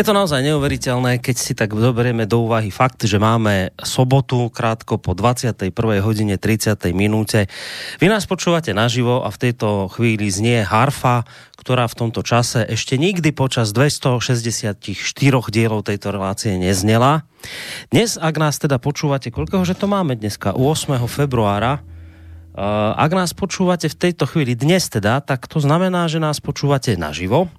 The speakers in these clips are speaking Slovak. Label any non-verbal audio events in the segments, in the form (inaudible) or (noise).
Je to naozaj neuveriteľné, keď si tak zoberieme do úvahy fakt, že máme sobotu krátko po 21. hodine 30. minúte. Vy nás počúvate naživo a v tejto chvíli znie harfa, ktorá v tomto čase ešte nikdy počas 264 dielov tejto relácie neznela. Dnes, ak nás teda počúvate, koľkého, že to máme dneska? 8. februára. Ak nás počúvate v tejto chvíli dnes teda, tak to znamená, že nás počúvate naživo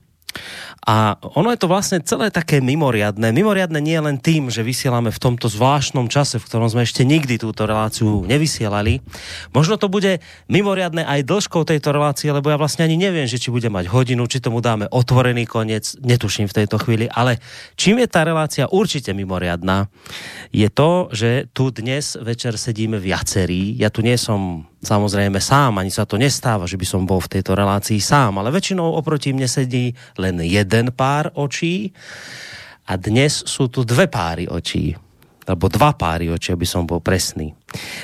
a ono je to vlastne celé také mimoriadné. Mimoriadné nie len tým, že vysielame v tomto zvláštnom čase, v ktorom sme ešte nikdy túto reláciu nevysielali. Možno to bude mimoriadné aj dĺžkou tejto relácie, lebo ja vlastne ani neviem, že či bude mať hodinu, či tomu dáme otvorený koniec, netuším v tejto chvíli, ale čím je tá relácia určite mimoriadná, je to, že tu dnes večer sedíme viacerí. Ja tu nie som samozrejme sám, ani sa to nestáva, že by som bol v tejto relácii sám, ale väčšinou oproti mne sedí len jeden pár očí a dnes sú tu dve páry očí, alebo dva páry očí, aby som bol presný.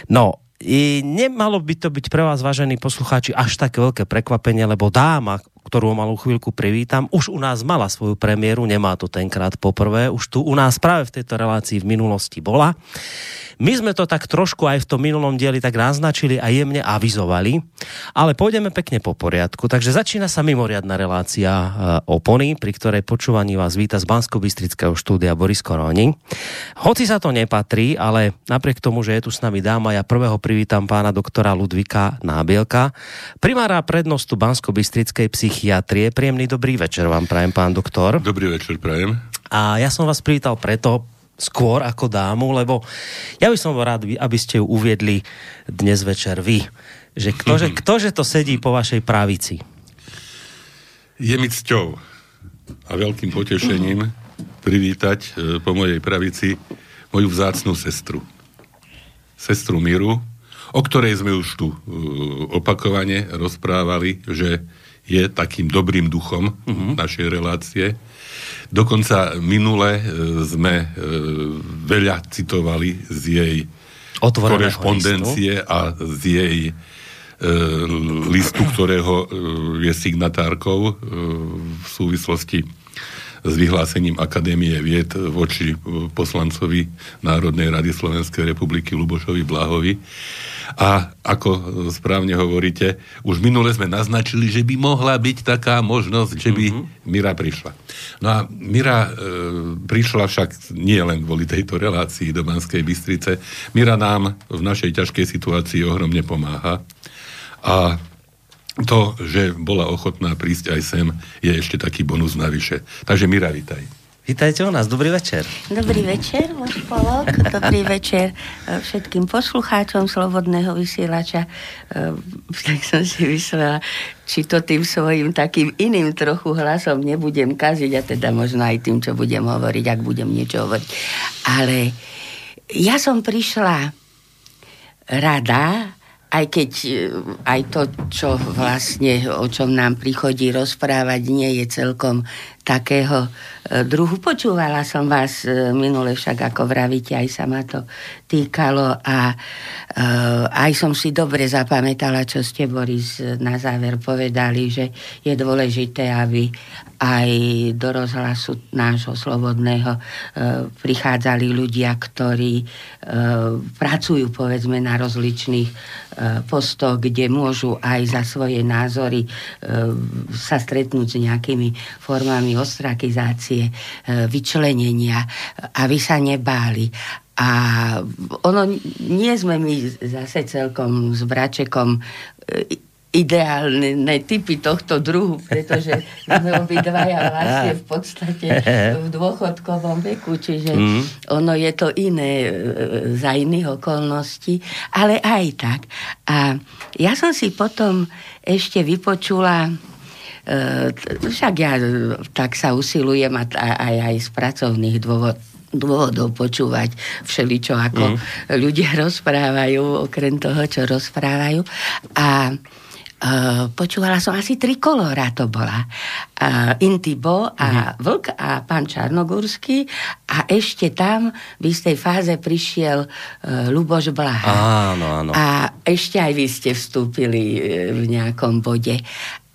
No, i nemalo by to byť pre vás, vážení poslucháči, až také veľké prekvapenie, lebo dáma, ktorú malú chvíľku privítam, už u nás mala svoju premiéru, nemá to tenkrát poprvé, už tu u nás práve v tejto relácii v minulosti bola. My sme to tak trošku aj v tom minulom dieli tak naznačili a jemne avizovali, ale pôjdeme pekne po poriadku. Takže začína sa mimoriadná relácia e, opony, pri ktorej počúvaní vás víta z bansko štúdia Boris Koroni. Hoci sa to nepatrí, ale napriek tomu, že je tu s nami dáma, ja prvého privítam pána doktora Ludvika Nábielka, primára prednostu bansko psychiatrie. Príjemný dobrý večer vám prajem, pán doktor. Dobrý večer, prajem. A ja som vás privítal preto, skôr ako dámu, lebo ja by som bol rád, aby ste ju uviedli dnes večer vy. Že ktože, (laughs) ktože to sedí po vašej pravici? Je mi cťou a veľkým potešením privítať e, po mojej pravici moju vzácnú sestru. Sestru Miru, o ktorej sme už tu e, opakovane rozprávali, že je takým dobrým duchom uh-huh. našej relácie Dokonca minule e, sme e, veľa citovali z jej korešpondencie listu. a z jej e, listu, ktorého je signatárkou v súvislosti s vyhlásením Akadémie vied voči poslancovi Národnej rady Slovenskej republiky Lubošovi Blahovi. A ako správne hovoríte, už minule sme naznačili, že by mohla byť taká možnosť, že by mm-hmm. Mira prišla. No a Mira e, prišla však nie len kvôli tejto relácii do Banskej Bystrice. Mira nám v našej ťažkej situácii ohromne pomáha. A to, že bola ochotná prísť aj sem, je ešte taký bonus navyše. Takže Mira, vitaj. Vítajte u nás, dobrý večer. Dobrý večer, môj polok, dobrý večer e, všetkým poslucháčom Slobodného vysielača. E, tak som si myslela, či to tým svojim takým iným trochu hlasom nebudem kaziť a teda možno aj tým, čo budem hovoriť, ak budem niečo hovoriť. Ale ja som prišla rada, aj keď e, aj to, čo vlastne, o čom nám prichodí rozprávať, nie je celkom takého druhu. Počúvala som vás e, minule však, ako vravíte, aj sa ma to týkalo a aj som si dobre zapamätala, čo ste, Boris, na záver povedali, že je dôležité, aby aj do rozhlasu nášho slobodného e, prichádzali ľudia, ktorí e, pracujú povedzme na rozličných e, postoch, kde môžu aj za svoje názory e, sa stretnúť s nejakými formami ostrakizácie, e, vyčlenenia, aby sa nebáli. A ono, nie sme my zase celkom s Bračekom e, ideálne typy tohto druhu, pretože (laughs) sme obidvaja vlastne v podstate v (laughs) dôchodkovom veku, čiže mm. ono je to iné e, za iných okolností, ale aj tak. A ja som si potom ešte vypočula e, však ja tak sa usilujem aj, aj, aj z pracovných dôvodov dôvodov počúvať všeličo, ako mm. ľudia (laughs) rozprávajú, okrem toho, čo rozprávajú. A Uh, počúvala som asi tri kolora to bola. Uh, Intibo a mm-hmm. Vlk a pán Čarnogórsky a ešte tam v istej fáze prišiel uh, Luboš Blaha. Áno, áno. A ešte aj vy ste vstúpili v nejakom bode.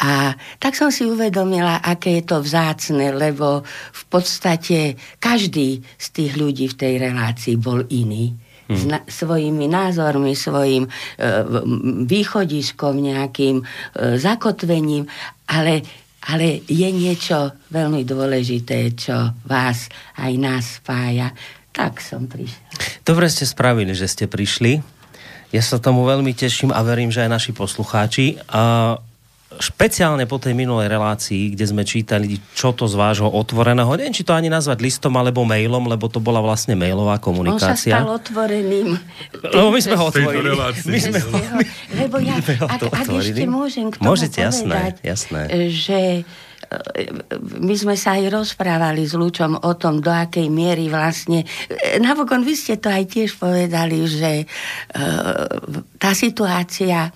A tak som si uvedomila, aké je to vzácne, lebo v podstate každý z tých ľudí v tej relácii bol iný. Hmm. S svojimi názormi, svojim e, východiskom, nejakým e, zakotvením, ale, ale je niečo veľmi dôležité, čo vás aj nás spája. Tak som prišla. Dobre ste spravili, že ste prišli. Ja sa tomu veľmi teším a verím, že aj naši poslucháči. A špeciálne po tej minulej relácii, kde sme čítali, čo to z vášho otvoreného, neviem, či to ani nazvať listom alebo mailom, lebo to bola vlastne mailová komunikácia. On sa stal otvoreným. Lebo my sme ho otvorili. My sme ho, lebo ja, ak, ak ešte môžem k tomu Môžete, povedať, jasné, jasné. že e, my sme sa aj rozprávali s Lučom o tom, do akej miery vlastne... E, napokon vy ste to aj tiež povedali, že uh, tá situácia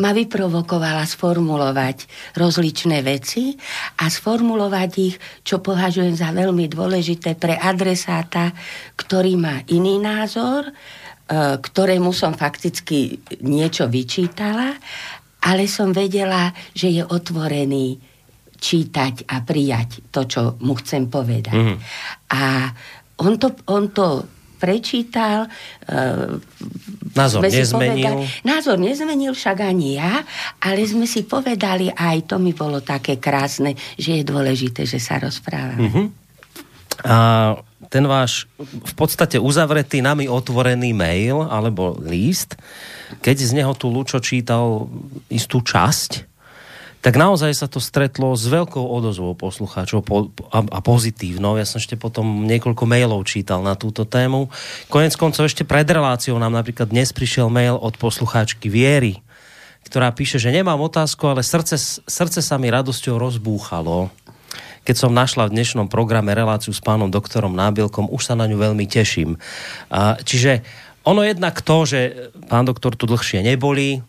ma vyprovokovala sformulovať rozličné veci a sformulovať ich, čo považujem za veľmi dôležité pre adresáta, ktorý má iný názor, e, ktorému som fakticky niečo vyčítala, ale som vedela, že je otvorený čítať a prijať to, čo mu chcem povedať. Mm. A on to, on to prečítal. Uh, názor nezmenil. Povedali, názor nezmenil však ani ja, ale sme si povedali, aj to mi bolo také krásne, že je dôležité, že sa rozprávame. Uh-huh. A ten váš v podstate uzavretý nami otvorený mail alebo list, keď z neho tu Lučo čítal istú časť, tak naozaj sa to stretlo s veľkou odozvou poslucháčov po, a, pozitívnou. Ja som ešte potom niekoľko mailov čítal na túto tému. Konec koncov ešte pred reláciou nám napríklad dnes prišiel mail od poslucháčky Viery, ktorá píše, že nemám otázku, ale srdce, srdce sa mi radosťou rozbúchalo. Keď som našla v dnešnom programe reláciu s pánom doktorom Nábilkom, už sa na ňu veľmi teším. Čiže ono jednak to, že pán doktor tu dlhšie neboli,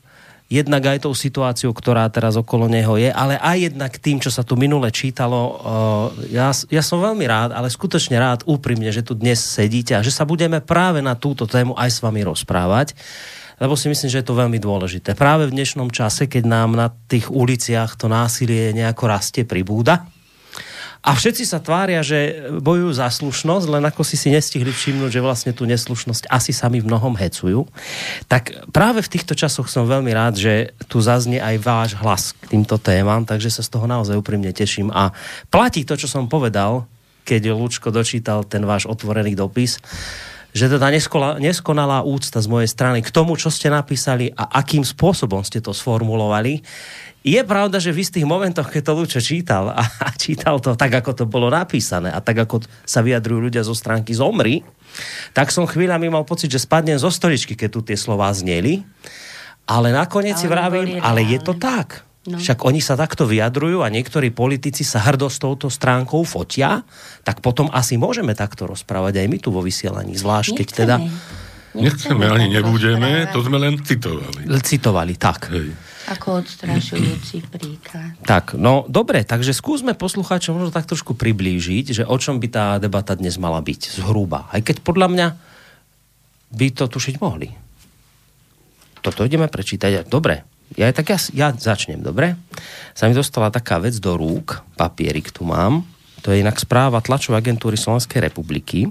jednak aj tou situáciou, ktorá teraz okolo neho je, ale aj jednak tým, čo sa tu minule čítalo. Eh, ja, ja som veľmi rád, ale skutočne rád úprimne, že tu dnes sedíte a že sa budeme práve na túto tému aj s vami rozprávať lebo si myslím, že je to veľmi dôležité. Práve v dnešnom čase, keď nám na tých uliciach to násilie nejako rastie, pribúda, a všetci sa tvária, že bojujú za slušnosť, len ako si si nestihli všimnúť, že vlastne tú neslušnosť asi sami v mnohom hecujú. Tak práve v týchto časoch som veľmi rád, že tu zaznie aj váš hlas k týmto témam, takže sa z toho naozaj úprimne teším. A platí to, čo som povedal, keď Lučko dočítal ten váš otvorený dopis, že teda neskonalá úcta z mojej strany k tomu, čo ste napísali a akým spôsobom ste to sformulovali, je pravda, že v istých momentoch, keď to Lučo čítal a, čítal to tak, ako to bolo napísané a tak, ako sa vyjadrujú ľudia zo stránky Zomri, tak som chvíľami mal pocit, že spadnem zo stoličky, keď tu tie slová zneli. Ale nakoniec ale si vravím, ale je to tak. No. Však oni sa takto vyjadrujú a niektorí politici sa hrdo s touto stránkou fotia, tak potom asi môžeme takto rozprávať aj my tu vo vysielaní. Zvlášť, keď teda... Nechceme, ani nebudeme, to sme len citovali. Citovali, tak. Hej. Ako odstrašujúci príklad. Tak, no dobre, takže skúsme poslucháčom možno tak trošku priblížiť, že o čom by tá debata dnes mala byť zhruba. Aj keď podľa mňa by to tušiť mohli. Toto ideme prečítať. Dobre, ja, tak ja, ja začnem, dobre? Sa mi dostala taká vec do rúk, papierik tu mám, to je inak správa tlačovej agentúry Slovenskej republiky.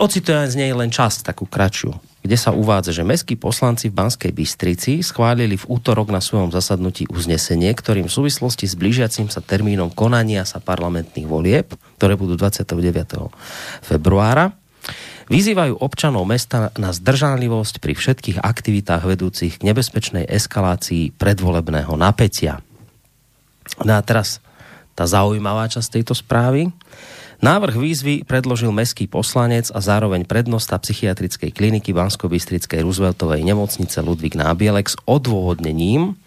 Ocitujem z nej len časť, takú kraču kde sa uvádza, že mestskí poslanci v Banskej Bystrici schválili v útorok na svojom zasadnutí uznesenie, ktorým v súvislosti s blížiacim sa termínom konania sa parlamentných volieb, ktoré budú 29. februára, vyzývajú občanov mesta na zdržanlivosť pri všetkých aktivitách vedúcich k nebezpečnej eskalácii predvolebného napätia. No a teraz tá zaujímavá časť tejto správy. Návrh výzvy predložil meský poslanec a zároveň prednosta psychiatrickej kliniky Bansko-Bystrickej Rooseveltovej nemocnice Ludvík Nábielek s odôvodnením,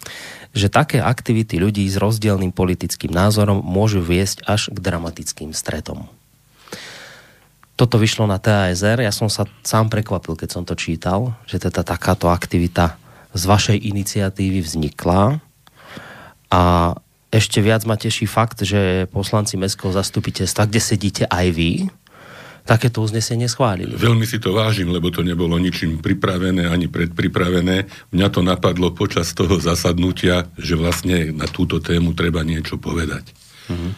že také aktivity ľudí s rozdielným politickým názorom môžu viesť až k dramatickým stretom. Toto vyšlo na TASR, ja som sa sám prekvapil, keď som to čítal, že teda takáto aktivita z vašej iniciatívy vznikla a ešte viac ma teší fakt, že poslanci Mestského zastupiteľstva, kde sedíte aj vy, takéto uznesenie schválili. Veľmi si to vážim, lebo to nebolo ničím pripravené ani predpripravené. Mňa to napadlo počas toho zasadnutia, že vlastne na túto tému treba niečo povedať. Mm-hmm.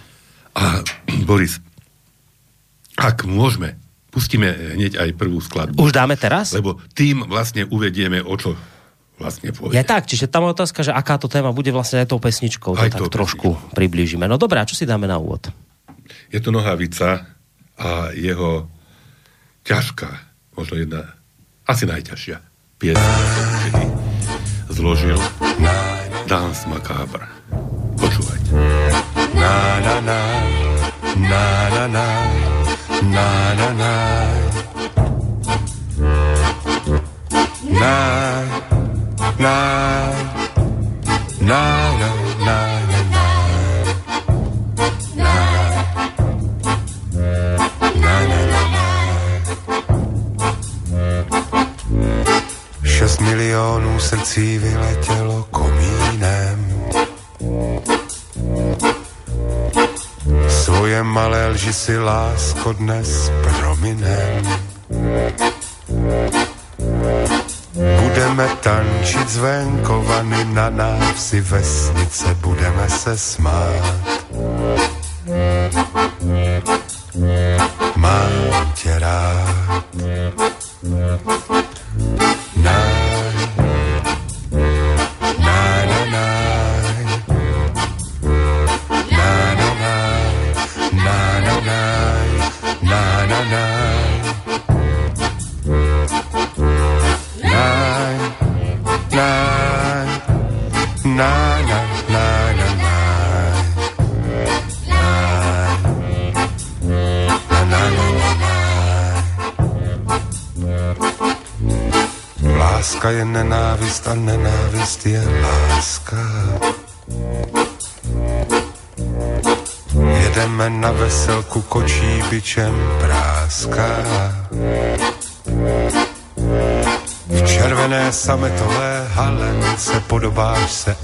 A (clears throat) Boris, ak môžeme, pustíme hneď aj prvú skladbu. Už dáme teraz? Lebo tým vlastne uvedieme, o čo vlastne pôjde. Je tak, čiže tam je otázka, že aká to téma bude vlastne aj tou pesničkou, aj to tak trošku pesničkou. priblížime. No dobré, a čo si dáme na úvod? Je to Nohavica a jeho ťažká, možno jedna, asi najťažšia piesň, kedy zložil Dance Macabre. Počúvajte. Na, na, na, na, na, na na na na. Na na na na na Šest milionů srdcí vyletělo komínem Svoje malé lži si lásko dnes prominem. Budeme tančit zvenkovany na návsi vesnice, budeme se smát. Mám tě rád. klíčem práská. V červené sametové hale se podobáš se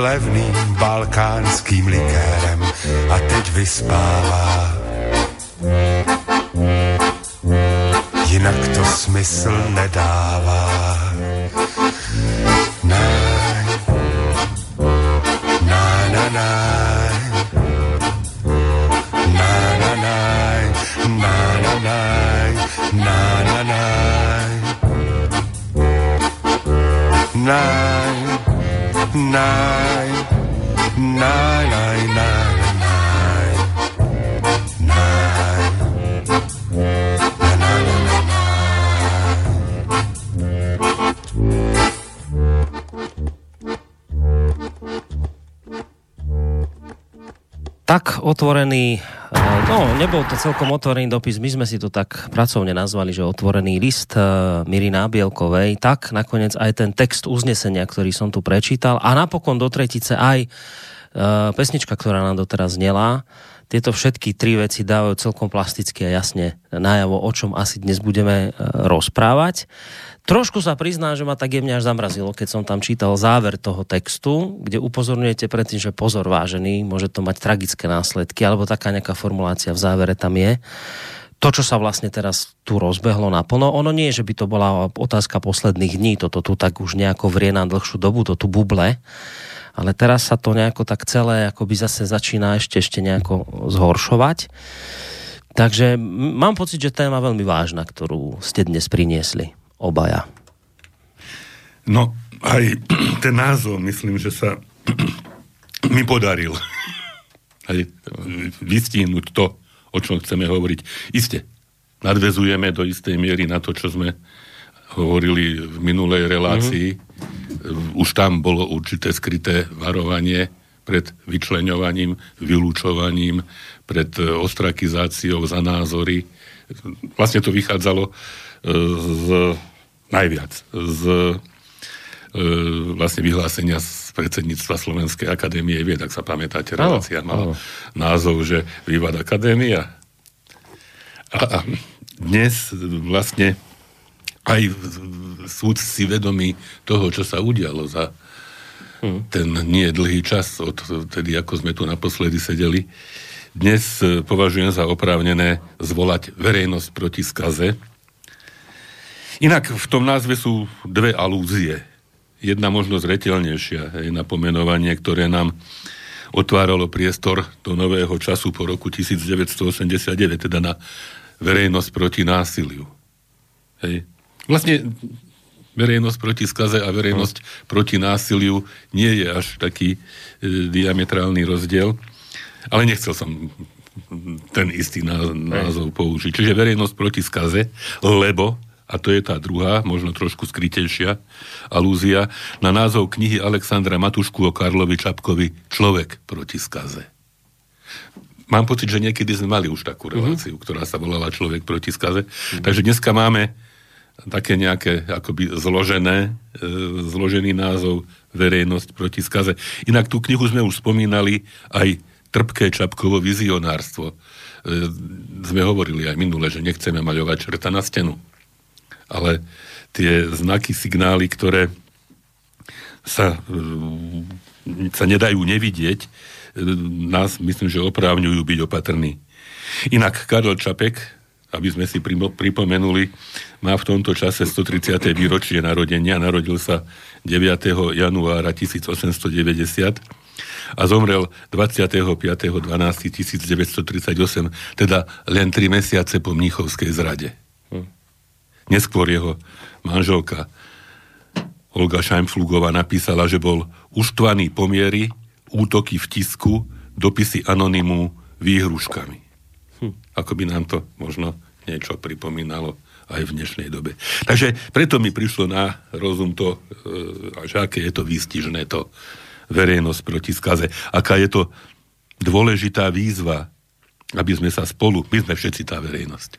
levným balkánským likérem a teď vyspává. Otvorený, eh, no nebol to celkom otvorený dopis, my sme si to tak pracovne nazvali, že otvorený list eh, Miry Nábielkovej, tak nakoniec aj ten text uznesenia, ktorý som tu prečítal. A napokon do tretice aj eh, pesnička, ktorá nám doteraz znela, tieto všetky tri veci dávajú celkom plasticky a jasne najavo, o čom asi dnes budeme rozprávať. Trošku sa priznám, že ma tak jemne až zamrazilo, keď som tam čítal záver toho textu, kde upozorňujete pred tým, že pozor vážený, môže to mať tragické následky, alebo taká nejaká formulácia v závere tam je. to, čo sa vlastne teraz tu rozbehlo naplno, ono nie že by to bola otázka posledných dní, toto tu tak už nejako vrie na dlhšiu dobu, to tu buble, ale teraz sa to nejako tak celé akoby zase začína ešte, ešte nejako zhoršovať. Takže mám pocit, že téma veľmi vážna, ktorú ste dnes priniesli obaja. No, aj (clears throat) ten názov, myslím, že sa (clears throat) mi podaril (laughs) aj vystihnúť to, o čom chceme hovoriť. Isté, nadvezujeme do istej miery na to, čo sme hovorili v minulej relácii. Mm-hmm. Už tam bolo určité skryté varovanie pred vyčleňovaním, vylúčovaním, pred e, ostrakizáciou za názory. Vlastne to vychádzalo e, z najviac z e, vlastne vyhlásenia z predsedníctva Slovenskej akadémie vied, ak sa pamätáte, relácia mala názov, že Vývad akadémia. A, a dnes vlastne aj súd si vedomí toho, čo sa udialo za hmm. ten nie dlhý čas od tedy, ako sme tu naposledy sedeli. Dnes e, považujem za oprávnené zvolať verejnosť proti skaze. Inak v tom názve sú dve alúzie. Jedna možno zretelnejšia je napomenovanie, ktoré nám otváralo priestor do nového času po roku 1989, teda na verejnosť proti násiliu. Hej. Vlastne verejnosť proti skaze a verejnosť no. proti násiliu nie je až taký e, diametrálny rozdiel, ale nechcel som ten istý názov použiť. Čiže verejnosť proti skaze, lebo a to je tá druhá, možno trošku skrytejšia alúzia, na názov knihy Alexandra Matušku o Karlovi Čapkovi Človek proti skaze. Mám pocit, že niekedy sme mali už takú mhm. reláciu, mm-hmm. ktorá sa volala Človek proti skaze. Mm-hmm. Takže dneska máme také nejaké akoby zložené, e, zložený názov Verejnosť proti skaze. Inak tú knihu sme už spomínali aj trpké Čapkovo vizionárstvo. E, sme hovorili aj minule, že nechceme maľovať čerta na stenu. Ale tie znaky, signály, ktoré sa, e, sa nedajú nevidieť, nás myslím, že oprávňujú byť opatrní. Inak Karel Čapek, aby sme si pripomenuli, má v tomto čase 130. výročie narodenia, narodil sa 9. januára 1890 a zomrel 25.12.1938, teda len 3 mesiace po Mníchovskej zrade. Neskôr jeho manželka Olga Šajmflugová napísala, že bol uštvaný pomiery útoky v tisku, dopisy anonymu výhruškami. Hm. Ako by nám to možno niečo pripomínalo aj v dnešnej dobe. Takže preto mi prišlo na rozum to, e, že aké je to výstižné to verejnosť proti skaze. Aká je to dôležitá výzva, aby sme sa spolu, my sme všetci tá verejnosť,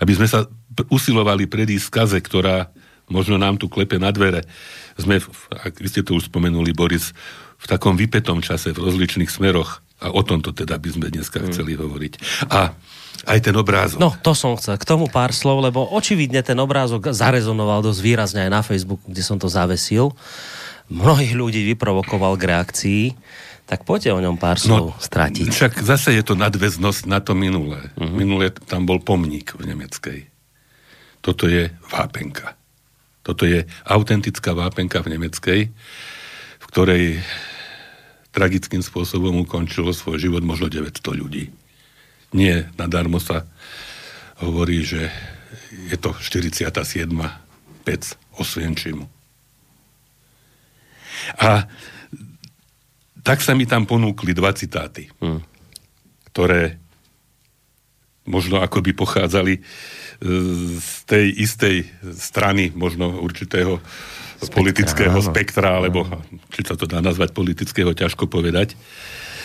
aby sme sa usilovali predísť skaze, ktorá možno nám tu klepe na dvere. Sme, ak vy ste to už spomenuli, Boris, v takom vypetom čase, v rozličných smeroch. A o tomto teda by sme dneska mm. chceli hovoriť. A aj ten obrázok. No, to som chcel. K tomu pár slov, lebo očividne ten obrázok zarezonoval dosť výrazne aj na Facebooku, kde som to zavesil. Mnohých ľudí vyprovokoval k reakcii. Tak poďte o ňom pár no, slov no, stratiť. Však zase je to nadväznosť na to minulé. Mm-hmm. Minulé tam bol pomník v nemeckej. Toto je vápenka. Toto je autentická vápenka v nemeckej, v ktorej tragickým spôsobom ukončilo svoj život možno 900 ľudí. Nie nadarmo sa hovorí, že je to 47. pec Osvienčimu. A tak sa mi tam ponúkli dva citáty, hmm. ktoré možno ako by pochádzali z tej istej strany možno určitého spektra, politického áno. spektra, alebo či sa to dá nazvať politického, ťažko povedať.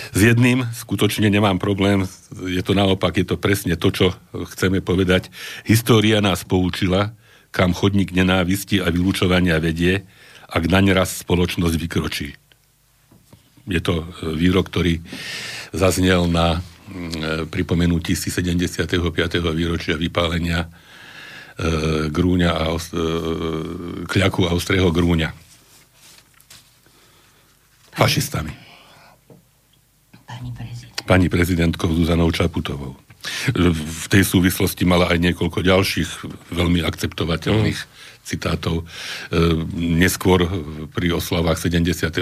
S jedným skutočne nemám problém, je to naopak, je to presne to, čo chceme povedať. História nás poučila, kam chodník nenávisti a vylúčovania vedie, ak naň raz spoločnosť vykročí. Je to výrok, ktorý zaznel na E, pripomenutí si 75. výročia vypálenia e, Grúňa a e, kľaku Austrého Grúňa. Fašistami. Pani prezident. Pani prezidentkou Zuzanou Čaputovou. V tej súvislosti mala aj niekoľko ďalších veľmi akceptovateľných mm. Citátov. E, neskôr pri oslavách 75.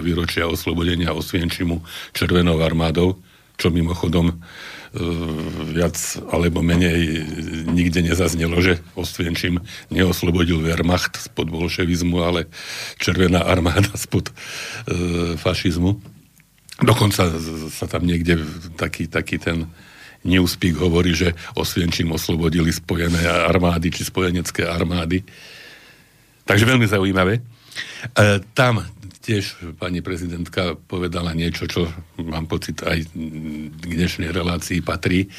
výročia oslobodenia Osvienčimu Červenou armádou, čo mimochodom viac alebo menej nikde nezaznelo, že Osvienčím neoslobodil Wehrmacht spod bolševizmu, ale Červená armáda spod e, fašizmu. Dokonca sa tam niekde taký, taký ten Newspeak hovorí, že Osvienčím oslobodili spojené armády či spojenecké armády. Takže veľmi zaujímavé. E, tam tiež pani prezidentka povedala niečo, čo mám pocit aj k dnešnej relácii patrí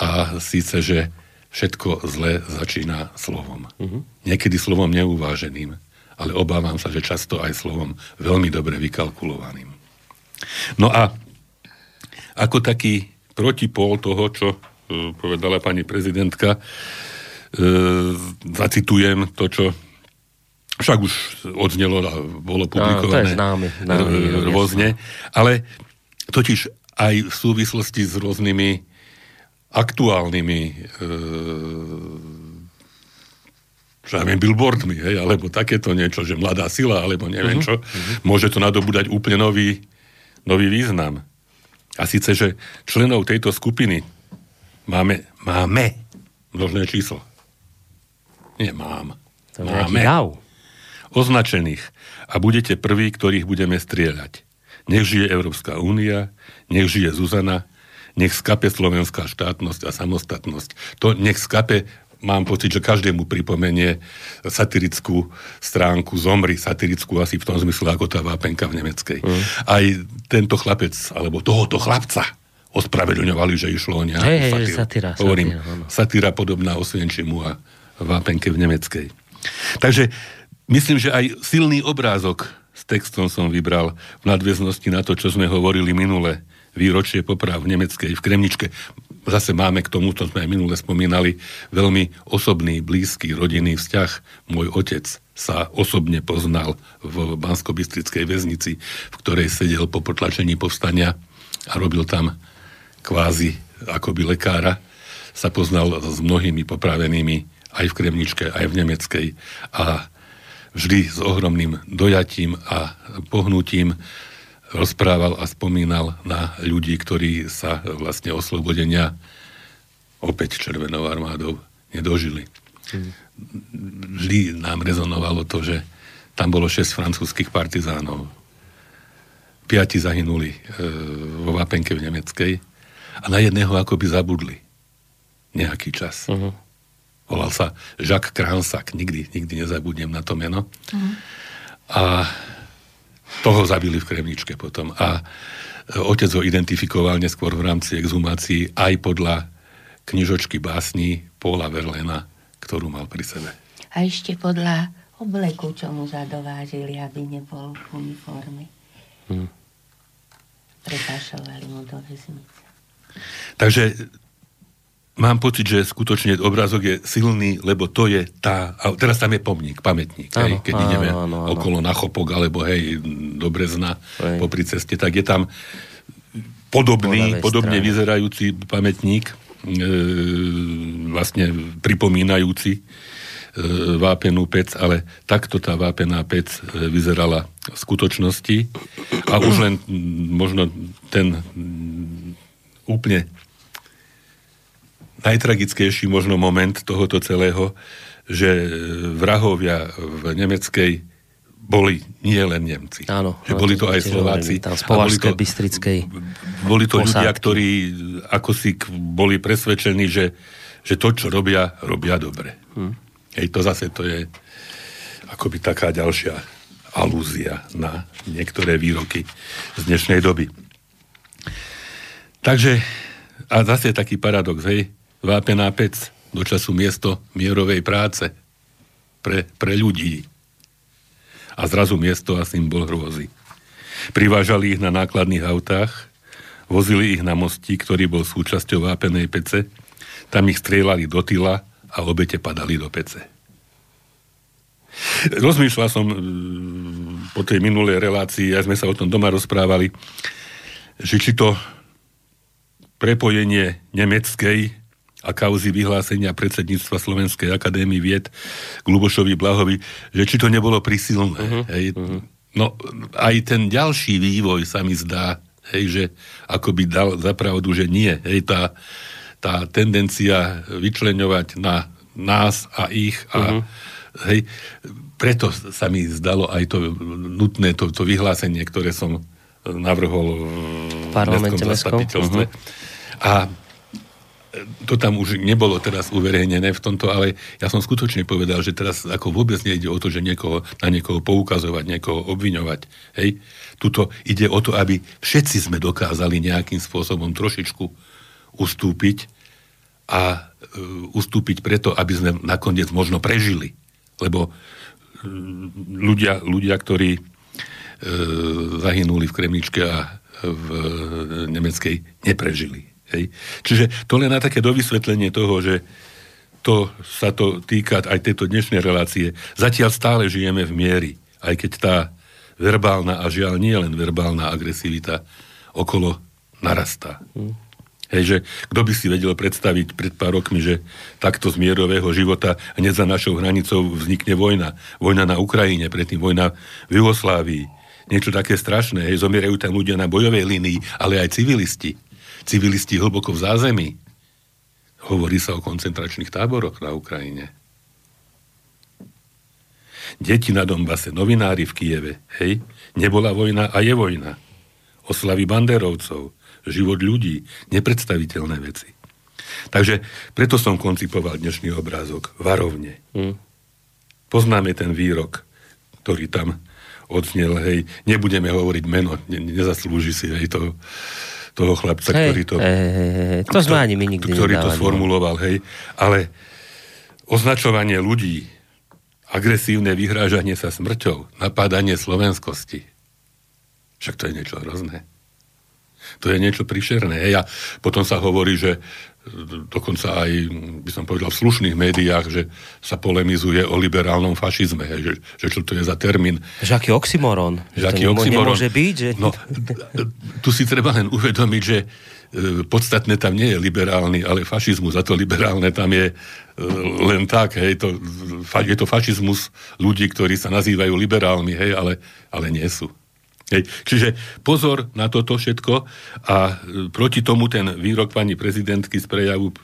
a síce, že všetko zle začína slovom. Uh-huh. Niekedy slovom neuváženým, ale obávam sa, že často aj slovom veľmi dobre vykalkulovaným. No a ako taký protipól toho, čo e, povedala pani prezidentka, e, zacitujem to, čo však už odznelo a bolo publikované známy, známy, rôzne, ale totiž aj v súvislosti s rôznymi aktuálnymi čo ja viem, billboardmi, hej, alebo takéto niečo, že mladá sila, alebo neviem uh-huh, čo, uh-huh. môže to nadobúdať úplne nový, nový význam. A síce, že členov tejto skupiny máme, máme množné číslo. Nie mám. To máme. Označených a budete prví, ktorých budeme strieľať. Nech žije Európska únia, nech žije Zuzana, nech skape slovenská štátnosť a samostatnosť. To nech skape mám pocit, že každému pripomenie satirickú stránku Zomri, satirickú asi v tom zmysle ako tá vápenka v nemeckej. Mm. Aj tento chlapec, alebo tohoto chlapca ospravedlňovali, že išlo o nejakú hey, satíru. Hey, satíra, Hovorím, satíra podobná Osvienčimu a vápenke v nemeckej. Takže Myslím, že aj silný obrázok s textom som vybral v nadväznosti na to, čo sme hovorili minule. Výročie poprav v Nemeckej, v Kremničke. Zase máme k tomu, to sme aj minule spomínali, veľmi osobný, blízky, rodinný vzťah. Môj otec sa osobne poznal v bansko väznici, v ktorej sedel po potlačení povstania a robil tam kvázi akoby lekára. Sa poznal s mnohými popravenými aj v Kremničke, aj v Nemeckej. A vždy s ohromným dojatím a pohnutím rozprával a spomínal na ľudí, ktorí sa vlastne oslobodenia opäť Červenou armádou nedožili. Vždy nám rezonovalo to, že tam bolo 6 francúzských partizánov. Piati zahynuli e, vo Vápenke v Nemeckej a na jedného akoby zabudli nejaký čas. Uh-huh. Volal sa Jacques Kransak, nikdy, nikdy nezabudnem na to meno. Mm. A toho zabili v Kremničke potom. A otec ho identifikoval neskôr v rámci exhumácií aj podľa knižočky básní Paula Verlena, ktorú mal pri sebe. A ešte podľa obleku, čo mu zadovážili, aby nebol v uniforme. Hmm. Prepašovali mu do väznice. Takže mám pocit, že skutočne obrázok je silný, lebo to je tá... A teraz tam je pomník, pamätník. Áno, hej, keď áno, ideme áno, áno. okolo na Chopok, alebo hej, do Brezna, hej. popri ceste, tak je tam podobný, podobne strane. vyzerajúci pamätník, e, vlastne pripomínajúci e, vápenú pec, ale takto tá vápená pec e, vyzerala v skutočnosti a už len možno ten úplne najtragickejší možno moment tohoto celého, že vrahovia v nemeckej boli nie len Nemci. Áno. Že boli to aj Slováci. Tam z boli to, Bystrickej Boli to posádky. ľudia, ktorí ako si boli presvedčení, že, že to, čo robia, robia dobre. Hm. Hej, to zase to je akoby taká ďalšia alúzia na niektoré výroky z dnešnej doby. Takže, a zase taký paradox, hej, vápená pec, do času miesto mierovej práce pre, pre ľudí. A zrazu miesto a symbol hrôzy. Privážali ich na nákladných autách, vozili ich na mostí, ktorý bol súčasťou vápenej pece, tam ich strieľali do tyla a obete padali do pece. Rozmýšľal som mm, po tej minulej relácii, aj sme sa o tom doma rozprávali, že či to prepojenie nemeckej a kauzy vyhlásenia predsedníctva Slovenskej akadémie vied k Lubošovi Blahovi, že či to nebolo prisilné. Uh-huh, hej. Uh-huh. No aj ten ďalší vývoj sa mi zdá, hej, že ako by dal zapravdu, že nie. Hej, tá, tá tendencia vyčleňovať na nás a ich a uh-huh. hej, preto sa mi zdalo aj to nutné, to, to vyhlásenie, ktoré som navrhol v parlamente zastupiteľstve. Uh-huh. A to tam už nebolo teraz uverejnené v tomto, ale ja som skutočne povedal, že teraz ako vôbec nejde o to, že niekoho, na niekoho poukazovať, niekoho obviňovať. Hej? Tuto ide o to, aby všetci sme dokázali nejakým spôsobom trošičku ustúpiť a uh, ustúpiť preto, aby sme nakoniec možno prežili. Lebo uh, ľudia, ľudia, ktorí uh, zahynuli v Kremličke a v uh, nemeckej, neprežili. Hej. Čiže to len na také dovysvetlenie toho, že to sa to týka aj tejto dnešnej relácie. Zatiaľ stále žijeme v miery, aj keď tá verbálna a žiaľ nie len verbálna agresivita okolo narastá. Mm. Hej, že kto by si vedel predstaviť pred pár rokmi, že takto z mierového života hneď za našou hranicou vznikne vojna. Vojna na Ukrajine, predtým vojna v Jugoslávii. Niečo také strašné. Hej, zomierajú tam ľudia na bojovej línii, ale aj civilisti civilisti hlboko v zázemí. Hovorí sa o koncentračných táboroch na Ukrajine. Deti na Donbase, novinári v Kieve, hej, nebola vojna a je vojna. Oslavy banderovcov, život ľudí, nepredstaviteľné veci. Takže preto som koncipoval dnešný obrázok varovne. Hmm. Poznáme ten výrok, ktorý tam odznel, hej, nebudeme hovoriť meno, ne, nezaslúži si, hej, to toho chlapca, hej, ktorý to... Hej, hej, hej. To sme ani my nikdy Ktorý nedávali, to sformuloval, hej. Ale označovanie ľudí, agresívne vyhrážanie sa smrťou, napádanie slovenskosti, však to je niečo hrozné. To je niečo prišerné. Hej. A potom sa hovorí, že dokonca aj, by som povedal, v slušných médiách, že sa polemizuje o liberálnom fašizme, že, že čo to je za termín. Že aký oxymoron. Že aký oxymoron. Nemôže byť. Že... No, tu si treba len uvedomiť, že e, podstatné tam nie je liberálny, ale fašizmus. A to liberálne tam je e, len tak, hej, to, je to fašizmus ľudí, ktorí sa nazývajú liberálmi, hej, ale, ale nie sú. Hej. Čiže pozor na toto všetko a e, proti tomu ten výrok pani prezidentky z prejavu e,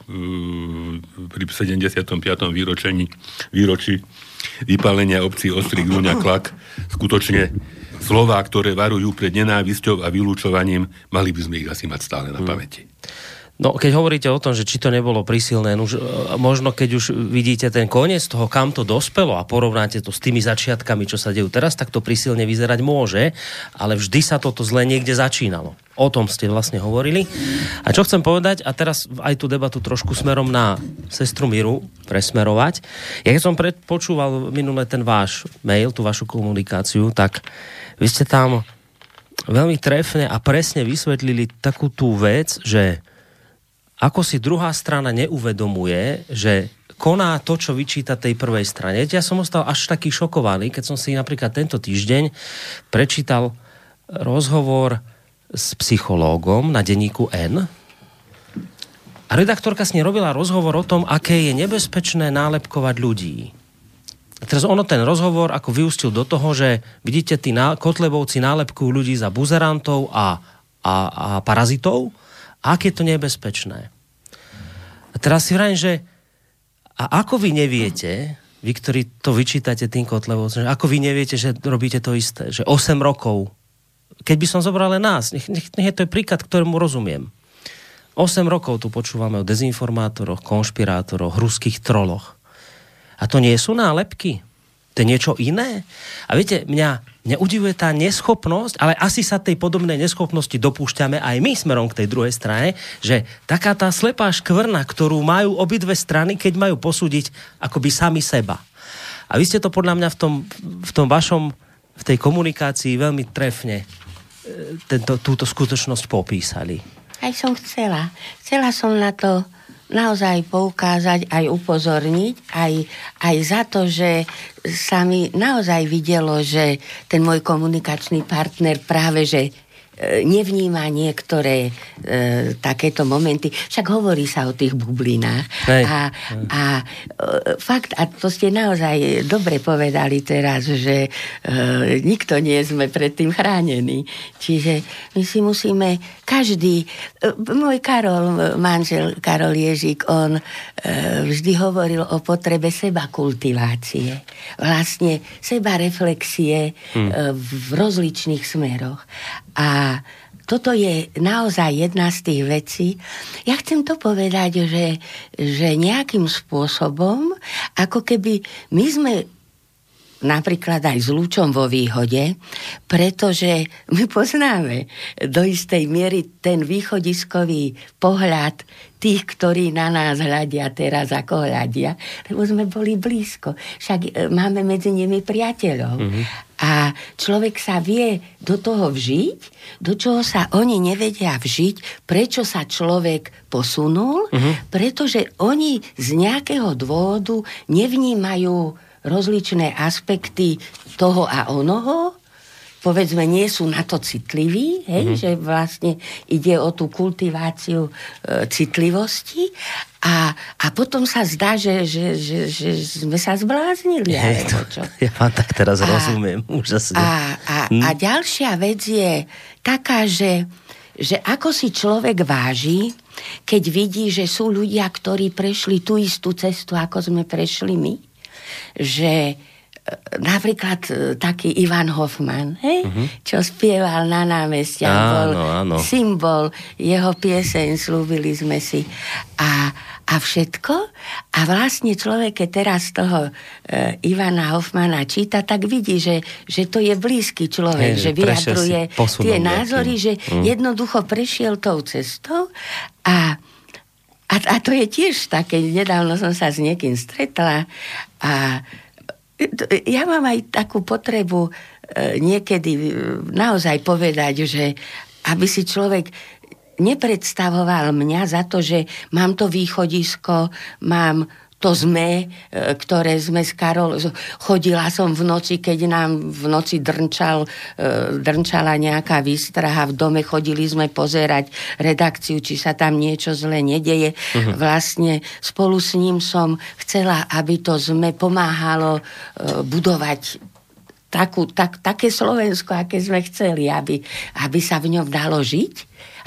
pri 75. výročení, výročí vypálenia obcí Ostrý Grúňa Klak skutočne slova, ktoré varujú pred nenávisťou a vylúčovaním, mali by sme ich asi mať stále na hmm. pamäti. No, keď hovoríte o tom, že či to nebolo prísilné, už, e, možno keď už vidíte ten koniec toho, kam to dospelo a porovnáte to s tými začiatkami, čo sa dejú teraz, tak to prísilne vyzerať môže, ale vždy sa toto zle niekde začínalo. O tom ste vlastne hovorili. A čo chcem povedať, a teraz aj tú debatu trošku smerom na sestru Miru presmerovať. Ja keď som počúval minule ten váš mail, tú vašu komunikáciu, tak vy ste tam veľmi trefne a presne vysvetlili takú tú vec, že ako si druhá strana neuvedomuje, že koná to, čo vyčíta tej prvej strane. Ja som ostal až taký šokovaný, keď som si napríklad tento týždeň prečítal rozhovor s psychológom na denníku N. A redaktorka s ním robila rozhovor o tom, aké je nebezpečné nálepkovať ľudí. A teraz ono ten rozhovor ako vyústil do toho, že vidíte, tí kotlebovci nálepkujú ľudí za buzerantov a, a, a parazitov, a aké je to nebezpečné. A teraz si vrajím, že a ako vy neviete, vy, ktorí to vyčítate tým Kotlevovcom, ako vy neviete, že robíte to isté, že 8 rokov, keď by som zobral len nás, nech, nech, nech je to príklad, ktorému rozumiem. 8 rokov tu počúvame o dezinformátoroch, konšpirátoroch, ruských troloch. A to nie sú nálepky. To je niečo iné. A viete, mňa neudivuje tá neschopnosť, ale asi sa tej podobnej neschopnosti dopúšťame aj my smerom k tej druhej strane, že taká tá slepá škvrna, ktorú majú obidve strany, keď majú posúdiť akoby sami seba. A vy ste to podľa mňa v tom, v tom vašom, v tej komunikácii veľmi trefne e, tento, túto skutočnosť popísali. Aj som chcela. Chcela som na to naozaj poukázať, aj upozorniť, aj, aj za to, že sa mi naozaj videlo, že ten môj komunikačný partner práve, že nevníma niektoré e, takéto momenty. Však hovorí sa o tých bublinách. Hej. A, a e, fakt, a to ste naozaj dobre povedali teraz, že e, nikto nie sme predtým chránení. Čiže my si musíme každý... E, môj Karol, manžel Karol Ježik, on e, vždy hovoril o potrebe seba kultivácie. Vlastne seba reflexie hmm. e, v rozličných smeroch. A toto je naozaj jedna z tých vecí. Ja chcem to povedať, že, že nejakým spôsobom, ako keby my sme napríklad aj s Lúčom vo výhode, pretože my poznáme do istej miery ten východiskový pohľad tých, ktorí na nás hľadia teraz ako hľadia, lebo sme boli blízko. Však e, máme medzi nimi priateľov. Mm-hmm. A človek sa vie do toho vžiť, do čoho sa oni nevedia vžiť, prečo sa človek posunul, mm-hmm. pretože oni z nejakého dôvodu nevnímajú rozličné aspekty toho a onoho, povedzme, nie sú na to citliví, hej, mm-hmm. že vlastne ide o tú kultiváciu e, citlivosti a, a potom sa zdá, že, že, že, že sme sa zbláznili. Je, to, čo. (laughs) Ja vám tak teraz a, rozumiem, (laughs) úžasne. A, a, hm? a ďalšia vec je taká, že, že ako si človek váži, keď vidí, že sú ľudia, ktorí prešli tú istú cestu, ako sme prešli my že e, napríklad e, taký Ivan Hoffman, hej, uh-huh. čo spieval na námestiach, bol áno. symbol, jeho pieseň slúbili sme si a, a všetko. A vlastne človek, keď teraz toho e, Ivana Hoffmana číta, tak vidí, že, že to je blízky človek, hej, že vyjadruje tie názory, že uh-huh. jednoducho prešiel tou cestou a a, a to je tiež také, nedávno som sa s niekým stretla a ja mám aj takú potrebu e, niekedy e, naozaj povedať, že aby si človek nepredstavoval mňa za to, že mám to východisko, mám to sme, e, ktoré sme s Karol... Chodila som v noci, keď nám v noci drnčal, e, drnčala nejaká výstraha v dome, chodili sme pozerať redakciu, či sa tam niečo zle nedeje. Uh-huh. Vlastne spolu s ním som chcela, aby to sme pomáhalo e, budovať takú, tak, také Slovensko, aké sme chceli, aby, aby sa v ňom dalo žiť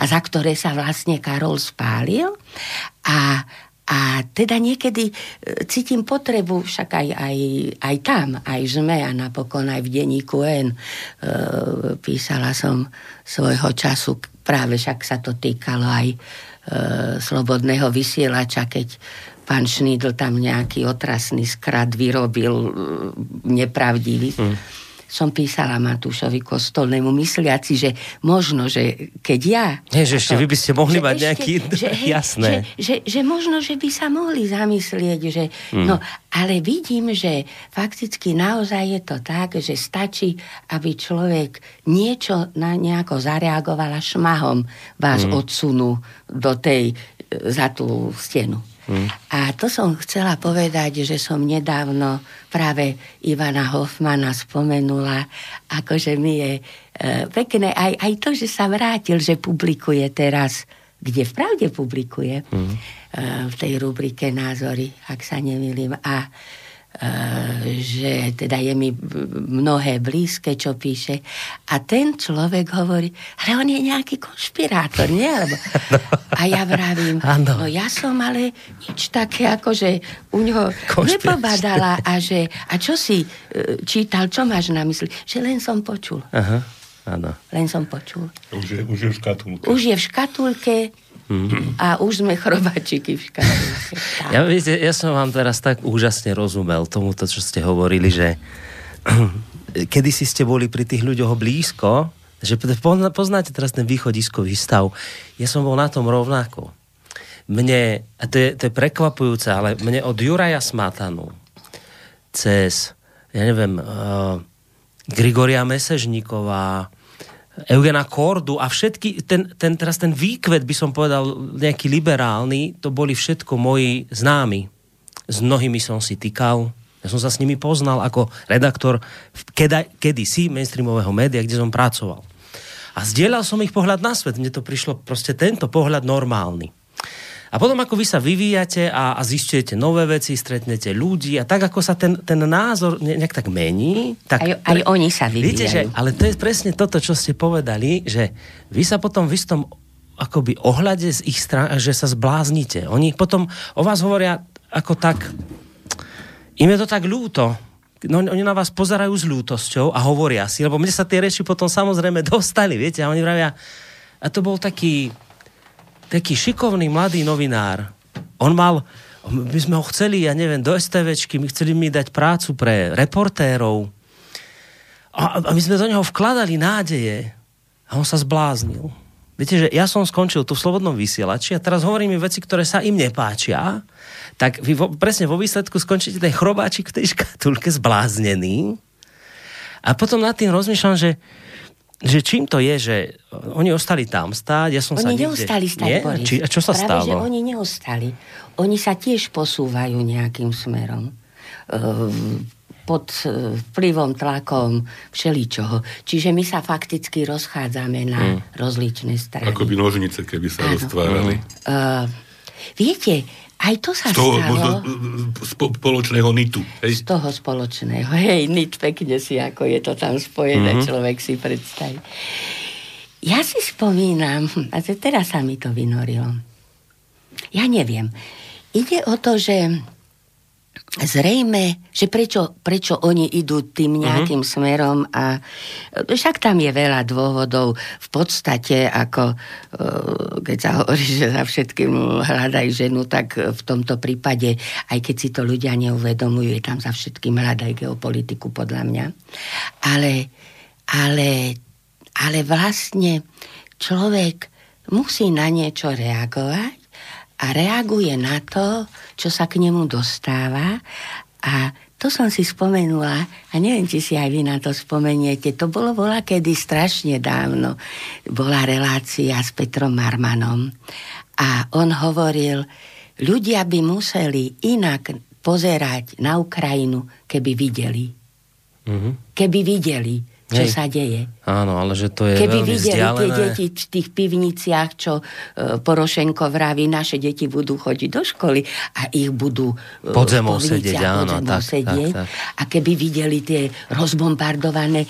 a za ktoré sa vlastne Karol spálil. A, a teda niekedy e, cítim potrebu, však aj, aj, aj tam, aj sme a napokon aj v denníku N e, písala som svojho času, práve však sa to týkalo aj e, slobodného vysielača, keď pán Šnídl tam nejaký otrasný skrat vyrobil e, nepravdivý. Mm som písala Matúšovi Kostolnému, mysliaci, že možno, že keď ja... Nie, že ešte to, vy by ste mohli mať ešte, nejaký... Že, hej, jasné. Že, že, že možno, že by sa mohli zamyslieť, že... Hmm. No, ale vidím, že fakticky naozaj je to tak, že stačí, aby človek niečo na nejako zareagoval a šmahom vás hmm. odsunú do tej, za tú stenu. A to som chcela povedať, že som nedávno práve Ivana Hoffmana spomenula, akože mi je e, pekné aj, aj to, že sa vrátil, že publikuje teraz, kde v pravde publikuje, hmm. e, v tej rubrike Názory, ak sa nemýlim. A že teda je mi mnohé blízke, čo píše. A ten človek hovorí, ale on je nejaký konšpirátor, nie? Lebo... (laughs) A ja vravím, no ja som ale nič také, ako že u ňoho nepobadala a že, a čo si eh, čítal, čo máš na mysli? Že len som počul. Aha, áno. Len som počul. Už je, už je v škatulke. Už je v škatulke, a už sme chrobačiky v (laughs) ja, viete, ja som vám teraz tak úžasne rozumel tomuto, čo ste hovorili, že (clears throat) kedy si ste boli pri tých ľuďoch blízko, že poznáte teraz ten východiskový stav. Ja som bol na tom rovnako. Mne, a to je, to je prekvapujúce, ale mne od Juraja Smatanu cez, ja neviem, uh, Grigoria Mesežníková, Eugena Kordu a všetky, ten, ten, teraz ten výkvet by som povedal nejaký liberálny, to boli všetko moji známi. S mnohými som si týkal, ja som sa s nimi poznal ako redaktor keda, kedysi mainstreamového média, kde som pracoval. A zdieľal som ich pohľad na svet. Mne to prišlo proste tento pohľad normálny. A potom, ako vy sa vyvíjate a, a zistujete nové veci, stretnete ľudí a tak, ako sa ten, ten názor ne, nejak tak mení, tak... Aj, aj oni sa vyvíjajú. Viete, že, ale to je presne toto, čo ste povedali, že vy sa potom v istom akoby ohľade z ich strany, že sa zbláznite. Oni potom o vás hovoria ako tak... Im je to tak ľúto, no, oni na vás pozerajú s ľútosťou a hovoria si, lebo mne sa tie reči potom samozrejme (laughs) dostali, viete, a oni vravia, a to bol taký, taký šikovný mladý novinár. On mal, my sme ho chceli, ja neviem, do STVčky, my chceli mi dať prácu pre reportérov. A, a my sme do neho vkladali nádeje. A on sa zbláznil. Viete, že ja som skončil tu v Slobodnom vysielači a teraz hovorím mi veci, ktoré sa im nepáčia, tak vy vo, presne vo výsledku skončíte ten chrobáčik v tej škatulke zbláznený. A potom nad tým rozmýšľam, že že čím to je, že oni ostali tam stáť, ja som oni sa niekde... neostali stáť, Nie? Boris. Či, a čo sa Práve, stalo? že oni neostali. Oni sa tiež posúvajú nejakým smerom. Ehm, pod e, vplyvom, tlakom, všeličoho. Čiže my sa fakticky rozchádzame na hmm. rozličné strany. Ako by nožnice, keby sa ano. roztvárali. Uh, viete, aj to sa z toho stalo. Možno, spoločného nitu. Hej? Z toho spoločného. Hej, nit pekne si, ako je to tam spojené, mm-hmm. človek si predstaví. Ja si spomínam, a teraz sa mi to vynorilo. Ja neviem. Ide o to, že zrejme, že prečo, prečo oni idú tým mhm. nejakým uh-huh. smerom a však tam je veľa dôvodov. V podstate, ako e, keď sa hovorí, že za všetkým hľadaj ženu, tak v tomto prípade, aj keď si to ľudia neuvedomujú, je tam za všetkým hľadaj geopolitiku, podľa mňa. Ale, ale, ale vlastne človek musí na niečo reagovať a reaguje na to, čo sa k nemu dostáva a to som si spomenula a neviem, či si aj vy na to spomeniete. To bolo vola kedy strašne dávno. Bola relácia s Petrom Marmanom a on hovoril, ľudia by museli inak pozerať na Ukrajinu, keby videli. Mm-hmm. Keby videli, čo Hej. sa deje. Áno, ale že to je Keby veľmi videli vzdialené. tie deti v tých pivniciach, čo e, Porošenko vraví, naše deti budú chodiť do školy a ich budú e, pod zemou sedieť, áno, tak, sedieť. Tak, tak. A keby videli tie rozbombardované e,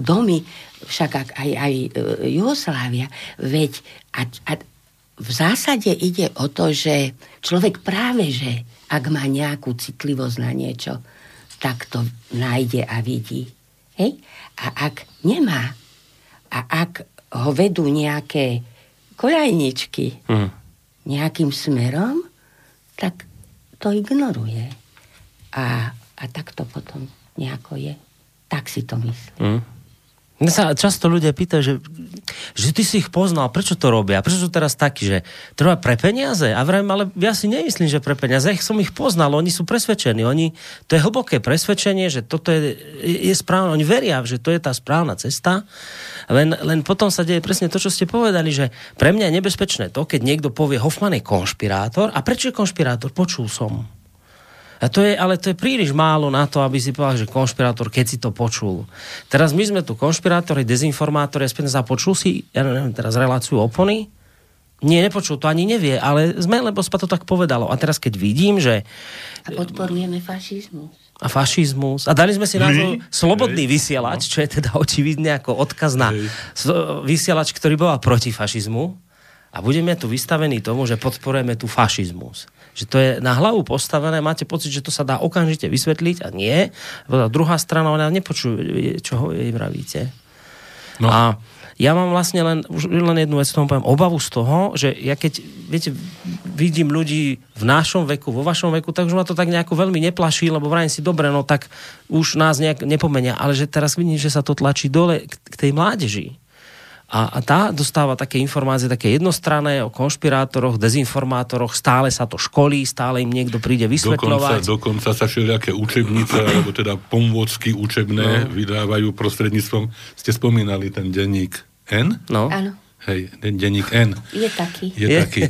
domy, však aj, aj e, Jugoslávia, veď a, a v zásade ide o to, že človek práve, že ak má nejakú citlivosť na niečo, tak to nájde a vidí. Hej? A ak nemá, a ak ho vedú nejaké koľajničky mm. nejakým smerom, tak to ignoruje. A, a tak to potom nejako je. Tak si to myslím. Mm. Mne sa často ľudia pýtajú, že, že ty si ich poznal, prečo to robia? Prečo sú teraz takí, že to robia pre peniaze? A vrajím, ale ja si nemyslím, že pre peniaze. Ja som ich poznal, oni sú presvedčení. Oni, to je hlboké presvedčenie, že toto je, je správne. Oni veria, že to je tá správna cesta. Len, len potom sa deje presne to, čo ste povedali, že pre mňa je nebezpečné to, keď niekto povie, Hoffman je konšpirátor. A prečo je konšpirátor? Počul som. A to je, ale to je príliš málo na to, aby si povedal, že konšpirátor, keď si to počul. Teraz my sme tu konšpirátori, dezinformátori, aspoň započul si, ja neviem, teraz reláciu opony, nie, nepočul, to ani nevie, ale sme, lebo spa to tak povedalo. A teraz keď vidím, že... A podporujeme fašizmus. A fašizmus. A dali sme si názov Slobodný vysielač, čo je teda očividne ako odkaz na vysielač, ktorý bol proti fašizmu. A budeme tu vystavení tomu, že podporujeme tu fašizmus že to je na hlavu postavené, máte pocit, že to sa dá okamžite vysvetliť a nie. A druhá strana, ona nepočuje, čo jej vravíte. No. A ja mám vlastne len, už len jednu vec, tomu poviem, obavu z toho, že ja keď, viete, vidím ľudí v našom veku, vo vašom veku, tak už ma to tak nejako veľmi neplaší, lebo vrajím si, dobre, no tak už nás nejak nepomenia, ale že teraz vidím, že sa to tlačí dole k tej mládeži a, a tá dostáva také informácie, také jednostranné o konšpirátoroch, dezinformátoroch, stále sa to školí, stále im niekto príde vysvetľovať. Dokonca, dokonca sa všelijaké učebnice, (clears throat) alebo teda pomôcky učebné no. vydávajú prostredníctvom, ste spomínali ten denník N? No. Áno. Hej, denník N. Je taký. Je, je taký.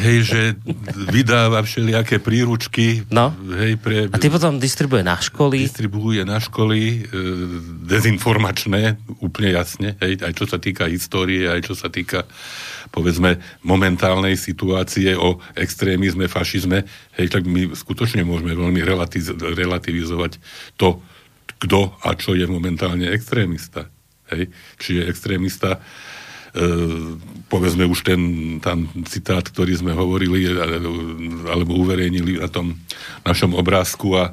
Hej, že vydáva všelijaké príručky. No. Hej, pre, a ty potom distribuje na školy. Distribuje na školy, e, dezinformačné, úplne jasne. Hej, aj čo sa týka histórie, aj čo sa týka povedzme momentálnej situácie o extrémizme, fašizme. Hej, tak my skutočne môžeme veľmi relatiz- relativizovať to, kto a čo je momentálne extrémista. Hej? Čiže extrémista povedzme už ten tam citát, ktorý sme hovorili alebo uverejnili na tom našom obrázku a e,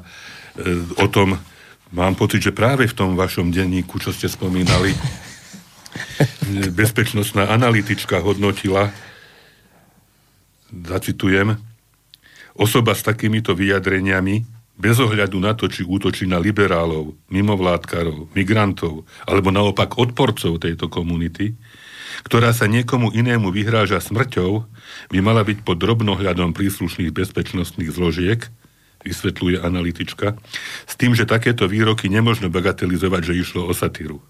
o tom mám pocit, že práve v tom vašom denníku, čo ste spomínali, (laughs) bezpečnostná analytička hodnotila, zacitujem, osoba s takýmito vyjadreniami bez ohľadu na to, či útočí na liberálov, mimovládkarov, migrantov, alebo naopak odporcov tejto komunity, ktorá sa niekomu inému vyhráža smrťou, by mala byť pod drobnohľadom príslušných bezpečnostných zložiek, vysvetľuje analytička, s tým, že takéto výroky nemožno bagatelizovať, že išlo o satíru.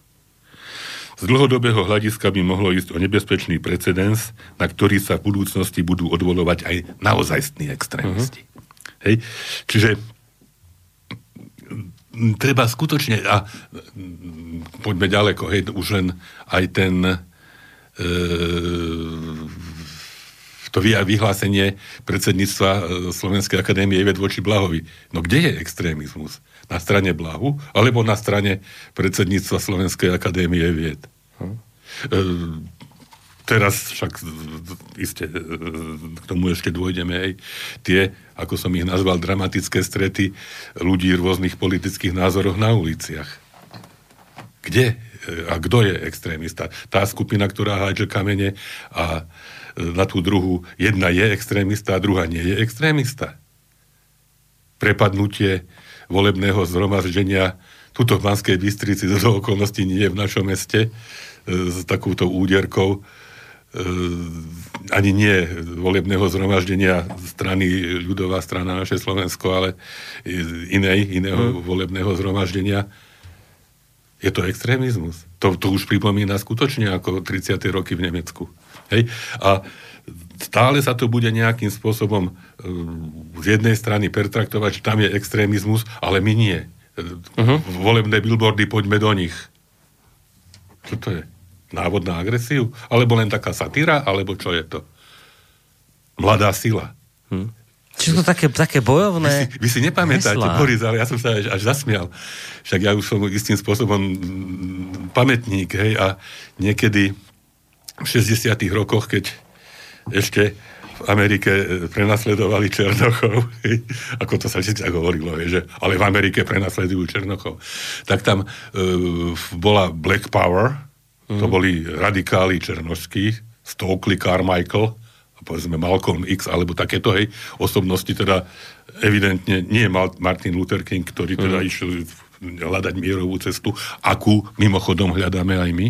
Z dlhodobého hľadiska by mohlo ísť o nebezpečný precedens, na ktorý sa v budúcnosti budú odvolovať aj naozajstní extrémisti. Uh-huh. Hej? Čiže treba skutočne, a poďme ďaleko, hej, už len aj ten to vyhlásenie predsedníctva e, Slovenskej akadémie vied voči Blahovi. No kde je extrémizmus? Na strane Blahu alebo na strane predsedníctva Slovenskej akadémie vied? Hm? E, teraz však iste k tomu ešte dôjdeme aj tie, ako som ich nazval, dramatické strety ľudí rôznych politických názoroch na uliciach. Kde a kto je extrémista? Tá skupina, ktorá hádže kamene a e, na tú druhú jedna je extrémista a druhá nie je extrémista. Prepadnutie volebného zhromaždenia tuto v Banskej Bystrici z okolností nie je v našom meste e, s takúto úderkou e, ani nie volebného zhromaždenia strany ľudová strana naše Slovensko, ale inej, iného hmm. volebného zhromaždenia je to extrémizmus. To, to už pripomína skutočne ako 30. roky v Nemecku. Hej? A stále sa to bude nejakým spôsobom uh, z jednej strany pertraktovať, že tam je extrémizmus, ale my nie. Uh-huh. Volebné billboardy, poďme do nich. Čo to je? Návod na agresiu? Alebo len taká satíra? Alebo čo je to? Mladá sila. Hmm. Čiže to také, také bojovné Vy si, vy si nepamätáte, heslá. Boris, ale ja som sa až, až zasmial. Však ja už som istým spôsobom pamätník, hej, a niekedy v 60 rokoch, keď ešte v Amerike e, prenasledovali Černochov, (laughs) ako to sa vždy hovorilo, že ale v Amerike prenasledujú Černochov, tak tam e, bola Black Power, mm. to mhm. boli radikáli černošskí, Stokely Carmichael, povedzme Malcolm X alebo takéto hej, osobnosti, teda evidentne nie Martin Luther King, ktorý teda mm. išiel hľadať mierovú cestu, akú mimochodom hľadáme aj my,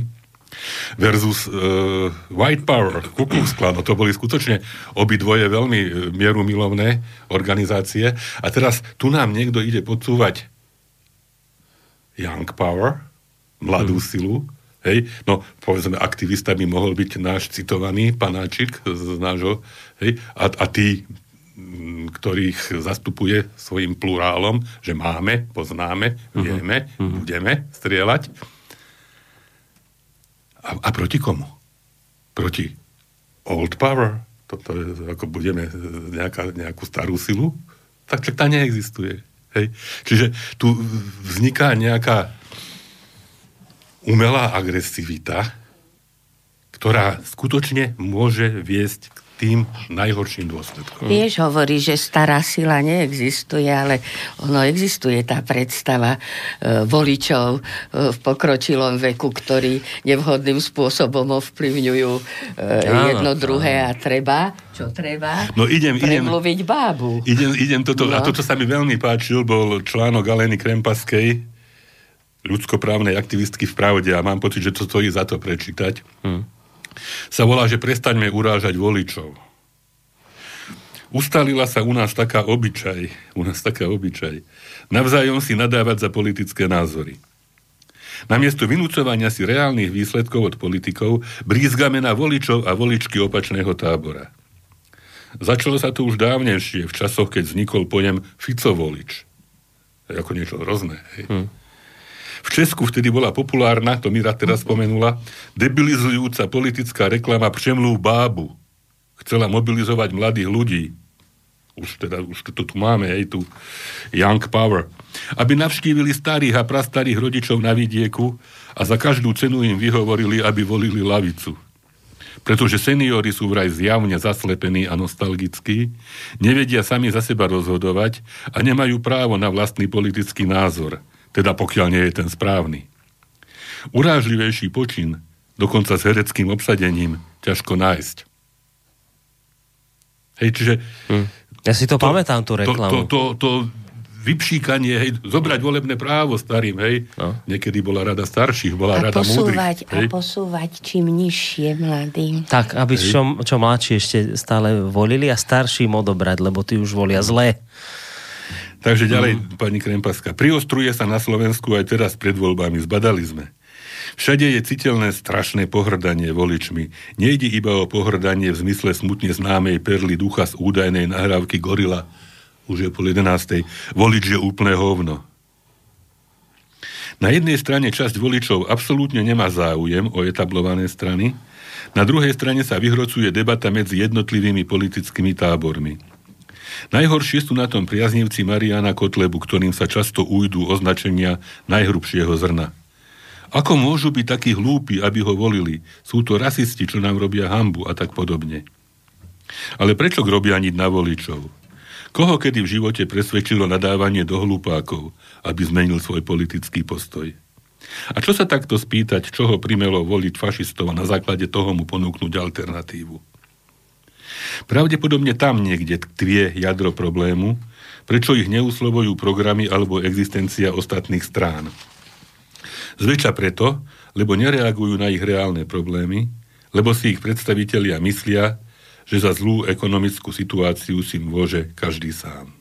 versus uh, White Power, Ku Klux Klan, no to boli skutočne obidvoje veľmi uh, mierumilovné organizácie. A teraz tu nám niekto ide podsúvať Young Power, mladú mm. silu, Hej? No, povedzme, aktivista by mohol byť náš citovaný panáčik z nášho, hej? A, a tí, ktorých zastupuje svojim plurálom, že máme, poznáme, uh-huh. vieme, uh-huh. budeme strieľať. A, a proti komu? Proti old power? Toto je, ako budeme nejaká, nejakú starú silu? Tak však tá neexistuje. Hej? Čiže tu vzniká nejaká umelá agresivita, ktorá skutočne môže viesť k tým najhorším dôsledkom. Vieš, hovorí, že stará sila neexistuje, ale ono existuje tá predstava e, voličov e, v pokročilom veku, ktorí nevhodným spôsobom ovplyvňujú e, jedno, áno, druhé a treba, čo treba, no idem, premluviť bábu. Idem, idem toto, no. a toto sa mi veľmi páčil, bol článok Aleny Krempaskej, ľudskoprávnej aktivistky v pravde a mám pocit, že to stojí za to prečítať, hmm. sa volá, že prestaňme urážať voličov. Ustalila sa u nás taká obyčaj, u nás taká obyčaj, navzájom si nadávať za politické názory. Namiesto vynúcovania si reálnych výsledkov od politikov, brízgame na voličov a voličky opačného tábora. Začalo sa to už dávnejšie, v časoch, keď vznikol pojem Ficovolič. Ako niečo hrozné. Hej. Hmm. V Česku vtedy bola populárna, to Mira teraz spomenula, debilizujúca politická reklama Přemluv bábu. Chcela mobilizovať mladých ľudí. Už teda, už to tu máme, hej, tu Young Power. Aby navštívili starých a prastarých rodičov na vidieku a za každú cenu im vyhovorili, aby volili lavicu pretože seniory sú vraj zjavne zaslepení a nostalgickí, nevedia sami za seba rozhodovať a nemajú právo na vlastný politický názor, teda pokiaľ nie je ten správny. Urážlivejší počin, dokonca s hereckým obsadením, ťažko nájsť. Hej, čiže... Hm. Ja si to, to pamätám, tú reklamu. To, to, to, to vypšíkanie, hej, zobrať volebné právo starým, hej. No. Niekedy bola rada starších, bola a rada posúvať, múdrych. A posúvať čím nižšie mladým. Tak, aby čo, čo mladší ešte stále volili a starším odobrať, lebo tí už volia zle. Takže ďalej, mm. pani Krempaska. Priostruje sa na Slovensku aj teraz pred voľbami. Zbadali sme. Všade je citeľné strašné pohrdanie voličmi. Nejde iba o pohrdanie v zmysle smutne známej perly ducha z údajnej nahrávky Gorila už je pol jedenástej, volič je úplné hovno. Na jednej strane časť voličov absolútne nemá záujem o etablované strany, na druhej strane sa vyhrocuje debata medzi jednotlivými politickými tábormi. Najhoršie sú na tom priaznivci Mariana Kotlebu, ktorým sa často ujdú označenia najhrubšieho zrna. Ako môžu byť takí hlúpi, aby ho volili? Sú to rasisti, čo nám robia hambu a tak podobne. Ale prečo robia niť na voličov? Koho kedy v živote presvedčilo nadávanie do hlupákov, aby zmenil svoj politický postoj? A čo sa takto spýtať, čo ho primelo voliť fašistov a na základe toho mu ponúknuť alternatívu? Pravdepodobne tam niekde tkvie jadro problému, prečo ich neuslovujú programy alebo existencia ostatných strán. Zväčša preto, lebo nereagujú na ich reálne problémy, lebo si ich predstavitelia myslia, že za zlú ekonomickú situáciu si môže každý sám.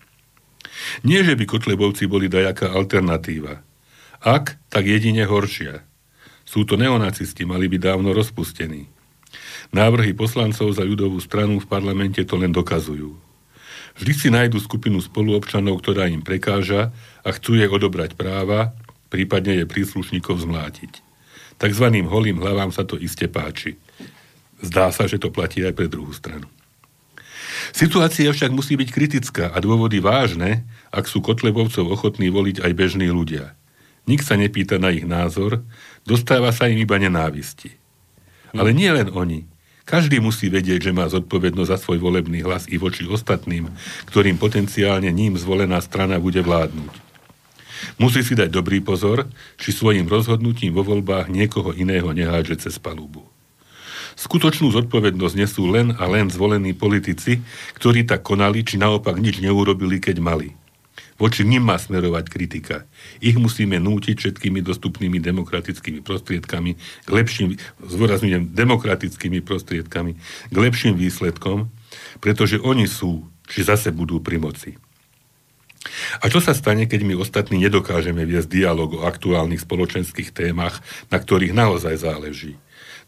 Nie, že by Kotlebovci boli dajaká alternatíva. Ak, tak jedine horšia. Sú to neonacisti, mali by dávno rozpustení. Návrhy poslancov za ľudovú stranu v parlamente to len dokazujú. Vždy si nájdu skupinu spoluobčanov, ktorá im prekáža a chcú jej odobrať práva, prípadne je príslušníkov zmlátiť. Takzvaným holým hlavám sa to iste páči. Zdá sa, že to platí aj pre druhú stranu. Situácia však musí byť kritická a dôvody vážne, ak sú Kotlebovcov ochotní voliť aj bežní ľudia. Nik sa nepýta na ich názor, dostáva sa im iba nenávisti. Ale nie len oni. Každý musí vedieť, že má zodpovednosť za svoj volebný hlas i voči ostatným, ktorým potenciálne ním zvolená strana bude vládnuť. Musí si dať dobrý pozor, či svojim rozhodnutím vo voľbách niekoho iného neháže cez palubu. Skutočnú zodpovednosť nesú len a len zvolení politici, ktorí tak konali, či naopak nič neurobili, keď mali. Voči nim má smerovať kritika. Ich musíme nútiť všetkými dostupnými demokratickými prostriedkami k lepším, zvorazňujem, demokratickými prostriedkami k lepším výsledkom, pretože oni sú, či zase budú pri moci. A čo sa stane, keď my ostatní nedokážeme viesť dialog o aktuálnych spoločenských témach, na ktorých naozaj záleží?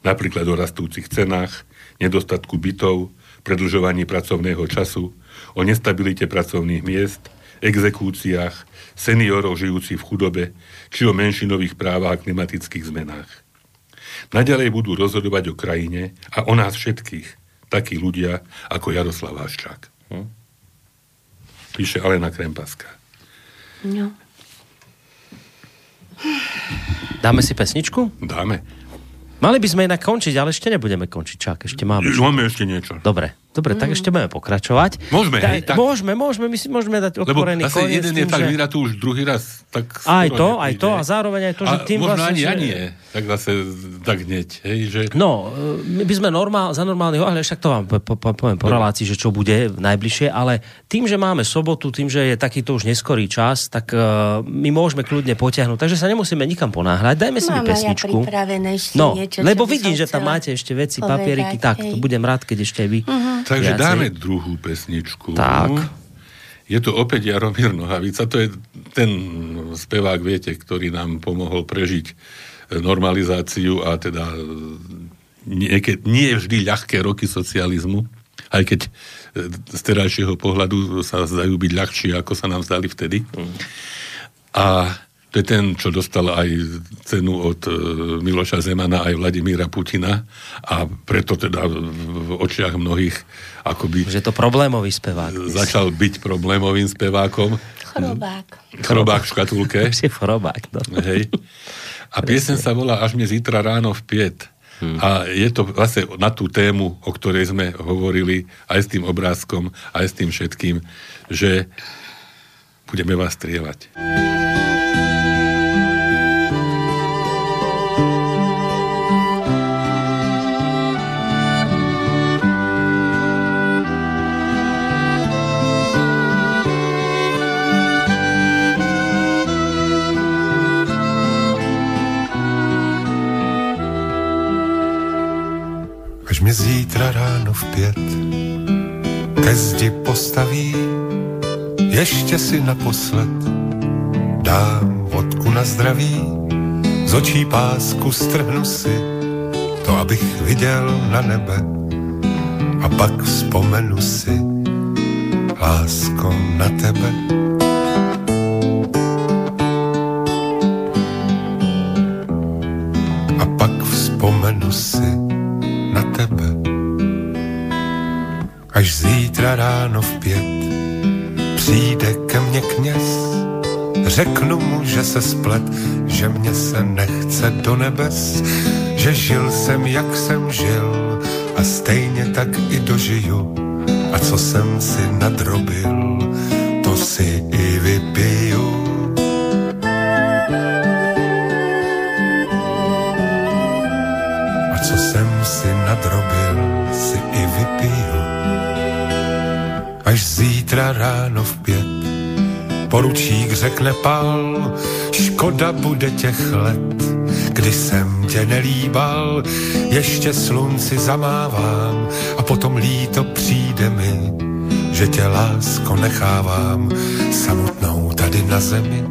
napríklad o rastúcich cenách, nedostatku bytov, predlžovaní pracovného času, o nestabilite pracovných miest, exekúciách, seniorov žijúcich v chudobe, či o menšinových právach a klimatických zmenách. Naďalej budú rozhodovať o krajine a o nás všetkých, takí ľudia ako Jaroslav Haščák. Hm? Píše Alena Krempaska. No. Dáme si pesničku? Dáme. Mali by sme inak končiť, ale ešte nebudeme končiť. Čak, ešte máme. Máme ešte niečo. Dobre, dobre, mm. tak ešte budeme pokračovať. Môžeme, hej, tak... Môžeme, môžeme, my si môžeme dať otvorený Lebo koniec. jeden je tak že... tu už druhý raz. Tak aj to, aj to a zároveň aj to, že tým možno vlastne... ani ja nie, tak zase tak hneď. Hej, že... No, my by sme normál, za normálnych ale však to vám po, po, poviem po relácii, že čo bude najbližšie, ale tým, že máme sobotu, tým, že je takýto už neskorý čas, tak uh, my môžeme kľudne potiahnuť, takže sa nemusíme nikam ponáhľať. Dajme si mi pesničku. Ja no, niečo, lebo vidím, že tam máte ešte veci, papieriky, tak, to budem rád, keď ešte vy. Uh-huh. Takže viacej. dáme druhú pesničku. Tak. Je to opäť Jaromír Nohavica, to je ten spevák, viete, ktorý nám pomohol prežiť normalizáciu a teda nieke, nie vždy ľahké roky socializmu, aj keď z terajšieho pohľadu sa zdajú byť ľahšie, ako sa nám zdali vtedy. Mm. A to je ten, čo dostal aj cenu od e, Miloša Zemana aj Vladimíra Putina a preto teda v očiach mnohých akoby... Že to problémový spevák. Začal byť problémovým spevákom. Chorobák. Chorobák v škatulke. (laughs) Je chorobák, no. Hej. A piesen sa volá Až mi zítra ráno v piet. Hmm. A je to vlastne na tú tému, o ktorej sme hovorili aj s tým obrázkom, aj s tým všetkým, že budeme vás strieľať. Mě zítra ráno v pět ke zdi postaví, ještě si naposled dám vodku na zdraví, z očí pásku strhnu si, to abych viděl na nebe. A pak vzpomenu si, lásko na tebe. Řeknu mu, že se splet, že mě se nechce do nebes, že žil jsem, jak jsem žil a stejně tak i dožiju. A co jsem si nadrobil, to si i vypiju. nadrobil si i vypiju. Až zítra ráno v pět poručík řekne pal, škoda bude těch let, kdy jsem tě nelíbal, ještě slunci zamávám a potom líto přijde mi, že tě lásko nechávám samotnou tady na zemi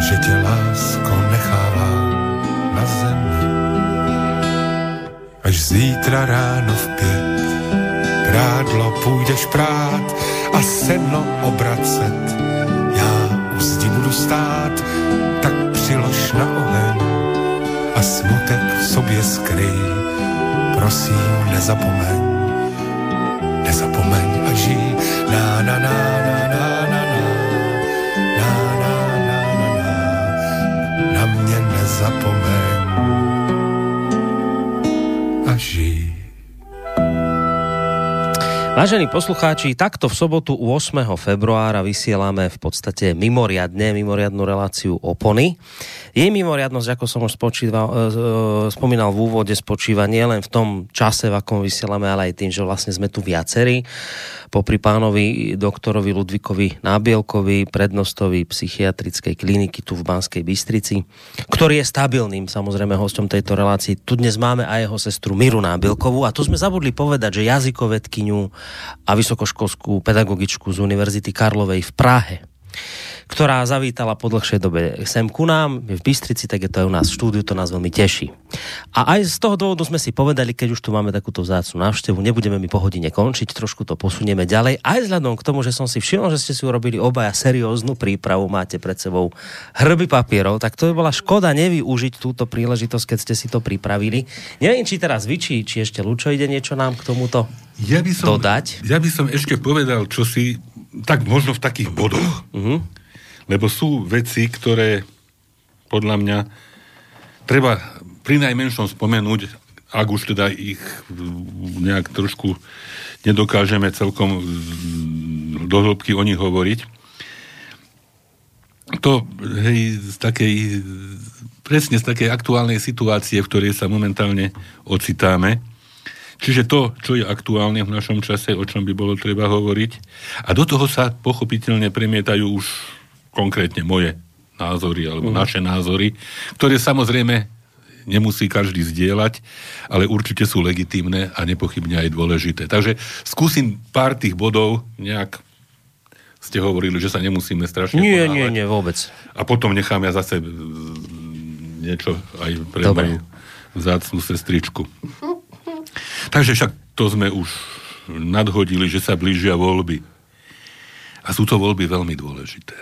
že tě lásko nechává na zemi. Až zítra ráno v půjdeš prát a seno obracet. Já u zdi budu stát, tak přilož na oheň a smutek v sobě skryj. Prosím, nezapomeň, nezapomeň a žij. Na, na, na, na, na, Vážení poslucháči, takto v sobotu 8. februára vysielame v podstate mimoriadne, mimoriadnú reláciu opony. Jej mimoriadnosť, ako som už spočíval, e, e, spomínal v úvode, spočíva nielen v tom čase, v akom vysielame, ale aj tým, že vlastne sme tu viacerí popri pánovi doktorovi Ludvikovi Nábielkovi, prednostovi psychiatrickej kliniky tu v Banskej Bystrici, ktorý je stabilným samozrejme hostom tejto relácii. Tu dnes máme aj jeho sestru Miru Nábielkovú a tu sme zabudli povedať, že jazykovedkyňu a vysokoškolskú pedagogičku z Univerzity Karlovej v Prahe ktorá zavítala po dlhšej dobe sem ku nám, v Bystrici, tak je to aj u nás v štúdiu, to nás veľmi teší. A aj z toho dôvodu sme si povedali, keď už tu máme takúto vzácnu návštevu, nebudeme mi po hodine končiť, trošku to posunieme ďalej. Aj vzhľadom k tomu, že som si všimol, že ste si urobili obaja serióznu prípravu, máte pred sebou hrby papierov, tak to by bola škoda nevyužiť túto príležitosť, keď ste si to pripravili. Neviem, či teraz vy, či, či ešte Lučo ide niečo nám k tomuto ja by som, dodať. Ja by som ešte povedal, čo si, tak možno v takých bodoch. Uh-huh lebo sú veci, ktoré podľa mňa treba pri najmenšom spomenúť, ak už teda ich nejak trošku nedokážeme celkom do hĺbky o nich hovoriť. To hej, z takej, presne z takej aktuálnej situácie, v ktorej sa momentálne ocitáme. Čiže to, čo je aktuálne v našom čase, o čom by bolo treba hovoriť. A do toho sa pochopiteľne premietajú už konkrétne moje názory alebo mm. naše názory, ktoré samozrejme nemusí každý zdieľať, ale určite sú legitímne a nepochybne aj dôležité. Takže skúsim pár tých bodov nejak ste hovorili, že sa nemusíme strašne Nie, ponávať. nie, nie, vôbec. A potom nechám ja zase niečo aj pre Dobre. moju vzácnú sestričku. (laughs) Takže však to sme už nadhodili, že sa blížia voľby. A sú to voľby veľmi dôležité.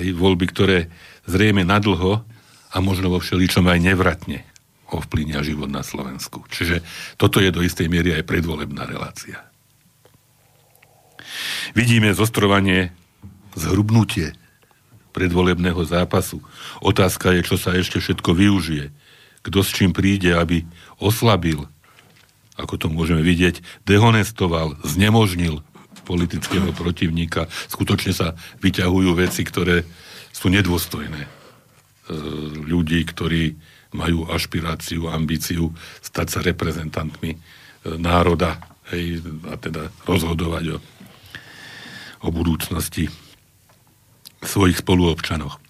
Hej, voľby, ktoré zrejme nadlho a možno vo všeličom aj nevratne ovplyvnia život na Slovensku. Čiže toto je do istej miery aj predvolebná relácia. Vidíme zostrovanie, zhrubnutie predvolebného zápasu. Otázka je, čo sa ešte všetko využije. Kto s čím príde, aby oslabil, ako to môžeme vidieť, dehonestoval, znemožnil politického protivníka. Skutočne sa vyťahujú veci, ktoré sú nedôstojné e, ľudí, ktorí majú ašpiráciu, ambíciu stať sa reprezentantmi e, národa hej, a teda rozhodovať o, o budúcnosti svojich spoluobčanoch. E,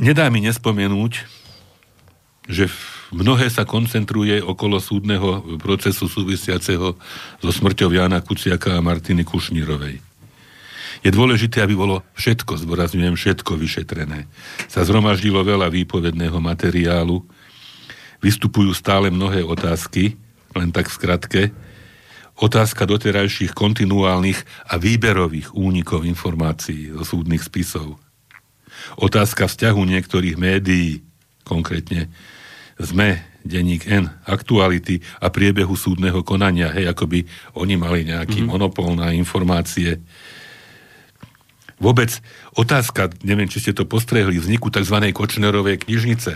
nedá mi nespomenúť, že mnohé sa koncentruje okolo súdneho procesu súvisiaceho so smrťou Jana Kuciaka a Martiny Kušnírovej. Je dôležité, aby bolo všetko, zdôrazňujem, všetko vyšetrené. Sa zhromaždilo veľa výpovedného materiálu, vystupujú stále mnohé otázky, len tak skratke. Otázka doterajších kontinuálnych a výberových únikov informácií zo súdnych spisov. Otázka vzťahu niektorých médií, konkrétne ZME, denník N, aktuality a priebehu súdneho konania, hej, ako by oni mali nejaký mm-hmm. monopol na informácie. Vôbec otázka, neviem, či ste to postrehli, vzniku tzv. Kočnerovej knižnice,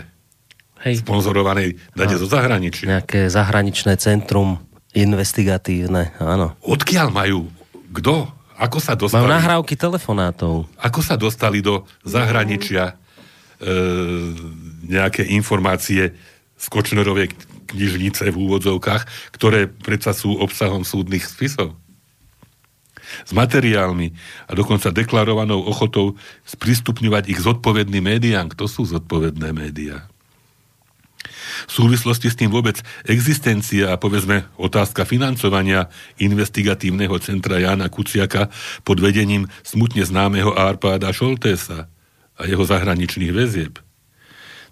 Hej. sponzorovanej dade zo zahraničia. Nejaké zahraničné centrum investigatívne, áno. Odkiaľ majú? Kto? Ako sa dostali? nahrávky telefonátov. Ako sa dostali do zahraničia e, nejaké informácie z Kočnerovej knižnice v úvodzovkách, ktoré predsa sú obsahom súdnych spisov? S materiálmi a dokonca deklarovanou ochotou sprístupňovať ich zodpovedným médiám. Kto sú zodpovedné médiá? V súvislosti s tým vôbec existencia a povedzme otázka financovania investigatívneho centra Jana Kuciaka pod vedením smutne známeho Arpáda Šoltésa a jeho zahraničných väzieb.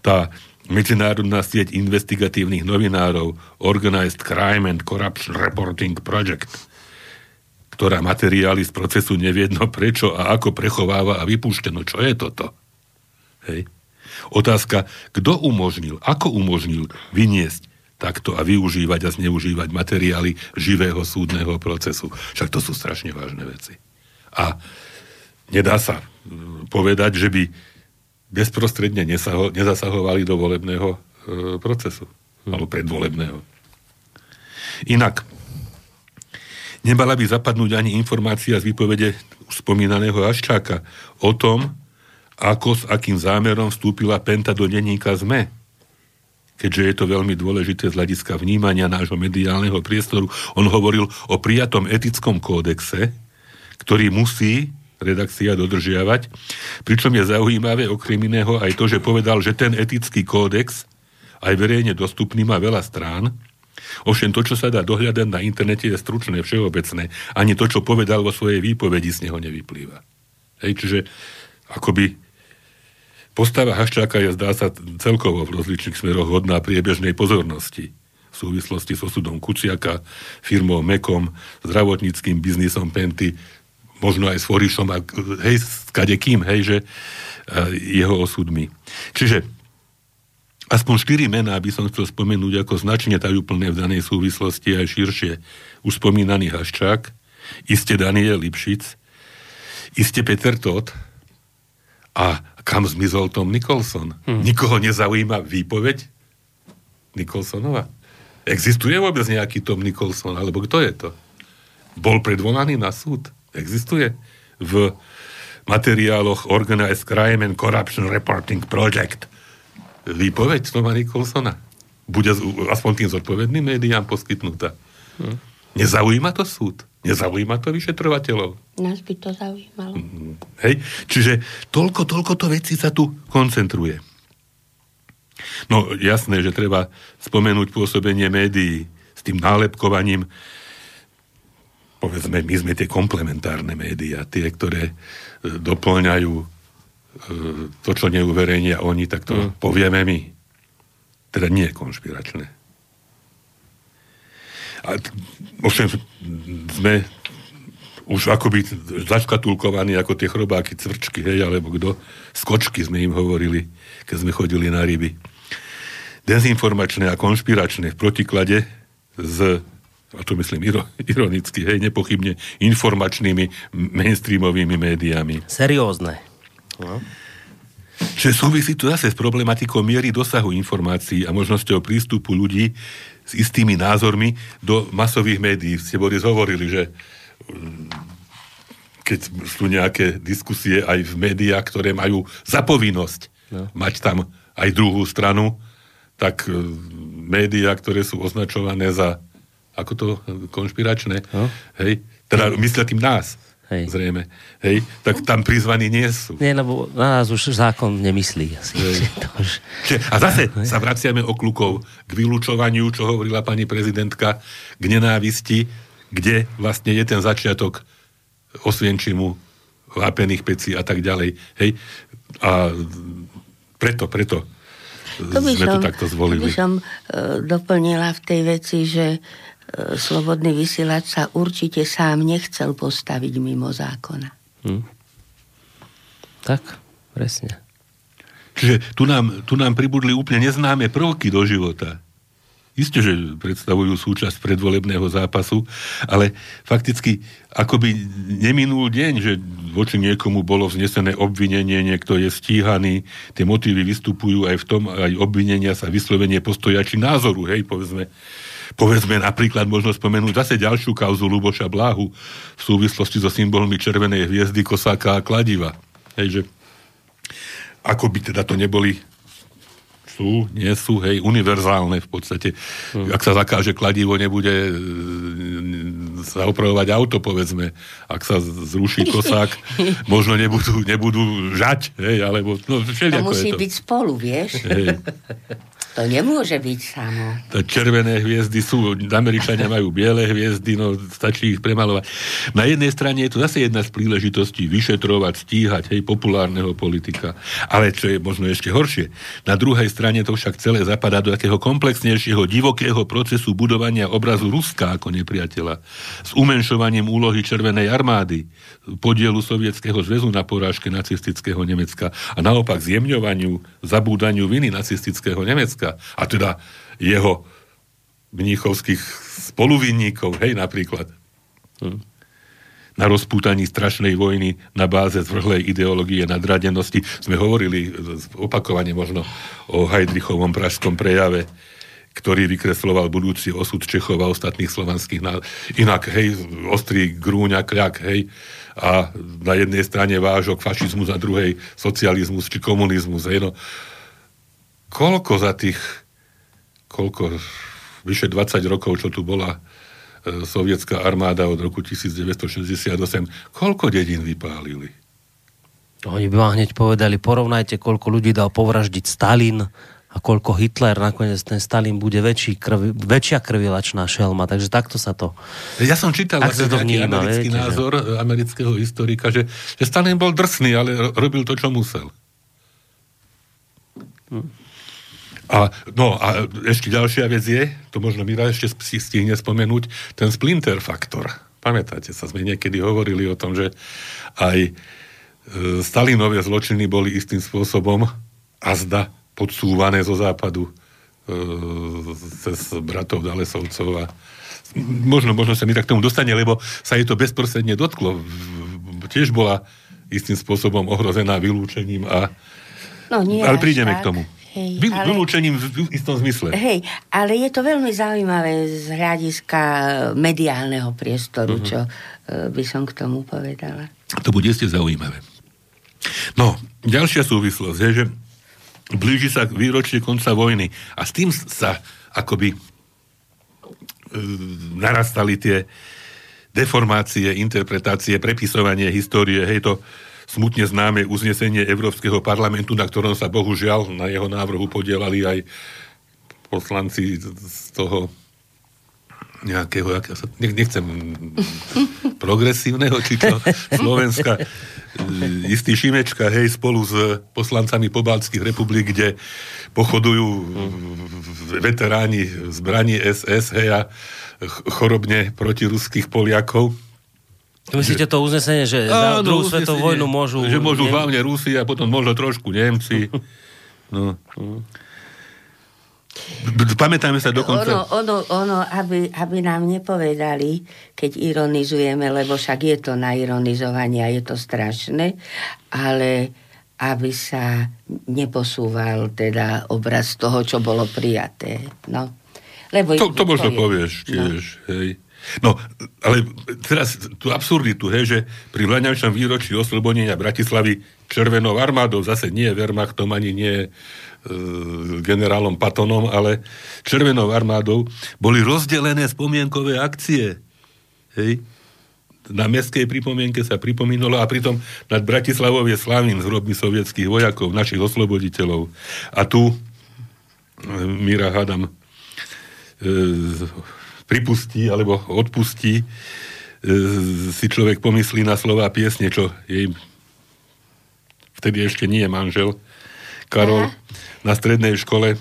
Tá medzinárodná sieť investigatívnych novinárov Organized Crime and Corruption Reporting Project, ktorá materiály z procesu neviedno prečo a ako prechováva a vypúšťa. No čo je toto? Hej. Otázka, kto umožnil, ako umožnil vyniesť takto a využívať a zneužívať materiály živého súdneho procesu. Však to sú strašne vážne veci. A nedá sa mm, povedať, že by bezprostredne nesaho, nezasahovali do volebného e, procesu. Hm. Alebo predvolebného. Inak, nemala by zapadnúť ani informácia z výpovede spomínaného Aščáka o tom, ako s akým zámerom vstúpila Penta do denníka ZME. Keďže je to veľmi dôležité z hľadiska vnímania nášho mediálneho priestoru. On hovoril o prijatom etickom kódexe, ktorý musí redakcia dodržiavať. Pričom je zaujímavé okrem iného aj to, že povedal, že ten etický kódex aj verejne dostupný má veľa strán. Ovšem to, čo sa dá dohľadať na internete, je stručné, všeobecné. Ani to, čo povedal vo svojej výpovedi, z neho nevyplýva. Hej, čiže akoby postava Haščáka je, zdá sa, celkovo v rozličných smeroch hodná priebežnej pozornosti v súvislosti s osudom Kuciaka, firmou Mekom, zdravotníckým biznisom Penty, možno aj s Forišom a hej, s kadekým, hej, že uh, jeho osudmi. Čiže aspoň štyri mená by som chcel spomenúť ako značne tajúplné v danej súvislosti aj širšie. Už spomínaný Haščák, iste Daniel Lipšic, iste Peter Todt a kam zmizol Tom Nicholson? Hmm. Nikoho nezaujíma výpoveď Nicholsonova? Existuje vôbec nejaký Tom Nicholson? Alebo kto je to? Bol predvolaný na súd? Existuje? V materiáloch Organized Crime and Corruption Reporting Project výpoveď Toma Nicholsona? Bude aspoň tým zodpovedným médiám poskytnutá? Hmm. Nezaujíma to súd? Nezaujíma to vyšetrovateľov? Nás by to zaujímalo. Mm, hej? Čiže toľko, toľko to veci sa tu koncentruje. No jasné, že treba spomenúť pôsobenie médií s tým nálepkovaním. Povedzme, my sme tie komplementárne médiá, tie, ktoré e, doplňajú e, to, čo neuverejnia oni, tak to mm. povieme my. Teda nie konšpiračné. A ovšem sme už akoby zaškatulkovaní ako tie chrobáky cvrčky, hej, alebo kto, skočky sme im hovorili, keď sme chodili na ryby dezinformačné a konšpiračné v protiklade s a to myslím ironicky, hej, nepochybne informačnými mainstreamovými médiami. Seriózne. No. Čiže súvisí tu zase s problematikou miery dosahu informácií a možnosťou prístupu ľudí s istými názormi do masových médií. Ste Boris hovorili, že mm, keď sú nejaké diskusie aj v médiách, ktoré majú zapovinnosť no. mať tam aj druhú stranu, tak e, médiá, ktoré sú označované za ako to konšpiračné, no. hej, teda myslia tým nás, hej. zrejme, hej, tak tam prizvaní nie sú. Nie, lebo na nás už zákon nemyslí. Asi. už... A zase hej. sa vraciame oklukov k vylúčovaniu, čo hovorila pani prezidentka, k nenávisti, kde vlastne je ten začiatok osvienčimu, vápených pecí a tak ďalej. Hej. A preto, preto to by sme som, to takto zvolili. To by som uh, doplnila v tej veci, že slobodný vysielač sa určite sám nechcel postaviť mimo zákona. Hm. Tak, presne. Čiže tu nám, tu nám pribudli úplne neznáme prvky do života. Isté, že predstavujú súčasť predvolebného zápasu, ale fakticky akoby neminul deň, že voči niekomu bolo vznesené obvinenie, niekto je stíhaný, tie motívy vystupujú aj v tom, aj obvinenia sa vyslovenie postoja či názoru, hej, povedzme. Povedzme napríklad možno spomenúť zase ďalšiu kauzu Luboša Bláhu v súvislosti so symbolmi červenej hviezdy, kosáka a kladiva. Hej, že ako by teda to neboli sú, nie sú, hej, univerzálne v podstate. Hmm. Ak sa zakáže kladivo, nebude e, sa opravovať auto, povedzme. Ak sa zruší kosák, (laughs) možno nebudú, nebudú žať, hej, alebo no, To musí je to. byť spolu, vieš? Hej. (laughs) To nemôže byť samo. To červené hviezdy sú, Američania majú biele hviezdy, no stačí ich premalovať. Na jednej strane je to zase jedna z príležitostí vyšetrovať, stíhať, hej, populárneho politika. Ale čo je možno ešte horšie, na druhej strane to však celé zapadá do takého komplexnejšieho, divokého procesu budovania obrazu Ruska ako nepriateľa. S umenšovaním úlohy Červenej armády, podielu Sovietskeho zväzu na porážke nacistického Nemecka a naopak zjemňovaniu, zabúdaniu viny nacistického Nemecka Slovenska. A teda jeho mníchovských spoluvinníkov, hej, napríklad. Hm. Na rozpútaní strašnej vojny na báze zvrhlej ideológie nadradenosti sme hovorili opakovane možno o Heidrichovom pražskom prejave, ktorý vykresloval budúci osud Čechov a ostatných slovanských národov. Inak, hej, ostrý grúňa, kľak, hej, a na jednej strane vážok fašizmus, a druhej socializmus či komunizmus, hej, no koľko za tých, koľko, vyše 20 rokov, čo tu bola e, sovietská armáda od roku 1968, koľko dedín vypálili? Oni by vám hneď povedali, porovnajte, koľko ľudí dal povraždiť Stalin a koľko Hitler, nakoniec ten Stalin bude väčší krvi, väčšia krvilačná šelma, takže takto sa to... Ja som čítal vlastne to vníma, americký viete, názor že... amerického historika, že, že Stalin bol drsný, ale robil to, čo musel. Hm. A, no a ešte ďalšia vec je, to možno Mira ešte si stihne spomenúť, ten splinter faktor. Pamätáte sa, sme niekedy hovorili o tom, že aj e, Stalinové zločiny boli istým spôsobom azda podsúvané zo západu e, cez bratov Dalesovcov a možno, možno sa mi tak k tomu dostane, lebo sa jej to bezprostredne dotklo. Tiež bola istým spôsobom ohrozená vylúčením a No nie Ale prídeme tak. k tomu. Hej, Vy, ale, vylúčením v istom zmysle. Hej, ale je to veľmi zaujímavé z hľadiska mediálneho priestoru, uh-huh. čo uh, by som k tomu povedala. To bude ste zaujímavé. No, ďalšia súvislosť je, že blíži sa výročie konca vojny a s tým sa akoby uh, narastali tie deformácie, interpretácie, prepisovanie histórie, hej, to smutne známe uznesenie Európskeho parlamentu, na ktorom sa bohužiaľ na jeho návrhu podielali aj poslanci z toho nejakého, nechcem progresívneho, či čo, (laughs) Slovenska, istý Šimečka, hej, spolu s poslancami pobaltských republik, kde pochodujú veteráni zbraní SS, hej, a chorobne proti ruských Poliakov. Myslíte to uznesenie, že za Áno, druhú svetovú vojnu môžu... Že môžu hlavne Rusi a potom možno trošku Nemci. (laughs) No. Pamätáme sa dokonca... Ono, ono, ono aby, aby nám nepovedali, keď ironizujeme, lebo však je to na ironizovanie a je to strašné, ale aby sa neposúval teda obraz toho, čo bolo prijaté. No. Lebo to, to možno povieš no. tiež, no. hej. No, ale teraz tú absurditu, hej, že pri vlaňajšom výročí oslobodenia Bratislavy Červenou armádou, zase nie Wehrmachtom, ani nie E, generálom Patonom, ale Červenou armádou, boli rozdelené spomienkové akcie. Hej? Na mestskej pripomienke sa pripomínalo a pritom nad Bratislavou je slavným z hrobmi sovietských vojakov, našich osloboditeľov. A tu e, Mira Hadam e, pripustí alebo odpustí, e, si človek pomyslí na slova piesne, čo jej vtedy ešte nie je manžel, Karol, Aha na strednej škole e,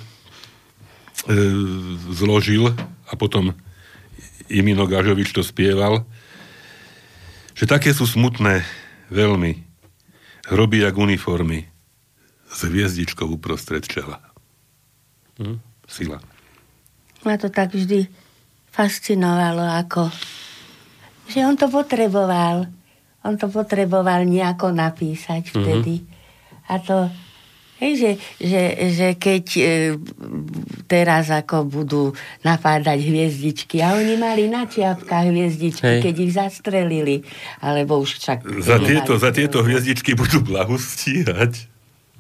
zložil a potom Imino Gažovič to spieval, že také sú smutné veľmi hroby jak uniformy s hviezdičkou uprostred čela. Hm? Sila. Ma to tak vždy fascinovalo, ako že on to potreboval. On to potreboval nejako napísať mhm. vtedy. Mm-hmm. A to Hej, že, že, že keď e, teraz ako budú napádať hviezdičky a oni mali na čiapkách hviezdičky, Hej. keď ich zastrelili, alebo už však... Za tieto, za tieto hviezdičky budú blahu stíhať.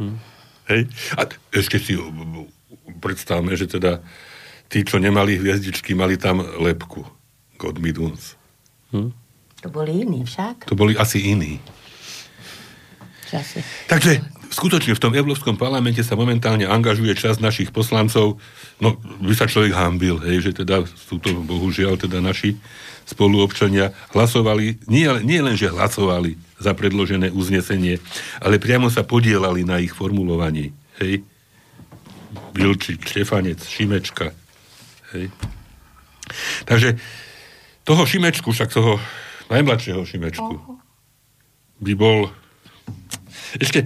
Hm. Hej. A ešte si predstavme, že teda tí, čo nemali hviezdičky, mali tam lepku. God Miduns. Hm. To boli iní však. To boli asi iní. Čase. Takže skutočne v tom Európskom parlamente sa momentálne angažuje časť našich poslancov, no by sa človek hambil, hej, že teda sú to bohužiaľ teda naši spoluobčania hlasovali, nie, nie len, že hlasovali za predložené uznesenie, ale priamo sa podielali na ich formulovaní. Hej. Bilčík, Štefanec, Šimečka. Hej. Takže toho Šimečku, však toho najmladšieho Šimečku, by bol ešte,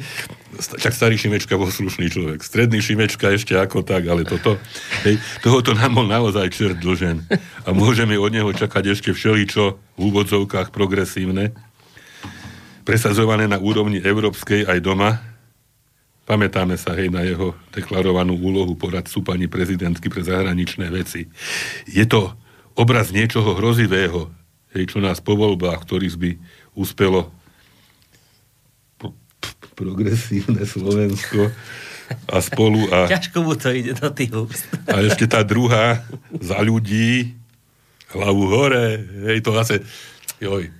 však starý Šimečka bol slušný človek. Stredný Šimečka ešte ako tak, ale toto, hej, tohoto nám bol naozaj čert dlžen. A môžeme od neho čakať ešte všeličo v úvodzovkách progresívne, presadzované na úrovni európskej aj doma. Pamätáme sa hej na jeho deklarovanú úlohu poradcu pani prezidentky pre zahraničné veci. Je to obraz niečoho hrozivého, hej, čo nás po voľbách, ktorých by uspelo progresívne Slovensko a spolu a... Ťažko mu to ide do tých úst. A ešte tá druhá za ľudí, hlavu hore, hej, to zase, joj,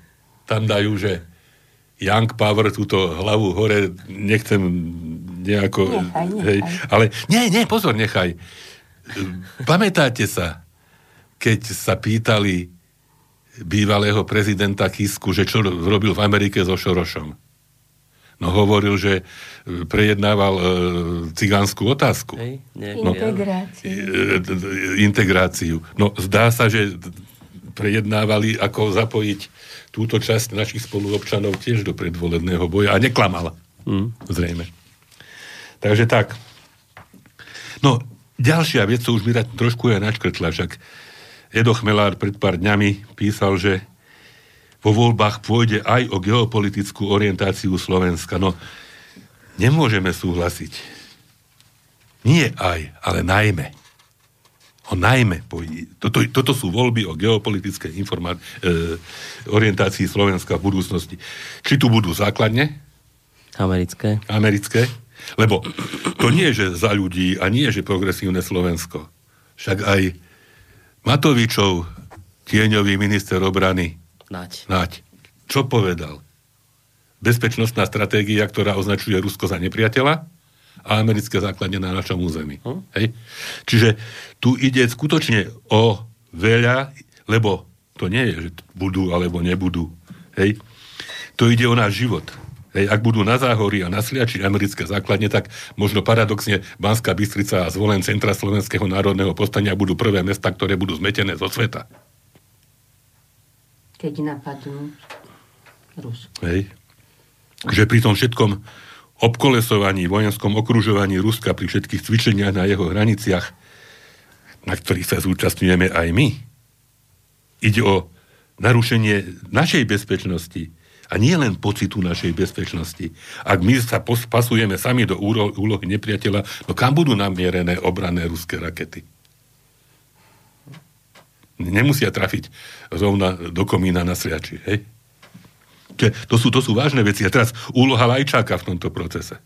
tam dajú, že Young Power, túto hlavu hore, nechcem nejako... Nechaj, nechaj. Hej, ale nie, nie, pozor, nechaj. Pamätáte sa, keď sa pýtali bývalého prezidenta Kisku, že čo robil v Amerike so Šorošom? No hovoril, že e, prejednával e, cigánsku otázku. Hej, no, integráciu. E, integráciu. No zdá sa, že prejednávali, ako zapojiť túto časť našich spoluobčanov tiež do predvolebného boja a neklamala. Mm. Zrejme. Takže tak. No, ďalšia vec, co už mi trošku je načkrtla, však Edo Chmelár pred pár dňami písal, že po voľbách pôjde aj o geopolitickú orientáciu Slovenska. No, nemôžeme súhlasiť. Nie aj, ale najmä. O najmä pôjde. Toto, toto sú voľby o geopolitickej informá- e, orientácii Slovenska v budúcnosti. Či tu budú základne? Americké. Americké. Lebo to nie je, že za ľudí a nie je, že progresívne Slovensko. Však aj Matovičov, tieňový minister obrany, Nať. Nať. Čo povedal? bezpečnostná stratégia, ktorá označuje Rusko za nepriateľa a americké základne na našom území. Hm? Hej? Čiže tu ide skutočne o veľa, lebo to nie je, že budú alebo nebudú. Hej? To ide o náš život. Hej, ak budú na Záhorí a na Sliači americké základne, tak možno paradoxne Banská Bystrica a zvolen Centra Slovenského národného postania budú prvé mesta, ktoré budú zmetené zo sveta. Keď napadnú Rusko. Hej. Že pri tom všetkom obkolesovaní, vojenskom okružovaní Ruska, pri všetkých cvičeniach na jeho hraniciach, na ktorých sa zúčastňujeme aj my, ide o narušenie našej bezpečnosti, a nie len pocitu našej bezpečnosti. Ak my sa pasujeme sami do úlohy nepriateľa, no kam budú namierené obranné ruské rakety? Nemusia trafiť rovna do komína na sliači, hej? Čiže to sú, to sú vážne veci. A teraz úloha Lajčáka v tomto procese.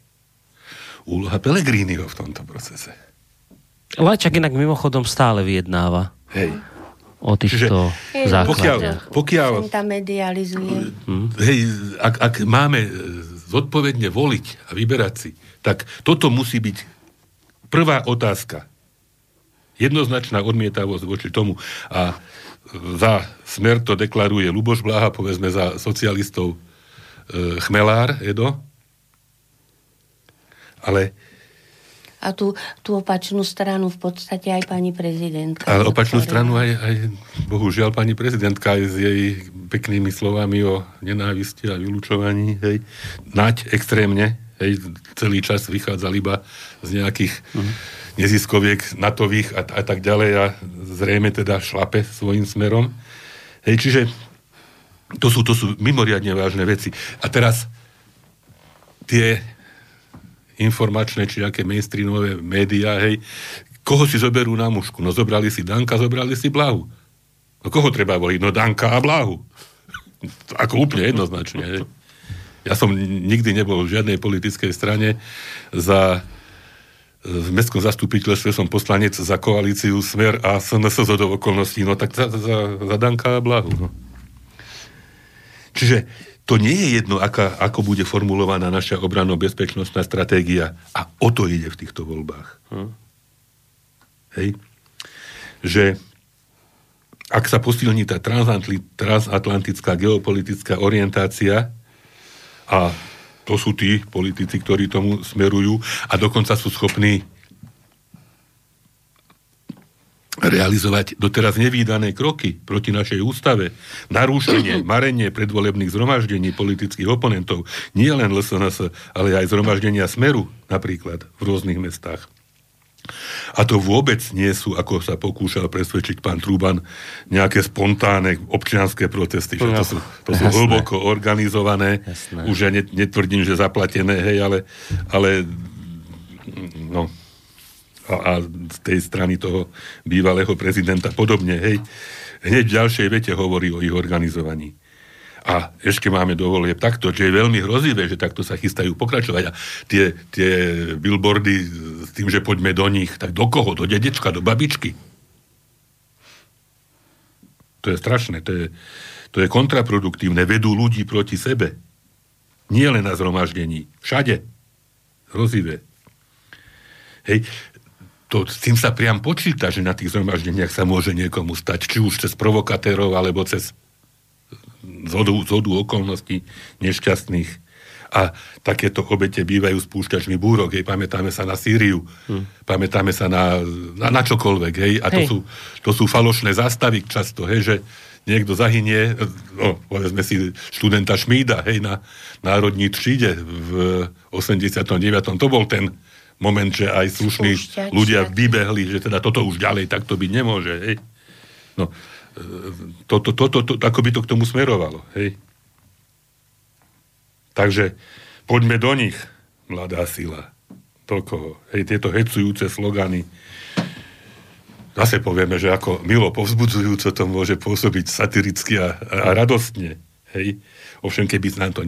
Úloha Pelegrínyho v tomto procese. Lajčák inak mimochodom stále vyjednáva. Hej o týchto základniach. Pokiaľ, pokiaľ tam medializuje. Hm? Hej, ak, ak máme e, zodpovedne voliť a vyberať si, tak toto musí byť prvá otázka. Jednoznačná odmietavosť voči tomu. A za smer to deklaruje Luboš Bláha, povedzme za socialistov e, Chmelár, Edo. Ale a tú, tú opačnú stranu v podstate aj pani prezidentka. Ale opačnú ktoré... stranu aj, aj, bohužiaľ, pani prezidentka aj s jej peknými slovami o nenávisti a vylúčovaní, hej, nať extrémne, hej, celý čas vychádzal iba z nejakých uh-huh. neziskoviek natových a, a tak ďalej a zrejme teda šlape svojim smerom. Hej, čiže to sú, to sú mimoriadne vážne veci. A teraz tie informačné či aké mainstreamové médiá, hej, koho si zoberú na mužku? No zobrali si Danka, zobrali si Blahu. No koho treba voliť? No Danka a Blahu. (laughs) Ako úplne jednoznačne. Hej. Ja som nikdy nebol v žiadnej politickej strane za v mestskom zastupiteľstve som poslanec za koalíciu Smer a SNS do okolností, no tak za, za, za Danka a Blahu. No. Čiže to nie je jedno, aká, ako bude formulovaná naša obranno-bezpečnostná stratégia. A o to ide v týchto voľbách. Hm. Hej? Že ak sa posilní tá transatlantická geopolitická orientácia a to sú tí politici, ktorí tomu smerujú a dokonca sú schopní realizovať doteraz nevýdané kroky proti našej ústave, narúšenie, (clears throat) marenie predvolebných zhromaždení politických oponentov, nie len LSNS, ale aj zhromaždenia Smeru napríklad v rôznych mestách. A to vôbec nie sú, ako sa pokúšal presvedčiť pán Truban, nejaké spontánne občianské protesty. Že to sú, to sú hlboko organizované. Jasné. Už ja netvrdím, že zaplatené, hej, ale, ale no, a, a z tej strany toho bývalého prezidenta podobne, hej, hneď v ďalšej vete hovorí o ich organizovaní. A ešte máme dovolie takto, že je veľmi hrozivé, že takto sa chystajú pokračovať. A tie, tie billboardy s tým, že poďme do nich, tak do koho? Do dedečka, do babičky? To je strašné, to je, to je kontraproduktívne. Vedú ľudí proti sebe. Nie len na zhromaždení. Všade. Hrozivé. Hej to, s tým sa priam počíta, že na tých zhromaždeniach sa môže niekomu stať, či už cez provokatérov, alebo cez zhodu, zhodu okolností nešťastných. A takéto obete bývajú spúšťačmi búrok, hej, pamätáme sa na Sýriu, hmm. pamätáme sa na, na, na čokoľvek, hej, a to, hej. Sú, to sú falošné zástavy často, hej, že niekto zahynie, no, povedzme si študenta Šmída, hej, na národní tříde v 89. To bol ten moment, že aj slušní Spúšťač, ľudia vybehli, že teda toto už ďalej takto byť nemôže. Hej. No, toto, toto, to, to, ako by to k tomu smerovalo. Hej. Takže poďme do nich, mladá sila. Toľko. Hej, tieto hecujúce slogany. Zase povieme, že ako milo povzbudzujúco to môže pôsobiť satiricky a, a radostne. Hej. Ovšem, keby nám to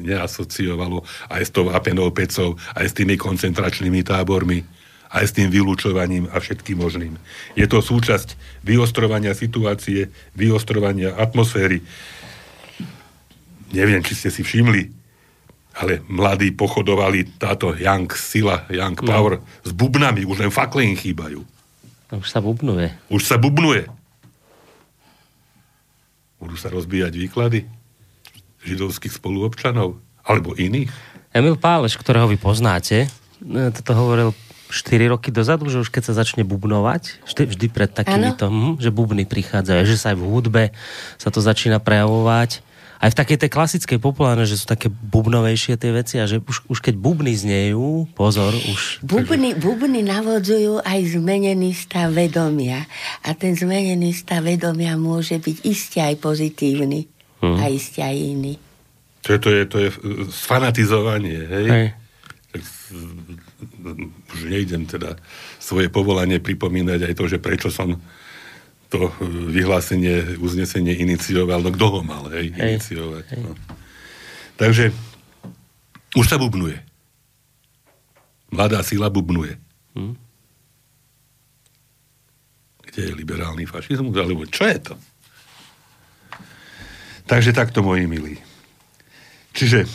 neasociovalo aj s tou Apenou pecou, aj s tými koncentračnými tábormi, aj s tým vylúčovaním a všetkým možným. Je to súčasť vyostrovania situácie, vyostrovania atmosféry. neviem, či ste si všimli, ale mladí pochodovali táto Young Sila, Young no. Power no. s bubnami, už len fakle im chýbajú. Už sa bubnuje. Už sa bubnuje. Budú sa rozbíjať výklady židovských spoluobčanov alebo iných. Emil Páleš, ktorého vy poznáte, e, toto hovoril 4 roky dozadu, že už keď sa začne bubnovať, vždy, vždy pred takýmito, hm, že bubny prichádzajú, že sa aj v hudbe sa to začína prejavovať aj v takej tej klasickej populárnej, že sú také bubnovejšie tie veci a že už, už keď bubny znejú, pozor, už... Bubny, bubny navodzujú aj zmenený stav vedomia a ten zmenený stav vedomia môže byť iste aj pozitívny hmm. a iste aj iný. To je, to je, to je sfanatizovanie, hej? hej. Tak, už nejdem teda svoje povolanie pripomínať aj to, že prečo som to vyhlásenie, uznesenie inicioval, no kto ho mal, hej, hej. iniciovať. Hej. No. Takže už sa bubnuje. Mladá sila bubnuje. Hm. Kde je liberálny fašizmus? Alebo čo je to? Takže takto, moji milí. Čiže,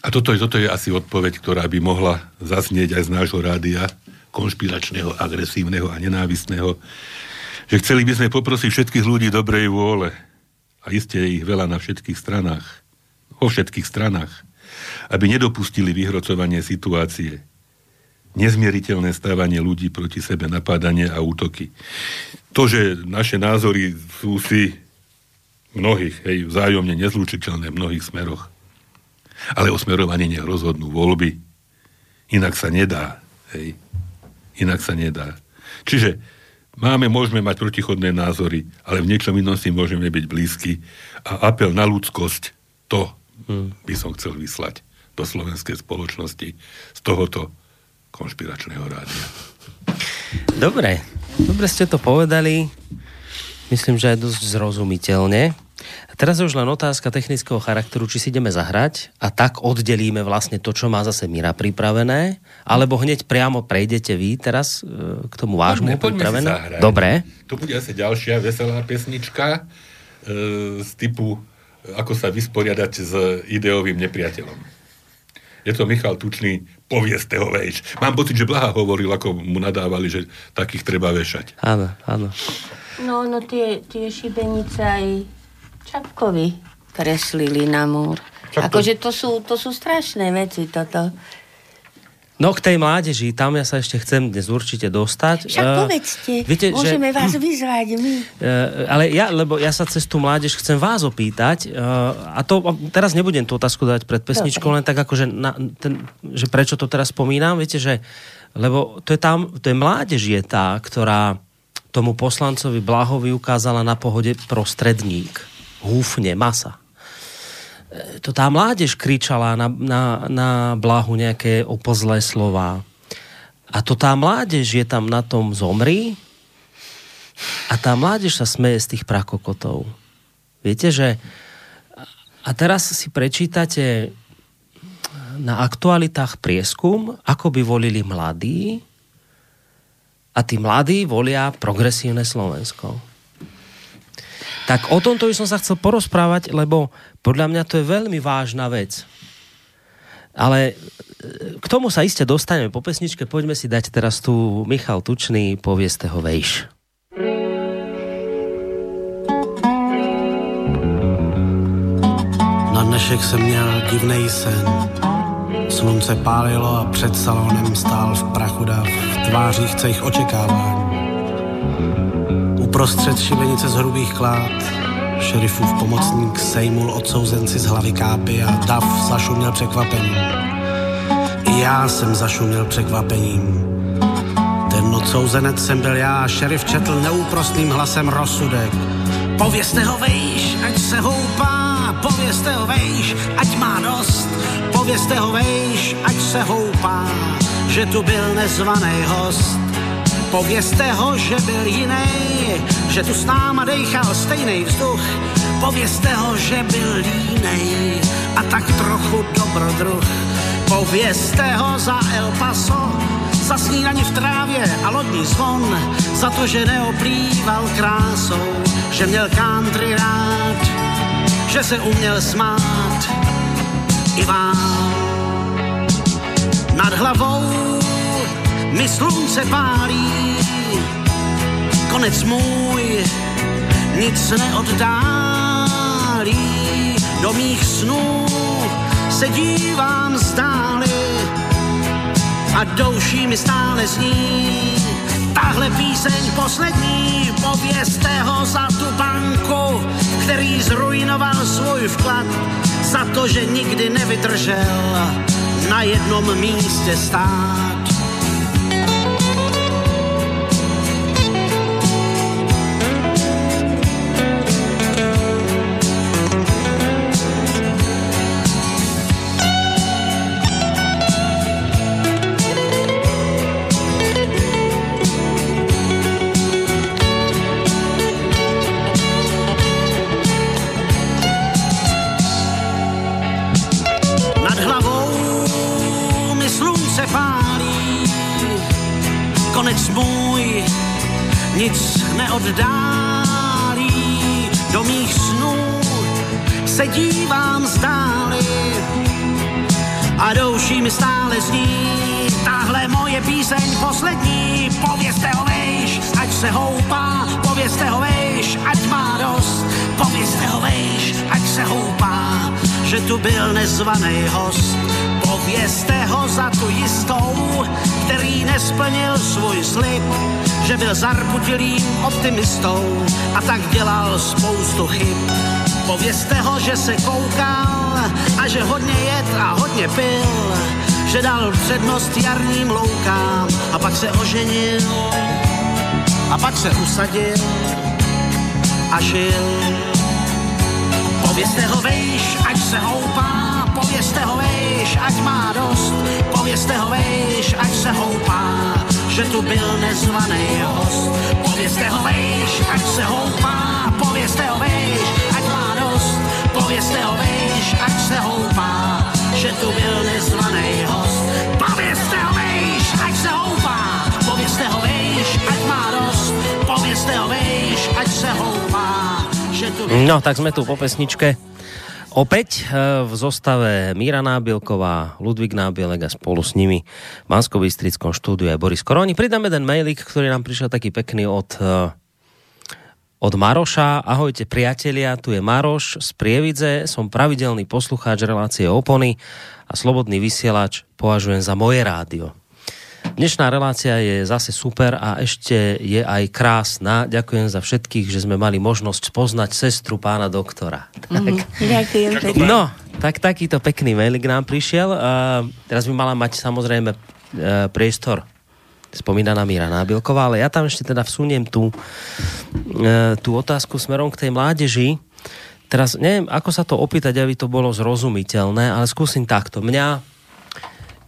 a toto, toto je asi odpoveď, ktorá by mohla zasnieť aj z nášho rádia, konšpiračného, agresívneho a nenávistného, že chceli by sme poprosiť všetkých ľudí dobrej vôle, a iste ich veľa na všetkých stranách, vo všetkých stranách, aby nedopustili vyhrocovanie situácie, nezmieriteľné stávanie ľudí proti sebe, napádanie a útoky. To, že naše názory sú si mnohých, hej, vzájomne nezlučiteľné v mnohých smeroch, ale o smerovaní nech rozhodnú voľby. Inak sa nedá, hej. Inak sa nedá. Čiže Máme, môžeme mať protichodné názory, ale v niečom inom si môžeme byť blízky a apel na ľudskosť, to by som chcel vyslať do slovenskej spoločnosti z tohoto konšpiračného rádia. Dobre, dobre ste to povedali. Myslím, že aj dosť zrozumiteľne teraz je už len otázka technického charakteru, či si ideme zahrať a tak oddelíme vlastne to, čo má zase Mira pripravené, alebo hneď priamo prejdete vy teraz e, k tomu vášmu poďme, pripravené. Poďme Dobre. To bude asi ďalšia veselá pesnička e, z typu ako sa vysporiadať s ideovým nepriateľom. Je to Michal Tučný, povieste ho vejš. Mám pocit, že Blaha hovoril, ako mu nadávali, že takých treba vešať. Áno, áno. No, no tie, tie šibenice aj Čapkovi kreslili na múr. Čapko... Akože to sú, to sú strašné veci toto. No k tej mládeži, tam ja sa ešte chcem dnes určite dostať. Však uh, povedzte, viete, môžeme že, vás (laughs) vyzvať my. Uh, ale ja, lebo ja sa cez tú mládež chcem vás opýtať, uh, a to teraz nebudem tú otázku dať pred pesničkou, len tak ako, že, na, ten, že prečo to teraz spomínam, viete, že lebo to je tam, to je mládež je tá, ktorá tomu poslancovi Blahovi ukázala na pohode prostredník húfne, masa. E, to tá mládež kričala na, na, na blahu nejaké opozlé slova. A to tá mládež je tam na tom zomri a tá mládež sa smeje z tých prakokotov. Viete, že a teraz si prečítate na aktualitách prieskum, ako by volili mladí a tí mladí volia progresívne Slovensko. Tak o tomto by som sa chcel porozprávať, lebo podľa mňa to je veľmi vážna vec. Ale e, k tomu sa iste dostaneme po pesničke. Poďme si dať teraz tu Michal Tučný, povieste ho vejš. Na dnešek jsem měl divnej sen. Slunce pálilo a před salonem stál v prachu dav v tvářích cejch očekávání. Uprostřed šibenice z hrubých klád šerifův pomocník sejmul odsouzenci z hlavy kápy a Dav zašuměl překvapením. I já jsem zašuměl překvapením. Ten odsouzenec jsem byl já šerif četl neúprostným hlasem rozsudek. Povězte ho vejš, ať se houpá, povězte ho vejš, ať má dost. Povězte ho vejš, ať se houpá, že tu byl nezvaný host. Povězte ho, že byl jiný, že tu s náma dejchal stejný vzduch. Povězte ho, že byl línej a tak trochu dobrodruh. Povězte ho za El Paso, za snídaní v trávě a lodní zvon, za to, že neoplýval krásou, že měl country rád že se uměl smát i vám. Nad hlavou mi slunce pálí, konec můj nic neoddálí. Do mých snů se dívám zdáli a douší mi stále zní tahle píseň poslední, povězte ho za tu banku, který zrujnoval svůj vklad, za to, že nikdy nevydržel na jednom místě stát. Byl nezvaný host. Povězte ho za tu jistou, který nesplnil svůj slib že byl zarputilým optimistou a tak dělal spoustu chyb. Povězte ho, že se koukal a že hodně jet a hodně pil, že dal přednost jarním loukám a pak se oženil a pak se usadil a žil. Povězte ho vejš, ať se houpá, povězte ho vejš, ať má dost, povězte ho vejš, ať se houpá, že tu byl nezvaný host. Povězte ho vejš, ať se houpá, povězte ho vejš, ať má dost. Povězte ho vejš, ať se houpá, že tu byl nezvaný host. Povězte ho vejš, ať se houpá, povězte ho vejš, ať má dost. Povězte ho vejš, ať se houpá. No, tak sme tu po pesničke. Opäť eh, v zostave Míra Nábielková, Ludvík Nábielek a spolu s nimi v mansko štúdiu je Boris Koroni. Pridám jeden mailik, ktorý nám prišiel taký pekný od, eh, od Maroša. Ahojte priatelia, tu je Maroš z Prievidze. Som pravidelný poslucháč relácie Opony a Slobodný vysielač považujem za moje rádio. Dnešná relácia je zase super a ešte je aj krásna. Ďakujem za všetkých, že sme mali možnosť poznať sestru pána doktora. Mm, ďakujem. No, tak takýto pekný mailik nám prišiel. Uh, teraz by mala mať samozrejme uh, priestor spomínaná Míra Nábilková, ale ja tam ešte teda vsuniem tú, uh, tú otázku smerom k tej mládeži. Teraz neviem, ako sa to opýtať, aby to bolo zrozumiteľné, ale skúsim takto. Mňa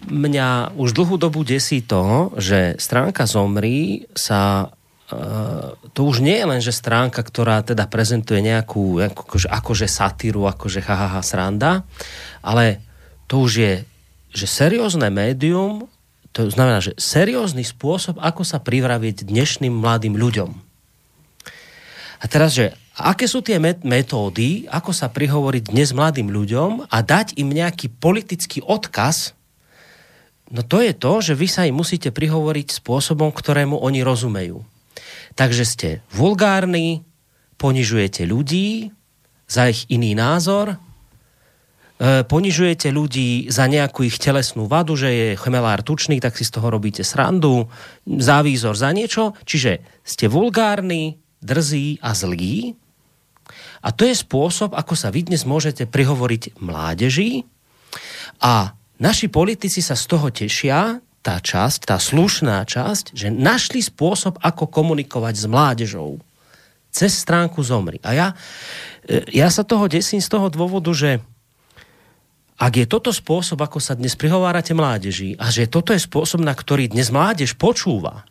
mňa už dlhú dobu desí to, že stránka Zomri sa Uh, to už nie je len, že stránka, ktorá teda prezentuje nejakú akože, akože satíru, akože hahaha sranda, ale to už je, že seriózne médium, to znamená, že seriózny spôsob, ako sa privraviť dnešným mladým ľuďom. A teraz, že aké sú tie metódy, ako sa prihovoriť dnes mladým ľuďom a dať im nejaký politický odkaz, No to je to, že vy sa im musíte prihovoriť spôsobom, ktorému oni rozumejú. Takže ste vulgárni, ponižujete ľudí za ich iný názor, e, ponižujete ľudí za nejakú ich telesnú vadu, že je chmelár tučný, tak si z toho robíte srandu, závízor za niečo, čiže ste vulgárni, drzí a zlí. A to je spôsob, ako sa vy dnes môžete prihovoriť mládeži a naši politici sa z toho tešia, tá časť, tá slušná časť, že našli spôsob, ako komunikovať s mládežou. Cez stránku Zomri. A ja, e, ja sa toho desím z toho dôvodu, že ak je toto spôsob, ako sa dnes prihovárate mládeži a že toto je spôsob, na ktorý dnes mládež počúva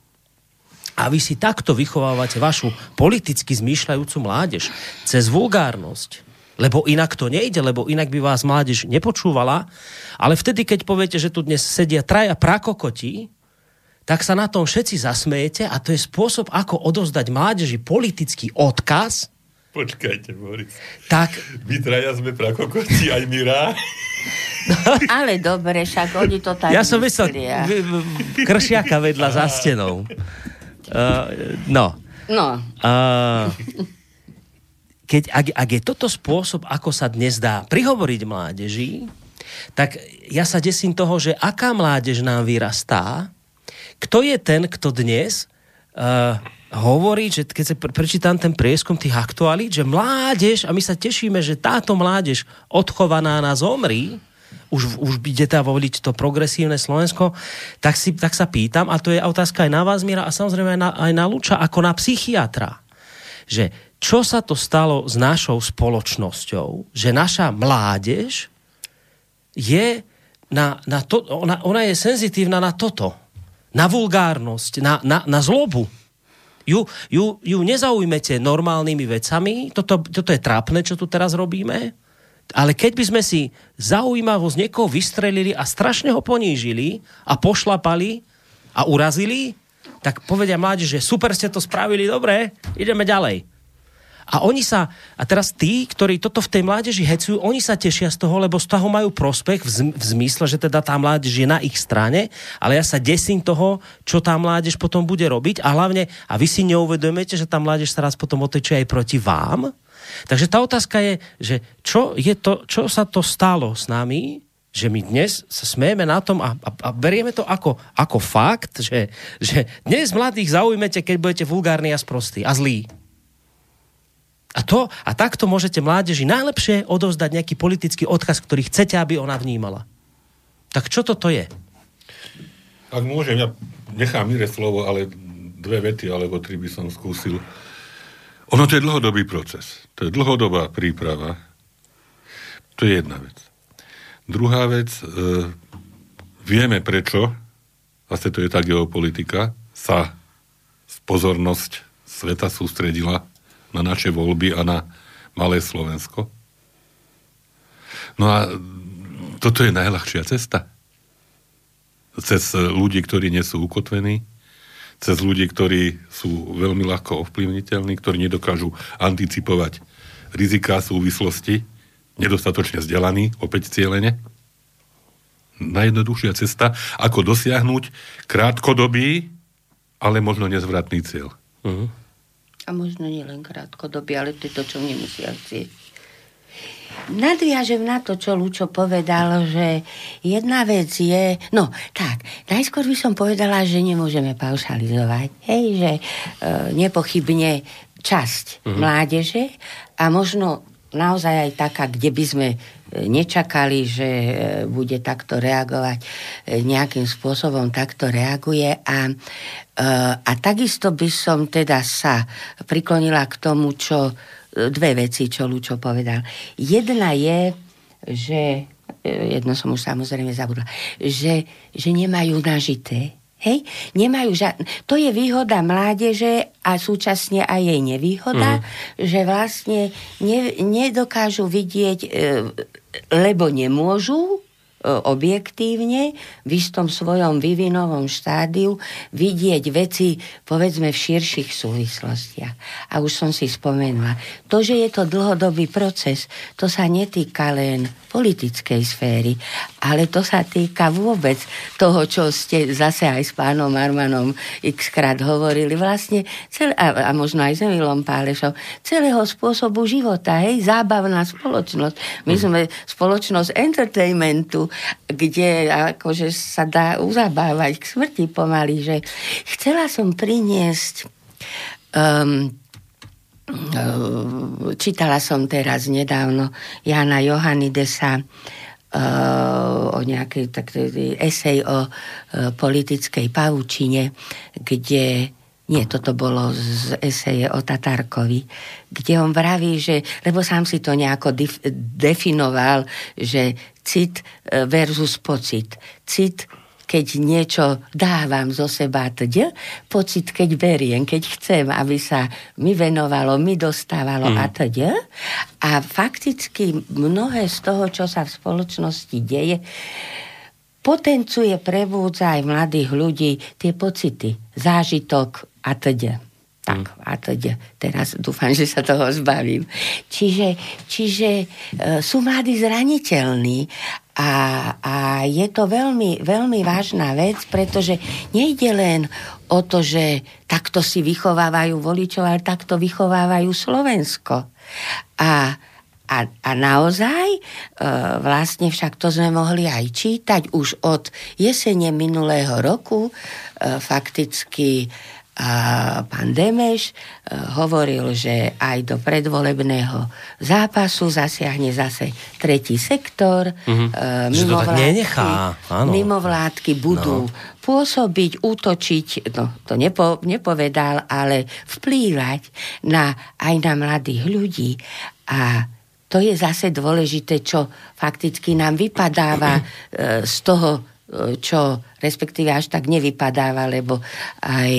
a vy si takto vychovávate vašu politicky zmýšľajúcu mládež cez vulgárnosť, lebo inak to nejde, lebo inak by vás mládež nepočúvala. Ale vtedy, keď poviete, že tu dnes sedia traja prakokoti, tak sa na tom všetci zasmejete a to je spôsob, ako odovzdať mládeži politický odkaz, Počkajte, Boris. Tak... My traja sme prakokoti, aj my rá. (laughs) Ale dobre, však oni to tak Ja som myslel kršiaka vedľa za stenou. Uh, no. No, Uh, (laughs) keď, ak, ak je toto spôsob, ako sa dnes dá prihovoriť mládeži, tak ja sa desím toho, že aká mládež nám vyrastá, kto je ten, kto dnes uh, hovorí, že keď sa pre- prečítam ten prieskum tých aktualít, že mládež, a my sa tešíme, že táto mládež odchovaná na zomri, už, už ide teda voliť to progresívne Slovensko, tak, si, tak sa pýtam, a to je otázka aj na vás, Mira, a samozrejme aj na, aj na Luča, ako na psychiatra, že čo sa to stalo s našou spoločnosťou, že naša mládež je na, na to, ona, ona je senzitívna na toto, na vulgárnosť, na, na, na zlobu. Ju, ju, ju nezaujmete normálnymi vecami, toto, toto je trápne, čo tu teraz robíme, ale keď by sme si zaujímavosť niekoho vystrelili a strašne ho ponížili a pošlapali a urazili, tak povedia mládež, že super ste to spravili, dobre, ideme ďalej. A oni sa, a teraz tí, ktorí toto v tej mládeži hecujú, oni sa tešia z toho, lebo z toho majú prospech v, zm- v zmysle, že teda tá mládež je na ich strane, ale ja sa desím toho, čo tá mládež potom bude robiť a hlavne, a vy si neuvedomujete, že tá mládež sa raz potom otečuje aj proti vám. Takže tá otázka je, že čo, je to, čo sa to stalo s nami, že my dnes sa smejeme na tom a, a, a berieme to ako, ako fakt, že, že dnes mladých zaujmete, keď budete vulgárni a sprostí a zlí. A, to, a takto môžete mládeži najlepšie odovzdať nejaký politický odkaz, ktorý chcete, aby ona vnímala. Tak čo toto je? Ak môžem, ja nechám Mire slovo, ale dve vety alebo tri by som skúsil. Ono to je dlhodobý proces. To je dlhodobá príprava. To je jedna vec. Druhá vec, e, vieme prečo, vlastne to je tá geopolitika, sa pozornosť sveta sústredila na naše voľby a na malé Slovensko. No a toto je najľahšia cesta cez ľudí, ktorí nie sú ukotvení, cez ľudí, ktorí sú veľmi ľahko ovplyvniteľní, ktorí nedokážu anticipovať rizika súvislosti, nedostatočne vzdelaní, opäť cieľene. Najjednoduchšia cesta, ako dosiahnuť krátkodobý, ale možno nezvratný cieľ. Uh-huh. A možno nie len krátkodobie, ale to je to, čo nemusia chcieť. Nadviažem na to, čo Lučo povedal, že jedna vec je... No, tak, najskôr by som povedala, že nemôžeme paušalizovať. Hej, že e, nepochybne časť uh-huh. mládeže a možno naozaj aj taká, kde by sme nečakali, že e, bude takto reagovať, e, nejakým spôsobom takto reaguje a, a takisto by som teda sa priklonila k tomu, čo dve veci, čo Lučo povedal. Jedna je, že jedno som už samozrejme zabudla, že, že nemajú nažité Hej, nemajú žiadne... To je výhoda mládeže a súčasne aj jej nevýhoda, mm. že vlastne ne, nedokážu vidieť, e, lebo nemôžu objektívne v istom svojom vyvinovom štádiu vidieť veci, povedzme, v širších súvislostiach. A už som si spomenula. To, že je to dlhodobý proces, to sa netýka len politickej sféry, ale to sa týka vôbec toho, čo ste zase aj s pánom Armanom x krát hovorili, vlastne celé, a, a možno aj s Emilom Pálešom, celého spôsobu života, hej, zábavná spoločnosť. My sme spoločnosť entertainmentu, kde akože sa dá uzabávať k smrti pomaly, že chcela som priniesť um, čítala som teraz nedávno Jana Johannidesa uh, o nejakej tak, esej o uh, politickej pavučine, kde nie, toto bolo z eseje o Tatárkovi, kde on vraví, že, lebo sám si to nejako dif, definoval, že cit versus pocit. Cit keď niečo dávam zo seba tď, pocit, keď beriem, keď chcem, aby sa mi venovalo, mi dostávalo mm. a tď. A fakticky mnohé z toho, čo sa v spoločnosti deje, potencuje, prebúdza aj mladých ľudí tie pocity, zážitok a tď. Tak, a to ide. Teraz dúfam, že sa toho zbavím. Čiže, čiže e, sú mladí zraniteľní a, a je to veľmi, veľmi vážna vec, pretože nejde len o to, že takto si vychovávajú voličov, ale takto vychovávajú Slovensko. A, a, a naozaj, e, vlastne však to sme mohli aj čítať už od jesene minulého roku, e, fakticky pán Demeš e, hovoril, že aj do predvolebného zápasu zasiahne zase tretí sektor. Mm-hmm. mimovládky, mimovládky budú no. pôsobiť, útočiť, no to nepo, nepovedal, ale vplývať na, aj na mladých ľudí. A to je zase dôležité, čo fakticky nám vypadáva e, z toho čo respektíve až tak nevypadáva, lebo aj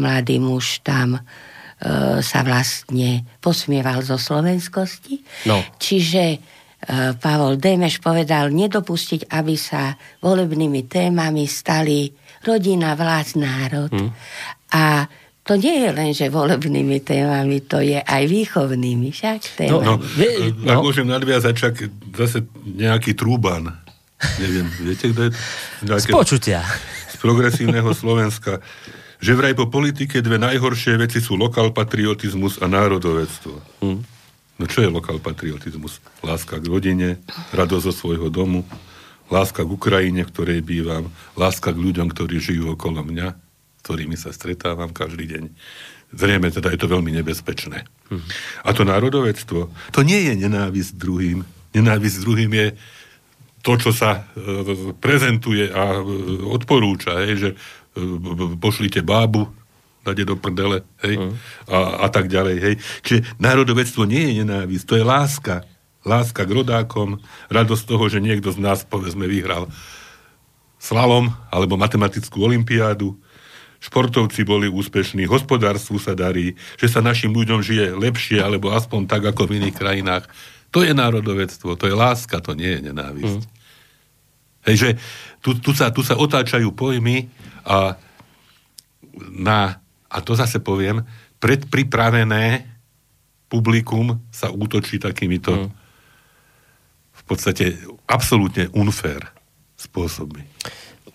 mladý muž tam e, sa vlastne posmieval zo slovenskosti. No. Čiže e, Pavol Demeš povedal nedopustiť, aby sa volebnými témami stali rodina, vlast, národ. Hmm. A to nie je len, že volebnými témami, to je aj výchovnými však témami. No, no, no. Ak môžem nadviazať, čak zase nejaký trúban neviem, viete, kto je to? Z počutia. Z progresívneho Slovenska. Že vraj po politike dve najhoršie veci sú lokal patriotizmus a národovectvo. Hmm. No čo je lokal patriotizmus? Láska k rodine, radosť zo svojho domu, láska k Ukrajine, v ktorej bývam, láska k ľuďom, ktorí žijú okolo mňa, ktorými sa stretávam každý deň. Zrejme teda je to veľmi nebezpečné. Hmm. A to národovectvo, to nie je nenávisť druhým. Nenávisť druhým je to, čo sa e, prezentuje a e, odporúča, hej, že e, pošlite bábu, dade do prdele, hej, mm. a, a tak ďalej, hej. Čiže národovectvo nie je nenávisť, to je láska. Láska k rodákom, radosť toho, že niekto z nás, povedzme, vyhral slalom alebo matematickú olimpiádu, športovci boli úspešní, hospodárstvu sa darí, že sa našim ľuďom žije lepšie alebo aspoň tak ako v iných krajinách. To je národovectvo, to je láska, to nie je nenávisť. Mm. Hej, že tu, tu, sa, tu sa otáčajú pojmy a na, a to zase poviem, predpripravené publikum sa útočí takýmito mm. v podstate absolútne unfair spôsobmi.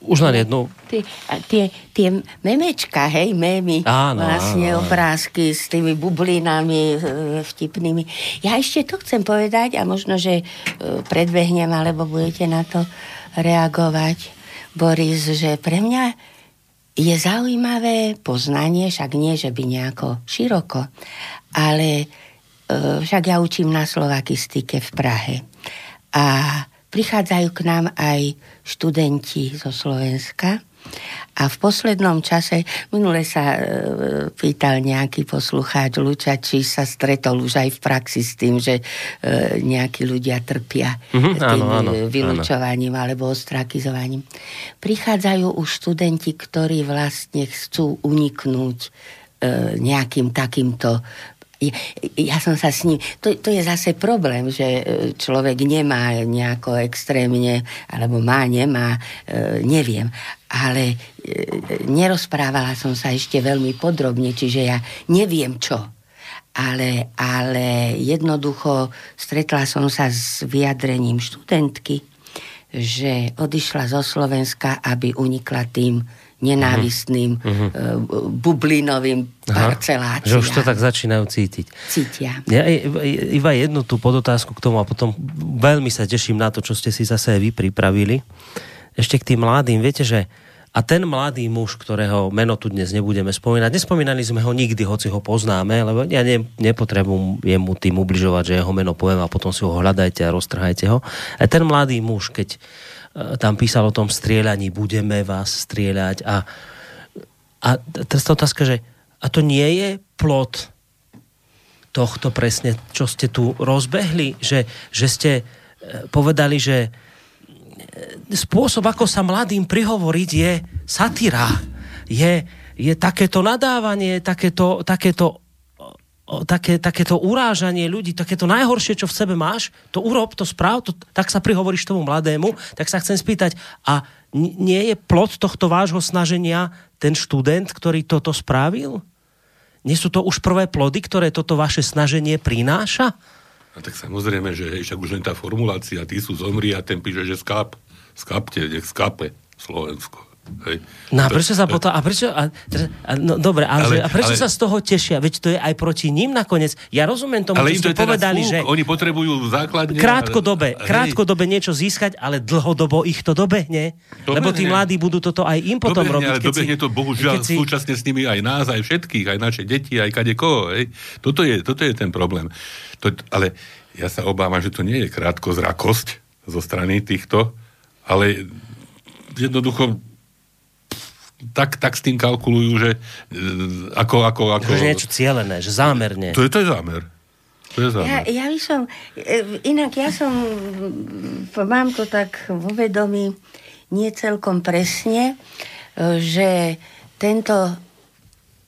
Už len jednu. Tie, tie, tie memečka, hej, mémy, áno, vlastne áno. obrázky s tými bublinami e, vtipnými. Ja ešte to chcem povedať a možno, že e, predbehnem, alebo budete na to reagovať, Boris, že pre mňa je zaujímavé poznanie, však nie, že by nejako široko, ale e, však ja učím na slovakistike v Prahe. A prichádzajú k nám aj študenti zo Slovenska. A v poslednom čase, minule sa e, pýtal nejaký poslucháč Luča, či sa stretol už aj v praxi s tým, že e, nejakí ľudia trpia mm-hmm, tým áno, áno, vylúčovaním áno. alebo ostrakizovaním. Prichádzajú už študenti, ktorí vlastne chcú uniknúť e, nejakým takýmto ja som sa s ním, to, to je zase problém, že e, človek nemá nejako extrémne, alebo má, nemá, e, neviem. Ale e, nerozprávala som sa ešte veľmi podrobne, čiže ja neviem čo. Ale, ale jednoducho stretla som sa s vyjadrením študentky, že odišla zo Slovenska, aby unikla tým nenávistným uh-huh. bublinovým parceláciám. Že už to tak začínajú cítiť. Cítia. Ja iba jednu tú podotázku k tomu a potom veľmi sa teším na to, čo ste si zase vy pripravili. Ešte k tým mladým. Viete, že a ten mladý muž, ktorého meno tu dnes nebudeme spomínať, nespomínali sme ho nikdy, hoci ho poznáme, lebo ja ne, nepotrebujem mu tým ubližovať, že jeho meno poviem a potom si ho hľadajte a roztrhajte ho. A ten mladý muž, keď tam písal o tom strieľaní, budeme vás strieľať. A, a teraz tá otázka, že a to nie je plot tohto presne, čo ste tu rozbehli, že, že ste e, povedali, že e, spôsob, ako sa mladým prihovoriť, je satyra, je, je takéto nadávanie, takéto, takéto také, takéto urážanie ľudí, takéto najhoršie, čo v sebe máš, to urob, to správ, to, tak sa prihovoríš tomu mladému, tak sa chcem spýtať, a nie je plot tohto vášho snaženia ten študent, ktorý toto spravil? Nie sú to už prvé plody, ktoré toto vaše snaženie prináša? A tak samozrejme, že však už len tá formulácia, ty sú zomri a ten píše, že skáp, skápte, nech skápe Slovensko. Hej. No a prečo sa potom... A prečo, a, a, no, dobre, ale, ale, a prečo ale, sa z toho tešia? Veď to je aj proti ním nakoniec. Ja rozumiem tomu, ale čo ste povedali, že... Oni potrebujú základne... Krátkodobé, ale, krátkodobé niečo získať, ale dlhodobo ich to dobehne. Dobehne. Lebo tí mladí budú toto aj im potom dobehne, robiť. Ale dobehne si, to bohužiaľ si... súčasne s nimi aj nás, aj všetkých, aj naše deti, aj kade koho. Hej. Toto, je, toto je ten problém. To, ale ja sa obávam, že to nie je krátkozrakosť zo strany týchto, ale jednoducho tak, tak s tým kalkulujú, že e, ako... ako, ako... Že niečo cielené, že zámerne. To je, to je zámer. To je zámer. Ja, ja by som... E, inak ja som... Mám to tak vo vedomí nie celkom presne, e, že tento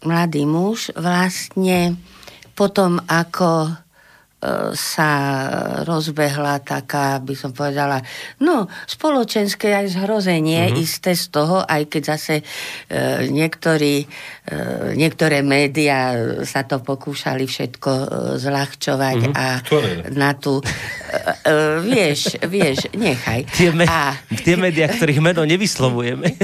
mladý muž vlastne potom, ako sa rozbehla taká, by som povedala, no, spoločenské aj zhrozenie uh-huh. isté z toho, aj keď zase e, niektorí, niektoré médiá sa to pokúšali všetko e, zľahčovať uh-huh. a Ktoré? na tú... E, e, vieš, vieš, nechaj. Tie, me- a... tie médiá, ktorých meno nevyslovujeme.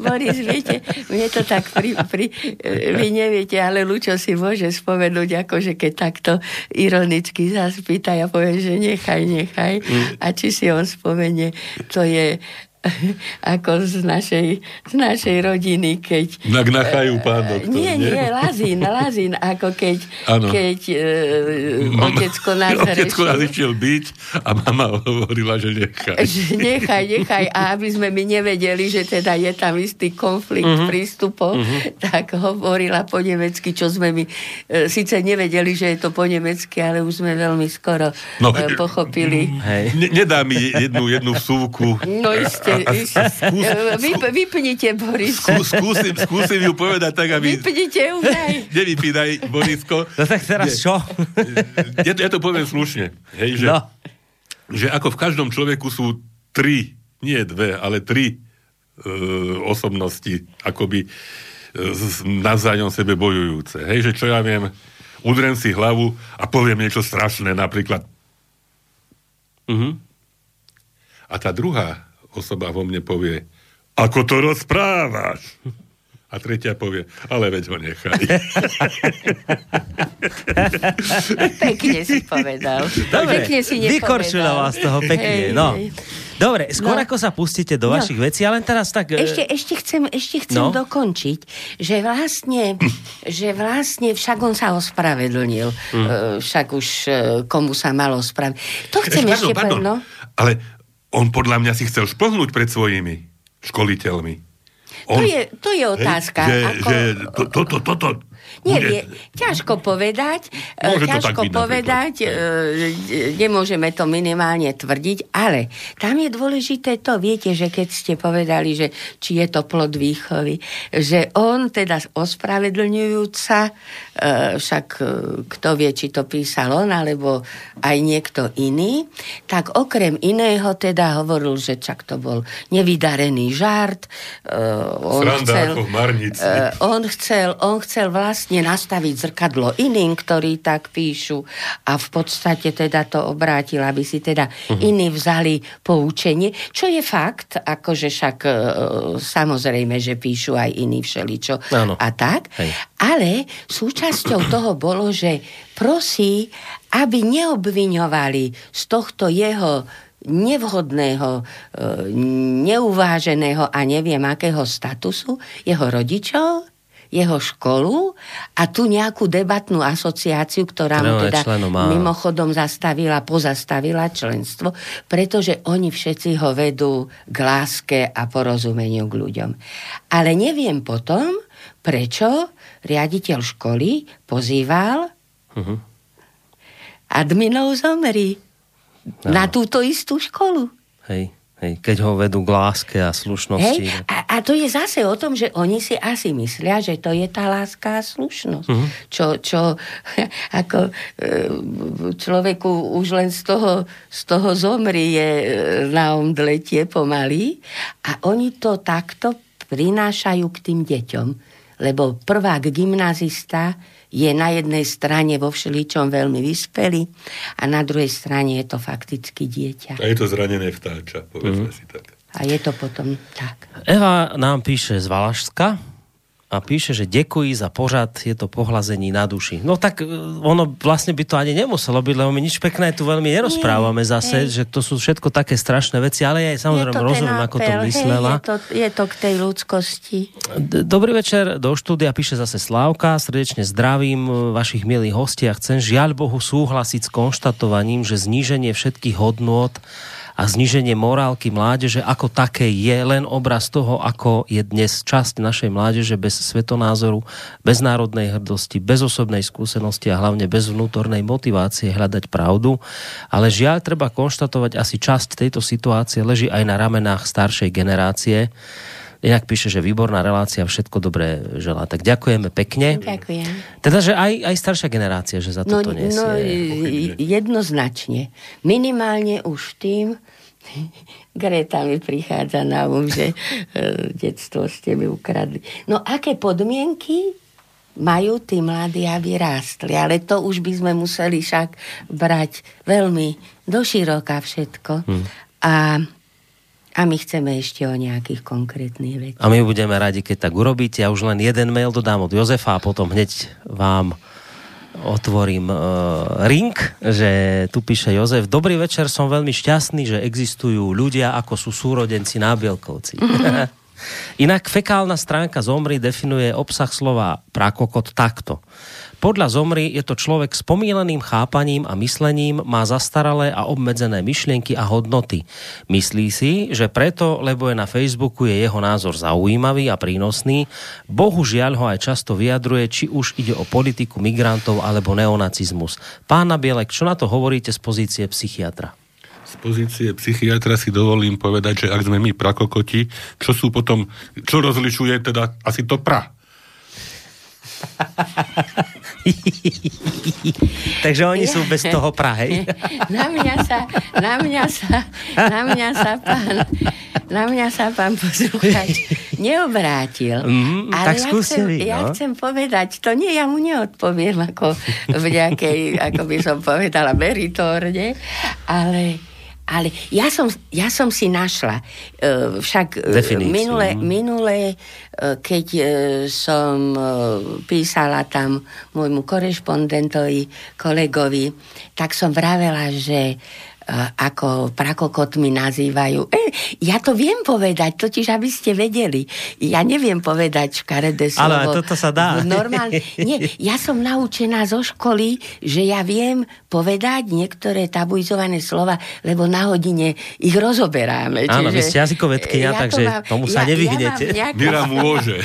Boris, viete, mne to tak pri, pri, e, vy neviete, ale Lučo si môže spomenúť, akože keď takto ironicky sa spýta, ja poviem, že nechaj, nechaj. Mm. A či si on spomenie, to je (laughs) ako z našej, z našej rodiny, keď... Na nachajú pán doktor, nie? Nie, nie, Lazín, (laughs) Lazín, ako keď, ano. keď uh, otecko nás (laughs) Otecko nás išiel byť a mama hovorila, že nechaj. Že nechaj, nechaj. A aby sme my nevedeli, že teda je tam istý konflikt uh-huh. prístupov, uh-huh. tak hovorila po nemecky, čo sme my uh, síce nevedeli, že je to po nemecky, ale už sme veľmi skoro no, uh, pochopili. Hej. Ne, nedá mi jednu, jednu súvku. No isté skús, Vyp, vypnite, Boris. Skú, skúsim, skúsim ju povedať tak, aby... Vypnite aj. (laughs) Nevypínaj, Borisko. No tak teraz čo? ja, to, ja to poviem slušne. Hej, že, no. že ako v každom človeku sú tri, nie dve, ale tri e, osobnosti, akoby e, navzájom sebe bojujúce. Hej, že čo ja viem, udrem si hlavu a poviem niečo strašné, napríklad. Uh-huh. A tá druhá osoba vo mne povie, ako to rozprávaš? A tretia povie, ale veď ho nechaj. (laughs) pekne si povedal. Dobre, pekne si vykorčila vás toho pekne. Hej, no. Hej. Dobre, skôr no. ako sa pustíte do no. vašich vecí, ale teraz tak... E, ešte, ešte chcem, ešte chcem no. dokončiť, že vlastne, (clears throat) že vlastne však on sa ospravedlnil. Mm. Však už e, komu sa malo ospravedlniť. To chcem ešte, ešte povedať. No. Ale on podľa mňa si chcel šplhnúť pred svojimi školiteľmi. On, to, je, to je otázka. Hej, že, ako... že to, to, to, to, to, Nevie, ťažko povedať, Môže ťažko povedať, e, nemôžeme to minimálne tvrdiť, ale tam je dôležité to, viete, že keď ste povedali, že či je to plod výchovy, že on teda ospravedlňujúca, e, však e, kto vie, či to písal on, alebo aj niekto iný, tak okrem iného teda hovoril, že čak to bol nevydarený žart. On chcel, on chcel, on chcel vlastne vlastne nastaviť zrkadlo iným, ktorí tak píšu a v podstate teda to obrátil, aby si teda uh-huh. iní vzali poučenie, čo je fakt, akože však e, samozrejme, že píšu aj iní všeličo ano. a tak, Hej. ale súčasťou (clears throat) toho bolo, že prosí, aby neobviňovali z tohto jeho nevhodného, e, neuváženého a neviem akého statusu jeho rodičov, jeho školu a tu nejakú debatnú asociáciu, ktorá mu teda mimochodom zastavila, pozastavila členstvo, pretože oni všetci ho vedú k láske a porozumeniu k ľuďom. Ale neviem potom, prečo riaditeľ školy pozýval uh-huh. adminov zomeri no. na túto istú školu. Hej. Hej, keď ho vedú k láske a slušnosti. Hej, a, a to je zase o tom, že oni si asi myslia, že to je tá láska a slušnosť. Uh-huh. Čo, čo (laughs) ako e, človeku už len z toho, z toho zomrie e, na omdletie pomaly a oni to takto prinášajú k tým deťom. Lebo prvák gymnazista je na jednej strane vo všeličom veľmi vyspelý a na druhej strane je to fakticky dieťa. A je to zranené vtáča, povedzme mm. si tak. A je to potom tak. Eva nám píše z Valašska, a píše, že ďakujú za pořad, je to pohlazení na duši. No tak e, ono vlastne by to ani nemuselo byť, lebo my nič pekné tu veľmi nerozprávame Nie, zase, hej. že to sú všetko také strašné veci, ale ja samozrejme rozumiem, apel, ako to myslela. Hej, je, to, je to k tej ľudskosti. Dobrý večer, do štúdia píše zase Slávka, srdečne zdravím e, vašich milých hostí a chcem žiaľ Bohu súhlasiť s konštatovaním, že zníženie všetkých hodnôt a zniženie morálky mládeže ako také je len obraz toho, ako je dnes časť našej mládeže bez svetonázoru, bez národnej hrdosti, bez osobnej skúsenosti a hlavne bez vnútornej motivácie hľadať pravdu. Ale žiaľ treba konštatovať, asi časť tejto situácie leží aj na ramenách staršej generácie. Inak píše, že výborná relácia, všetko dobré želá. Tak ďakujeme pekne. Ďakujem. Teda, že aj, aj staršia generácia, že za no, toto nesie. No, jednoznačne. Minimálne už tým, (laughs) Greta mi prichádza na um, že e, detstvo ste mi ukradli. No aké podmienky majú tí mladí, aby rástli. Ale to už by sme museli však brať veľmi doširoka všetko. Hmm. A a my chceme ešte o nejakých konkrétnych veciach. A my budeme radi, keď tak urobíte. Ja už len jeden mail dodám od Jozefa a potom hneď vám otvorím uh, ring, že tu píše Jozef. Dobrý večer, som veľmi šťastný, že existujú ľudia, ako sú súrodenci nábielkovci. (laughs) Inak fekálna stránka Zomri definuje obsah slova prakokot takto. Podľa Zomry je to človek s pomíleným chápaním a myslením, má zastaralé a obmedzené myšlienky a hodnoty. Myslí si, že preto, lebo je na Facebooku, je jeho názor zaujímavý a prínosný. Bohužiaľ ho aj často vyjadruje, či už ide o politiku migrantov alebo neonacizmus. Pána Bielek, čo na to hovoríte z pozície psychiatra? z pozície psychiatra si dovolím povedať, že ak sme my prakokoti, čo sú potom, čo rozlišuje teda asi to pra? (laughs) (laughs) Takže oni ja, sú bez toho Prahy. (laughs) Na mňa sa, na mňa sa, na mňa sa pán, na mňa sa pán posluchač neobrátil. Mm, ale tak ja, chcem, vy, no? ja chcem povedať, to nie, ja mu neodpoviem ako v nejakej, ako by som povedala, meritórne, ale ale ja som, ja som si našla, uh, však uh, minule, minule uh, keď som písala tam môjmu korešpondentovi, kolegovi, tak som vravela, že ako prakokot mi nazývajú. E, ja to viem povedať, totiž aby ste vedeli. Ja neviem povedať škaredé slovo. Ale toto sa dá. Normálne. (laughs) Nie, ja som naučená zo školy, že ja viem povedať niektoré tabuizované slova, lebo na hodine ich rozoberáme. Áno, vy ste jazykovedkynia, ja takže mám, tomu sa ja, nevyhnete. (laughs) Ja Mira môže.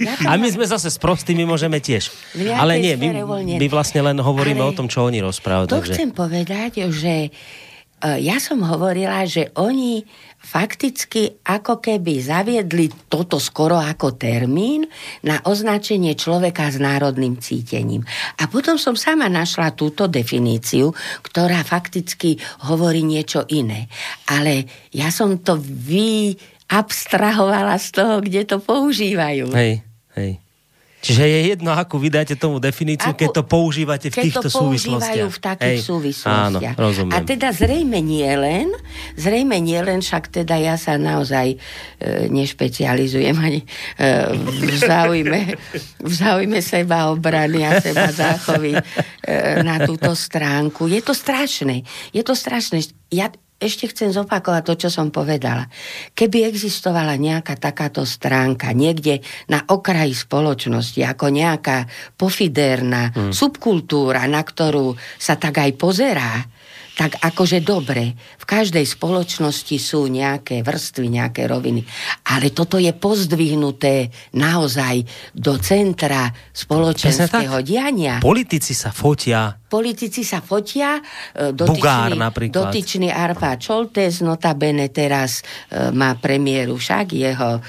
ja a my sme zase s prostými môžeme tiež. Ale nie, my, my vlastne len hovoríme Ale o tom, čo oni rozprávajú. To takže... chcem povedať, že E, ja som hovorila, že oni fakticky ako keby zaviedli toto skoro ako termín na označenie človeka s národným cítením. A potom som sama našla túto definíciu, ktorá fakticky hovorí niečo iné. Ale ja som to vy abstrahovala z toho, kde to používajú. Hej, hej. Čiže je jedno, ako vydáte tomu definíciu, ako, keď to používate v týchto súvislostiach. v takých Hej. súvislostiach. Áno, rozumiem. A teda zrejme nie len, zrejme nie len, však teda ja sa naozaj e, nešpecializujem ani e, v, záujme, v záujme seba obrany a seba záchovy e, na túto stránku. Je to strašné. Je to strašné. Ja, ešte chcem zopakovať to, čo som povedala. Keby existovala nejaká takáto stránka niekde na okraji spoločnosti, ako nejaká pofiderná hmm. subkultúra, na ktorú sa tak aj pozerá, tak akože dobre, v každej spoločnosti sú nejaké vrstvy, nejaké roviny, ale toto je pozdvihnuté naozaj do centra spoločenského diania. Politici sa fotia politici sa fotia. E, dotyčný, Bugár napríklad. Dotyčný Arpa Čoltes, notabene teraz e, má premiéru však jeho e,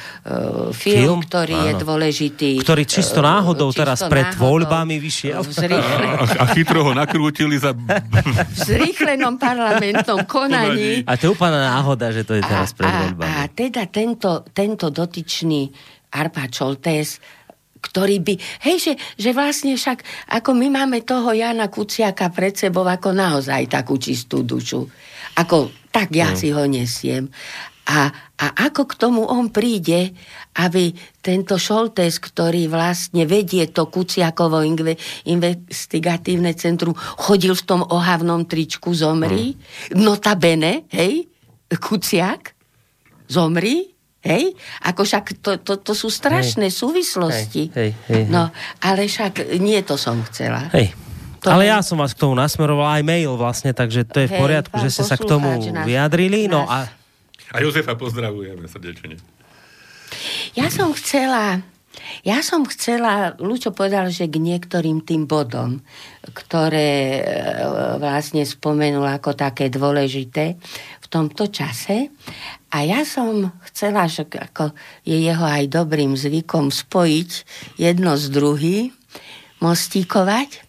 film, film? ktorý Áno. je dôležitý. Ktorý čisto náhodou čisto teraz pred náhodou, voľbami vyšiel. A, a chytro ho nakrútili za... (laughs) v zrýchlenom parlamentnom konaní. A to je úplná náhoda, že to je teraz pred voľbami. A, a teda tento, tento dotyčný Arpa Čoltes ktorý by, hej, že, že vlastne však, ako my máme toho Jana Kuciaka pred sebou ako naozaj takú čistú dušu. Ako, tak ja no. si ho nesiem. A, a ako k tomu on príde, aby tento Šoltes, ktorý vlastne vedie to Kuciakovo investigatívne centrum, chodil v tom ohavnom tričku, zomri? No. Notabene, hej, Kuciak, zomri? Hej? Ako však to, to, to sú strašné hej. súvislosti. Hej, hej, hej, no, ale však nie to som chcela. Hej. To ale ja som vás k tomu nasmeroval aj mail vlastne, takže to je v poriadku, že ste sa k tomu vyjadrili. No a a Jozefa pozdravujeme srdečne. Ja som chcela, ja som chcela, Lučo povedal, že k niektorým tým bodom, ktoré e, vlastne spomenul ako také dôležité v tomto čase. A ja som chcela, že ako je jeho aj dobrým zvykom spojiť jedno s druhým, mostíkovať,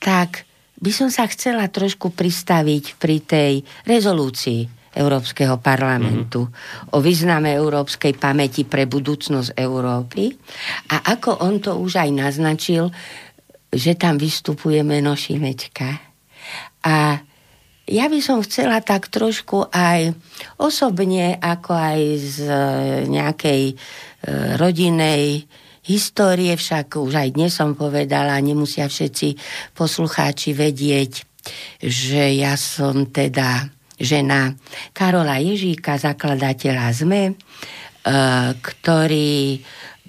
tak by som sa chcela trošku pristaviť pri tej rezolúcii Európskeho parlamentu mm-hmm. o význame európskej pamäti pre budúcnosť Európy. A ako on to už aj naznačil, že tam vystupuje meno Šimečka. A ja by som chcela tak trošku aj osobne, ako aj z e, nejakej e, rodinej histórie, však už aj dnes som povedala, nemusia všetci poslucháči vedieť, že ja som teda žena Karola Ježíka, zakladateľa ZME, e, ktorý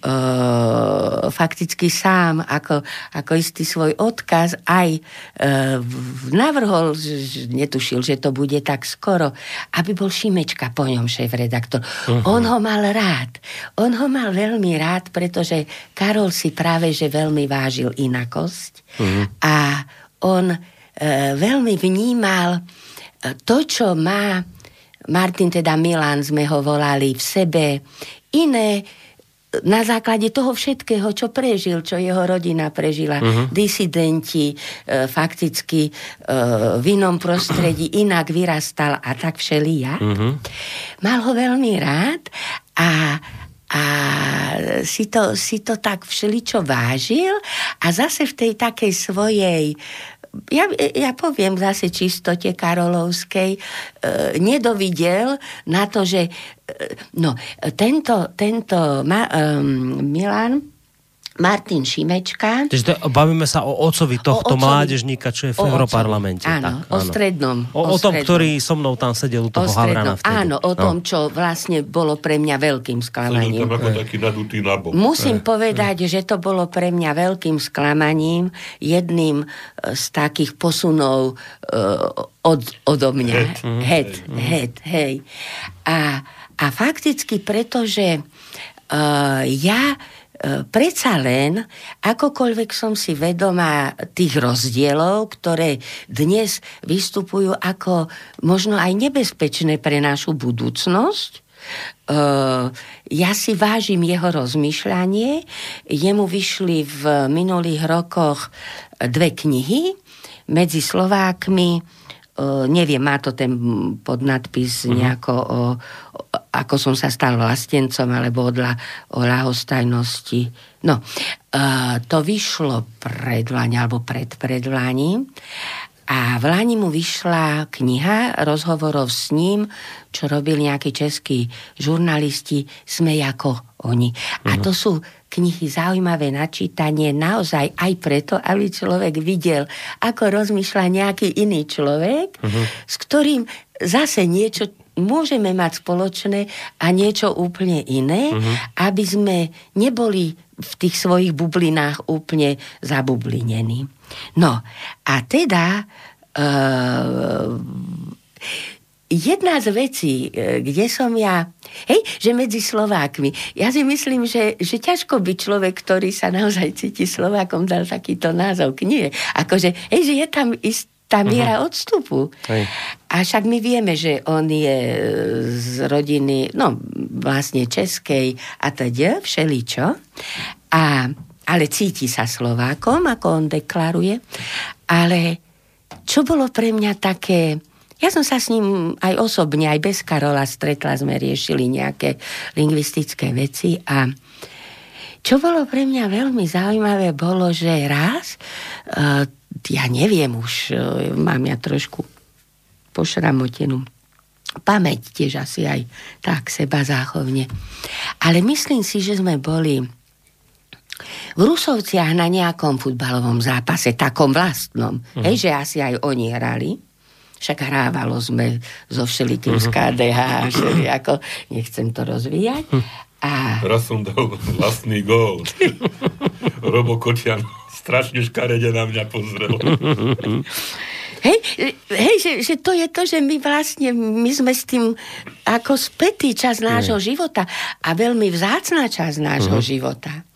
Uh, fakticky sám ako, ako istý svoj odkaz aj uh, navrhol, netušil, že to bude tak skoro, aby bol Šimečka po ňom šéf-redaktor. Uh-huh. On ho mal rád. On ho mal veľmi rád, pretože Karol si práve že veľmi vážil inakosť uh-huh. a on uh, veľmi vnímal to, čo má Martin, teda Milan, sme ho volali v sebe, iné na základe toho všetkého, čo prežil, čo jeho rodina prežila, uh-huh. disidenti, e, fakticky e, v inom prostredí (clears throat) inak vyrastal a tak všelia. Uh-huh. Mal ho veľmi rád a a si to, si to tak všeličo vážil a zase v tej takej svojej ja, ja poviem zase čistote Karolovskej, e, nedovidel na to, že e, no, tento, tento ma, e, Milan Martin Šimečka. Takže to, bavíme sa o ocovi tohto o ocovi, mládežníka, čo je v Europarlamente. Áno, tak, áno, o strednom. O, o, o tom, ktorý so mnou tam sedel u toho Havrana vtedy. Áno, o no. tom, čo vlastne bolo pre mňa veľkým sklamaním. Tam ako taký nadutý nabok. Musím e. povedať, že to bolo pre mňa veľkým sklamaním, jedným e, z takých posunov uh, od, odo mňa. Head. Head, head, hej. A, a fakticky, pretože uh, ja E, predsa len, akokoľvek som si vedomá tých rozdielov, ktoré dnes vystupujú ako možno aj nebezpečné pre našu budúcnosť, Uh, ja si vážim jeho rozmýšľanie. Jemu vyšli v minulých rokoch dve knihy medzi Slovákmi neviem, má to ten podnadpis uh-huh. nejako o, ako som sa stal vlastencom, alebo o, o ľahostajnosti. No, uh, to vyšlo pred Lani, alebo pred predvlaním. A v Lani mu vyšla kniha rozhovorov s ním, čo robili nejakí českí žurnalisti, sme ako oni. Uh-huh. A to sú knihy zaujímavé na čítanie naozaj aj preto, aby človek videl, ako rozmýšľa nejaký iný človek, uh-huh. s ktorým zase niečo môžeme mať spoločné a niečo úplne iné, uh-huh. aby sme neboli v tých svojich bublinách úplne zabublinení. No a teda uh, jedna z vecí, e, kde som ja, hej, že medzi Slovákmi, ja si myslím, že, že ťažko by človek, ktorý sa naozaj cíti Slovákom, dal takýto názov knihe. Akože, hej, že je tam istá mhm. miera uh-huh. odstupu. Hej. A však my vieme, že on je z rodiny, no vlastne českej a teda všeličo. A, ale cíti sa Slovákom, ako on deklaruje. Ale čo bolo pre mňa také ja som sa s ním aj osobne, aj bez Karola stretla, sme riešili nejaké lingvistické veci a čo bolo pre mňa veľmi zaujímavé, bolo, že raz, uh, ja neviem už, uh, mám ja trošku pošramotenú pamäť tiež asi aj tak seba záchovne. Ale myslím si, že sme boli v Rusovciach na nejakom futbalovom zápase, takom vlastnom, uh-huh. hej, že asi aj oni hrali. Však hrávalo sme so všelikým uh-huh. z KDH, ako, nechcem to rozvíjať. Uh-huh. A... Raz som dal vlastný gól. (laughs) Robo Kočian strašne škarede na mňa pozrel. (laughs) Hej, hej že, že to je to, že my vlastne, my sme s tým ako spätý čas nášho mm. života a veľmi vzácná časť nášho mm. života.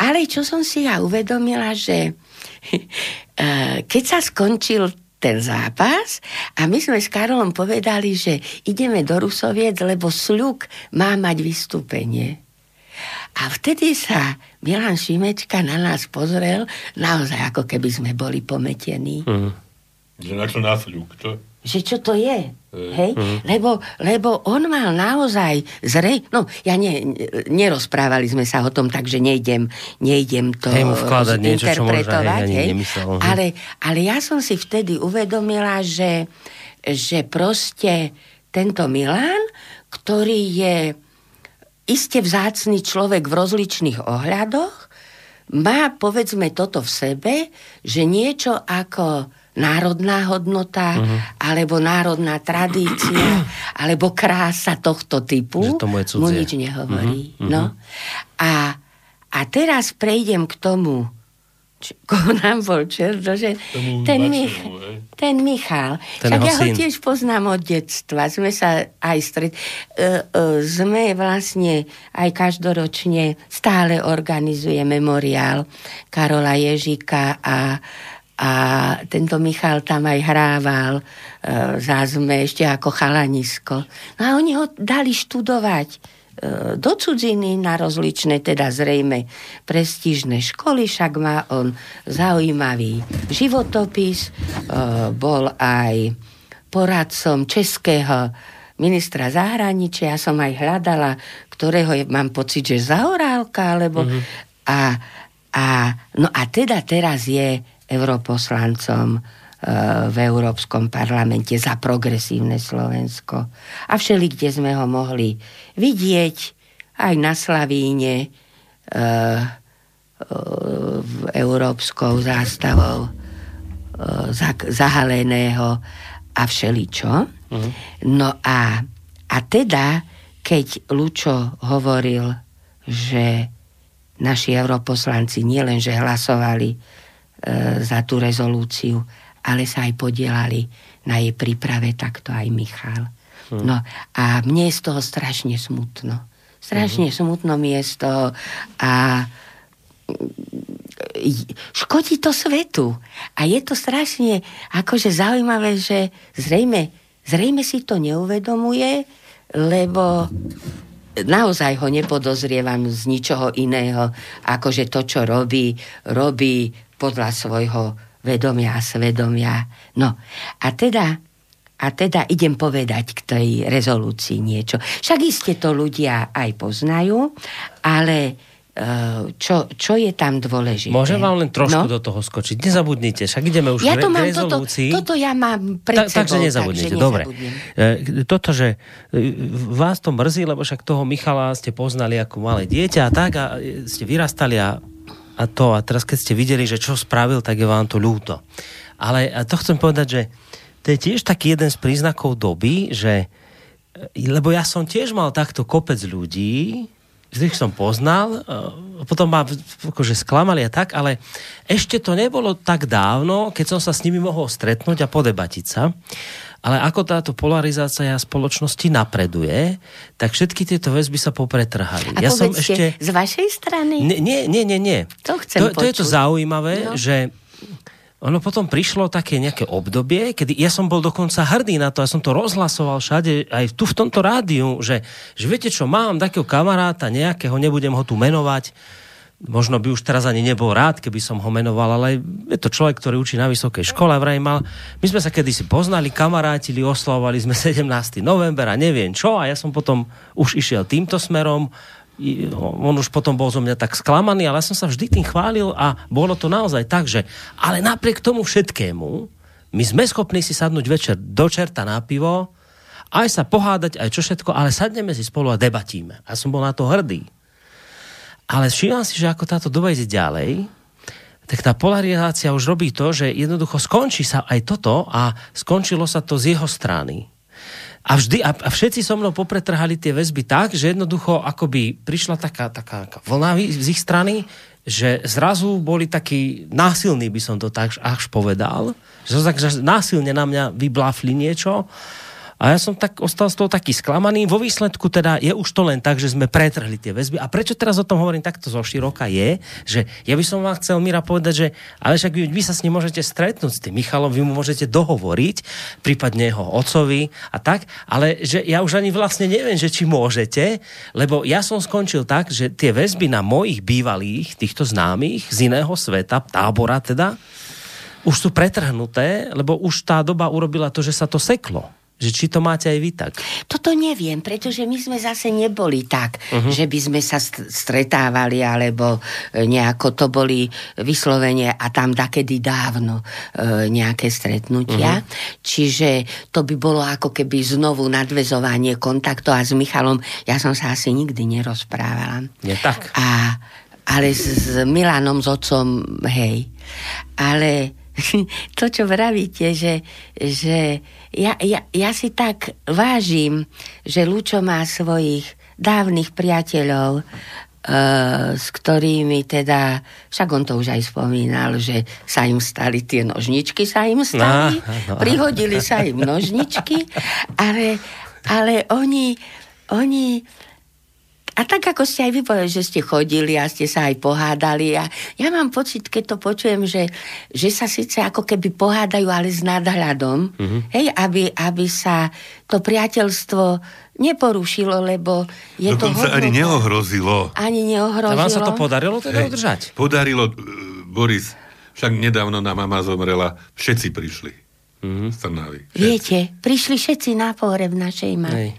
Ale čo som si ja uvedomila, že (laughs) eh, keď sa skončil ten zápas a my sme s Karolom povedali, že ideme do Rusoviec, lebo Sľuk má mať vystúpenie. A vtedy sa Milan Šimečka na nás pozrel, naozaj ako keby sme boli pometení. Mm. Že na čo násľuk, to? Že čo to je? Hej. Hej? Mm. Lebo, lebo on mal naozaj zrej... No, ja ne, nerozprávali sme sa o tom, takže nejdem, nejdem to hej, vkladať niečo, interpretovať. Čo možno, hej, nemyslel, ale, ale ja som si vtedy uvedomila, že, že proste tento Milan, ktorý je iste vzácný človek v rozličných ohľadoch, má povedzme toto v sebe, že niečo ako národná hodnota, uh-huh. alebo národná tradícia, (clears throat) alebo krása tohto typu mu nič nehovorí. Uh-huh. No. A, a teraz prejdem k tomu, (laughs) koho nám bol čerto, že ten, Mich, ten Michal, ten však ja ho tiež poznám od detstva, sme sa aj stret... Uh, uh, sme vlastne aj každoročne stále organizuje memoriál Karola Ježika a a tento Michal tam aj hrával e, zázme ešte ako chalanisko. No a oni ho dali študovať do cudziny na rozličné, teda zrejme prestížne školy, však má on zaujímavý životopis, e, bol aj poradcom českého ministra zahraničia, ja som aj hľadala, ktorého je, mám pocit, že Zahorálka, alebo... Mm-hmm. A, a, no a teda teraz je europoslancom e, v Európskom parlamente za progresívne Slovensko. A všeli, kde sme ho mohli vidieť, aj na Slavíne, e, e, v európskou zástavou zahaleného a všeličo. Uh-huh. No a, a teda, keď Lučo hovoril, že naši europoslanci nielenže hlasovali E, za tú rezolúciu, ale sa aj podielali na jej príprave, takto aj Michal. Hmm. No a mne je z toho strašne smutno. Strašne hmm. smutno mi je z toho a škodí to svetu. A je to strašne akože zaujímavé, že zrejme, zrejme si to neuvedomuje, lebo naozaj ho nepodozrievam z ničoho iného, ako že to, čo robí, robí podľa svojho vedomia a svedomia. No a teda, a teda idem povedať k tej rezolúcii niečo. Však iste to ľudia aj poznajú, ale e, čo, čo je tam dôležité. Môžem vám len trošku no? do toho skočiť. Nezabudnite, však ideme už ja to mám, rezolúcii. Toto, toto ja mám pred Ta, sebou. Takže nezabudnite, takže dobre. E, toto, že e, vás to mrzí, lebo však toho Michala ste poznali ako malé dieťa a tak a ste vyrastali a a to. A teraz keď ste videli, že čo spravil, tak je vám to ľúto. Ale to chcem povedať, že to je tiež taký jeden z príznakov doby, že lebo ja som tiež mal takto kopec ľudí, ktorých som poznal, potom ma akože sklamali a tak, ale ešte to nebolo tak dávno, keď som sa s nimi mohol stretnúť a podebatiť sa. Ale ako táto polarizácia spoločnosti napreduje, tak všetky tieto väzby sa popretrhali. A ja som ešte... z vašej strany? Nie, nie, nie, nie. To chcem to, to je to zaujímavé, no. že ono potom prišlo také nejaké obdobie, kedy ja som bol dokonca hrdý na to, ja som to rozhlasoval všade, aj tu v tomto rádiu, že, že viete čo, mám takého kamaráta nejakého, nebudem ho tu menovať, možno by už teraz ani nebol rád, keby som ho menoval, ale je to človek, ktorý učí na vysokej škole, vraj mal. My sme sa kedysi poznali, kamarátili, oslavovali sme (laughs) 17. november a neviem čo a ja som potom už išiel týmto smerom, on už potom bol zo mňa tak sklamaný, ale ja som sa vždy tým chválil a bolo to naozaj tak, že ale napriek tomu všetkému, my sme schopní si sadnúť večer do čerta na pivo, aj sa pohádať, aj čo všetko, ale sadneme si spolu a debatíme. A som bol na to hrdý. Ale všímam si, že ako táto doba ide ďalej, tak tá polarizácia už robí to, že jednoducho skončí sa aj toto a skončilo sa to z jeho strany. A, vždy, a, a všetci so mnou popretrhali tie väzby tak, že jednoducho akoby prišla taká, taká, vlna z ich strany, že zrazu boli takí násilní, by som to tak až povedal, že, že násilne na mňa vyblafli niečo a ja som tak ostal z toho taký sklamaný. Vo výsledku teda je už to len tak, že sme pretrhli tie väzby. A prečo teraz o tom hovorím takto zo široka je, že ja by som vám chcel Mira povedať, že ale však vy, vy sa s ním môžete stretnúť s tým Michalom, vy mu môžete dohovoriť, prípadne jeho ocovi a tak, ale že ja už ani vlastne neviem, že či môžete, lebo ja som skončil tak, že tie väzby na mojich bývalých, týchto známych z iného sveta, tábora teda, už sú pretrhnuté, lebo už tá doba urobila to, že sa to seklo. Že či to máte aj vy tak? Toto neviem, pretože my sme zase neboli tak, uh-huh. že by sme sa stretávali, alebo e, nejako to boli vyslovene a tam dakedy dávno e, nejaké stretnutia. Uh-huh. Čiže to by bolo ako keby znovu nadvezovanie kontaktov a s Michalom ja som sa asi nikdy nerozprávala. Nie tak. A, ale s, s Milanom, s otcom, hej. Ale (laughs) to, čo vravíte, že, že ja, ja, ja si tak vážim, že Lučo má svojich dávnych priateľov, Uh, s ktorými teda, však on to už aj spomínal, že sa im stali tie nožničky, sa im stali, no, no. prihodili sa im nožničky, ale, ale oni, oni a tak ako ste aj vy povedali, že ste chodili a ste sa aj pohádali a ja mám pocit, keď to počujem, že, že sa síce ako keby pohádajú, ale s nadhľadom, mm-hmm. hej, aby, aby sa to priateľstvo neporušilo, lebo je Dokonca to... ani neohrozilo. Ani neohrozilo. A vám sa to podarilo teda hej, udržať? Podarilo, e, Boris, však nedávno nám mama zomrela, všetci prišli. Mm-hmm. Viete, prišli všetci na pohreb našej mamy.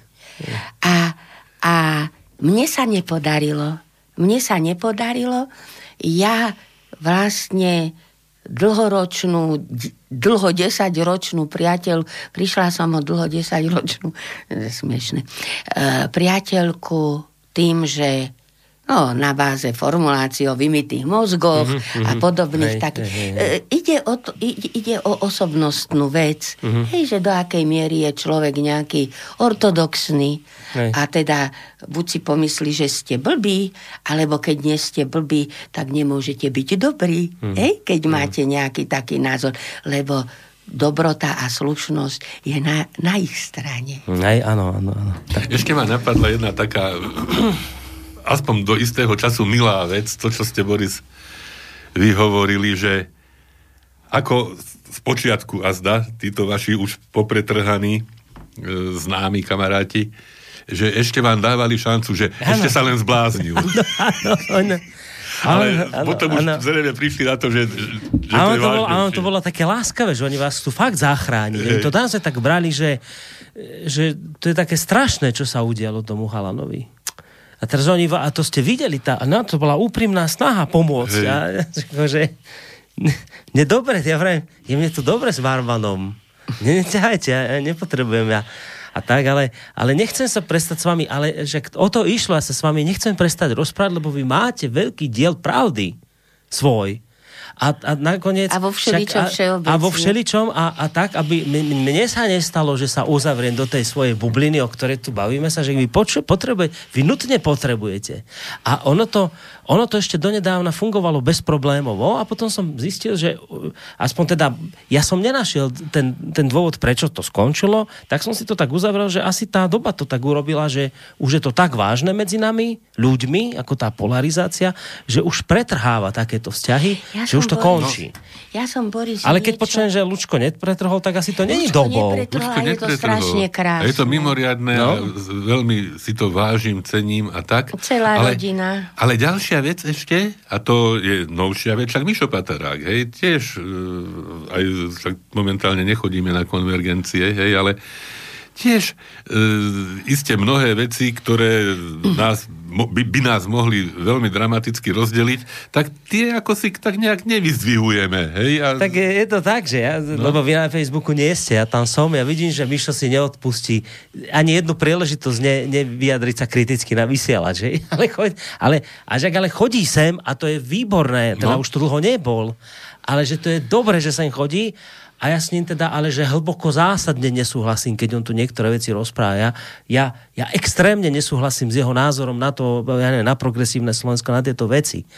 A, a mne sa nepodarilo. Mne sa nepodarilo. Ja vlastne dlhoročnú, dlho desaťročnú priateľ, prišla som o dlho desaťročnú, (laughs) smiešne, e, priateľku tým, že no, na báze formulácií o vymitých mozgoch mm-hmm, a podobných hej, takých. Hej, hej. Ide, o to, ide, ide o osobnostnú vec, mm-hmm. hej, že do akej miery je človek nejaký ortodoxný hej. a teda buď si pomyslí, že ste blbí, alebo keď nie ste blbí, tak nemôžete byť dobrí, mm-hmm. hej, keď mm-hmm. máte nejaký taký názor, lebo dobrota a slušnosť je na, na ich strane. Aj, áno, áno, áno. Tak... Ešte ma napadla jedna taká aspoň do istého času milá vec, to, čo ste, Boris, vyhovorili, že ako z počiatku a zda, títo vaši už popretrhaní e, známi kamaráti, že ešte vám dávali šancu, že ano. ešte sa len zbláznil. (laughs) Ano, ano, Ale ano, potom ano. už zrejme prišli na to, že, že ano, to, to, bolo, ano, to bolo také láskavé, že oni vás tu fakt zachránili. Oni to naozaj tak brali, že, že to je také strašné, čo sa udialo tomu Halanovi. A teraz oni, a to ste videli, tá, no, to bola úprimná snaha pomôcť. A, (laughs) akože, mne dobre, ja vrajím, je mne tu dobre s barmanom. Neťahajte, ja, ja nepotrebujem ja. A tak, ale, ale nechcem sa prestať s vami, ale že o to išlo, ja sa s vami nechcem prestať rozprávať, lebo vy máte veľký diel pravdy svoj a, a nakoniec... A vo všeličom však, a, a vo všeličom a, a tak, aby mne sa nestalo, že sa uzavriem do tej svojej bubliny, o ktorej tu bavíme sa, že vy potrebuje, vy nutne potrebujete. A ono to, ono to ešte donedávna fungovalo bez problémov a potom som zistil, že uh, aspoň teda ja som nenašiel ten, ten dôvod, prečo to skončilo, tak som si to tak uzavrel, že asi tá doba to tak urobila, že už je to tak vážne medzi nami, ľuďmi, ako tá polarizácia, že už pretrháva takéto vzťahy, ja že už to Boris, končí. No. Ja som Boris Ale keď niečo... počujem, že Lučko nepretrhol, tak asi to není dobou. Lučko je to strašne krásne. Je to mimoriadné, no? veľmi si to vážim, cením a tak. Celá ale, rodina. Ale ďalšia ďalšia vec ešte, a to je novšia vec, však Mišo Patarák, hej, tiež, uh, aj však momentálne nechodíme na konvergencie, hej, ale tiež e, iste mnohé veci, ktoré nás, by, by nás mohli veľmi dramaticky rozdeliť, tak tie ako si tak nejak nevyzdvihujeme. Hej? A... Tak je, je to tak, že ja, no. lebo vy na Facebooku nie ste, ja tam som, ja vidím, že Mišo si neodpustí ani jednu príležitosť ne, nevyjadriť sa kriticky na vysielač, hej? (laughs) Ale, choď, ale, až ak ale chodí sem a to je výborné, teda no. už tu dlho nebol, ale že to je dobré, že sa im chodí a ja s ním teda, ale že hlboko zásadne nesúhlasím, keď on tu niektoré veci rozpráva. Ja, ja extrémne nesúhlasím s jeho názorom na to, ja neviem, na progresívne Slovensko, na tieto veci.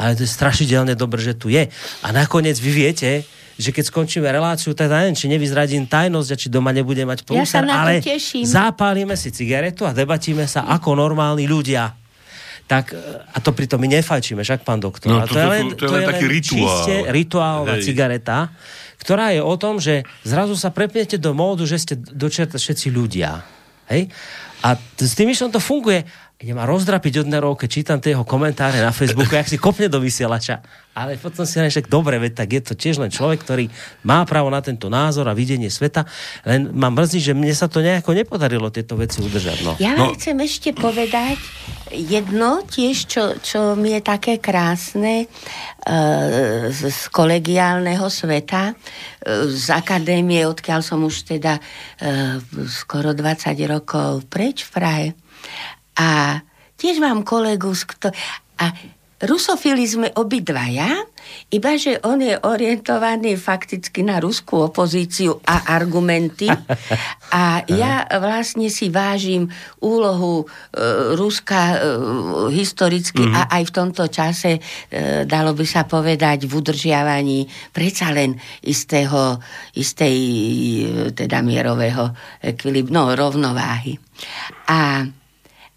Ale to je strašidelne dobré, že tu je. A nakoniec vy viete, že keď skončíme reláciu, tak neviem, či nevyzradím tajnosť a či doma nebude mať prúser, ja ale teším. zapálime si cigaretu a debatíme sa ako normálni ľudia tak, a to pritom my nefajčíme, však pán doktor. No, a to, to, je len, to, je len taký rituál. Čiste rituálna Hej. cigareta, ktorá je o tom, že zrazu sa prepnete do módu, že ste dočerta všetci ľudia. Hej? A s tým myšlom to funguje idem ma rozdrapiť od nerov, keď čítam tie jeho komentáre na Facebooku, jak si kopne do vysielača. Ale potom si že dobre, veď tak je to tiež len človek, ktorý má právo na tento názor a videnie sveta, len ma mrzí, že mne sa to nejako nepodarilo tieto veci udržať. No. Ja vám no. chcem ešte povedať jedno tiež, čo, čo mi je také krásne uh, z, z kolegiálneho sveta, uh, z akadémie, odkiaľ som už teda uh, skoro 20 rokov preč v Prahe. A tiež mám kolegu, a rusofili sme obidvaja, iba že on je orientovaný fakticky na ruskú opozíciu a argumenty (laughs) a ja vlastne si vážim úlohu e, Ruska e, historicky mm-hmm. a aj v tomto čase e, dalo by sa povedať v udržiavaní predsa len istého, istej e, teda mierového ekvilib, no rovnováhy. A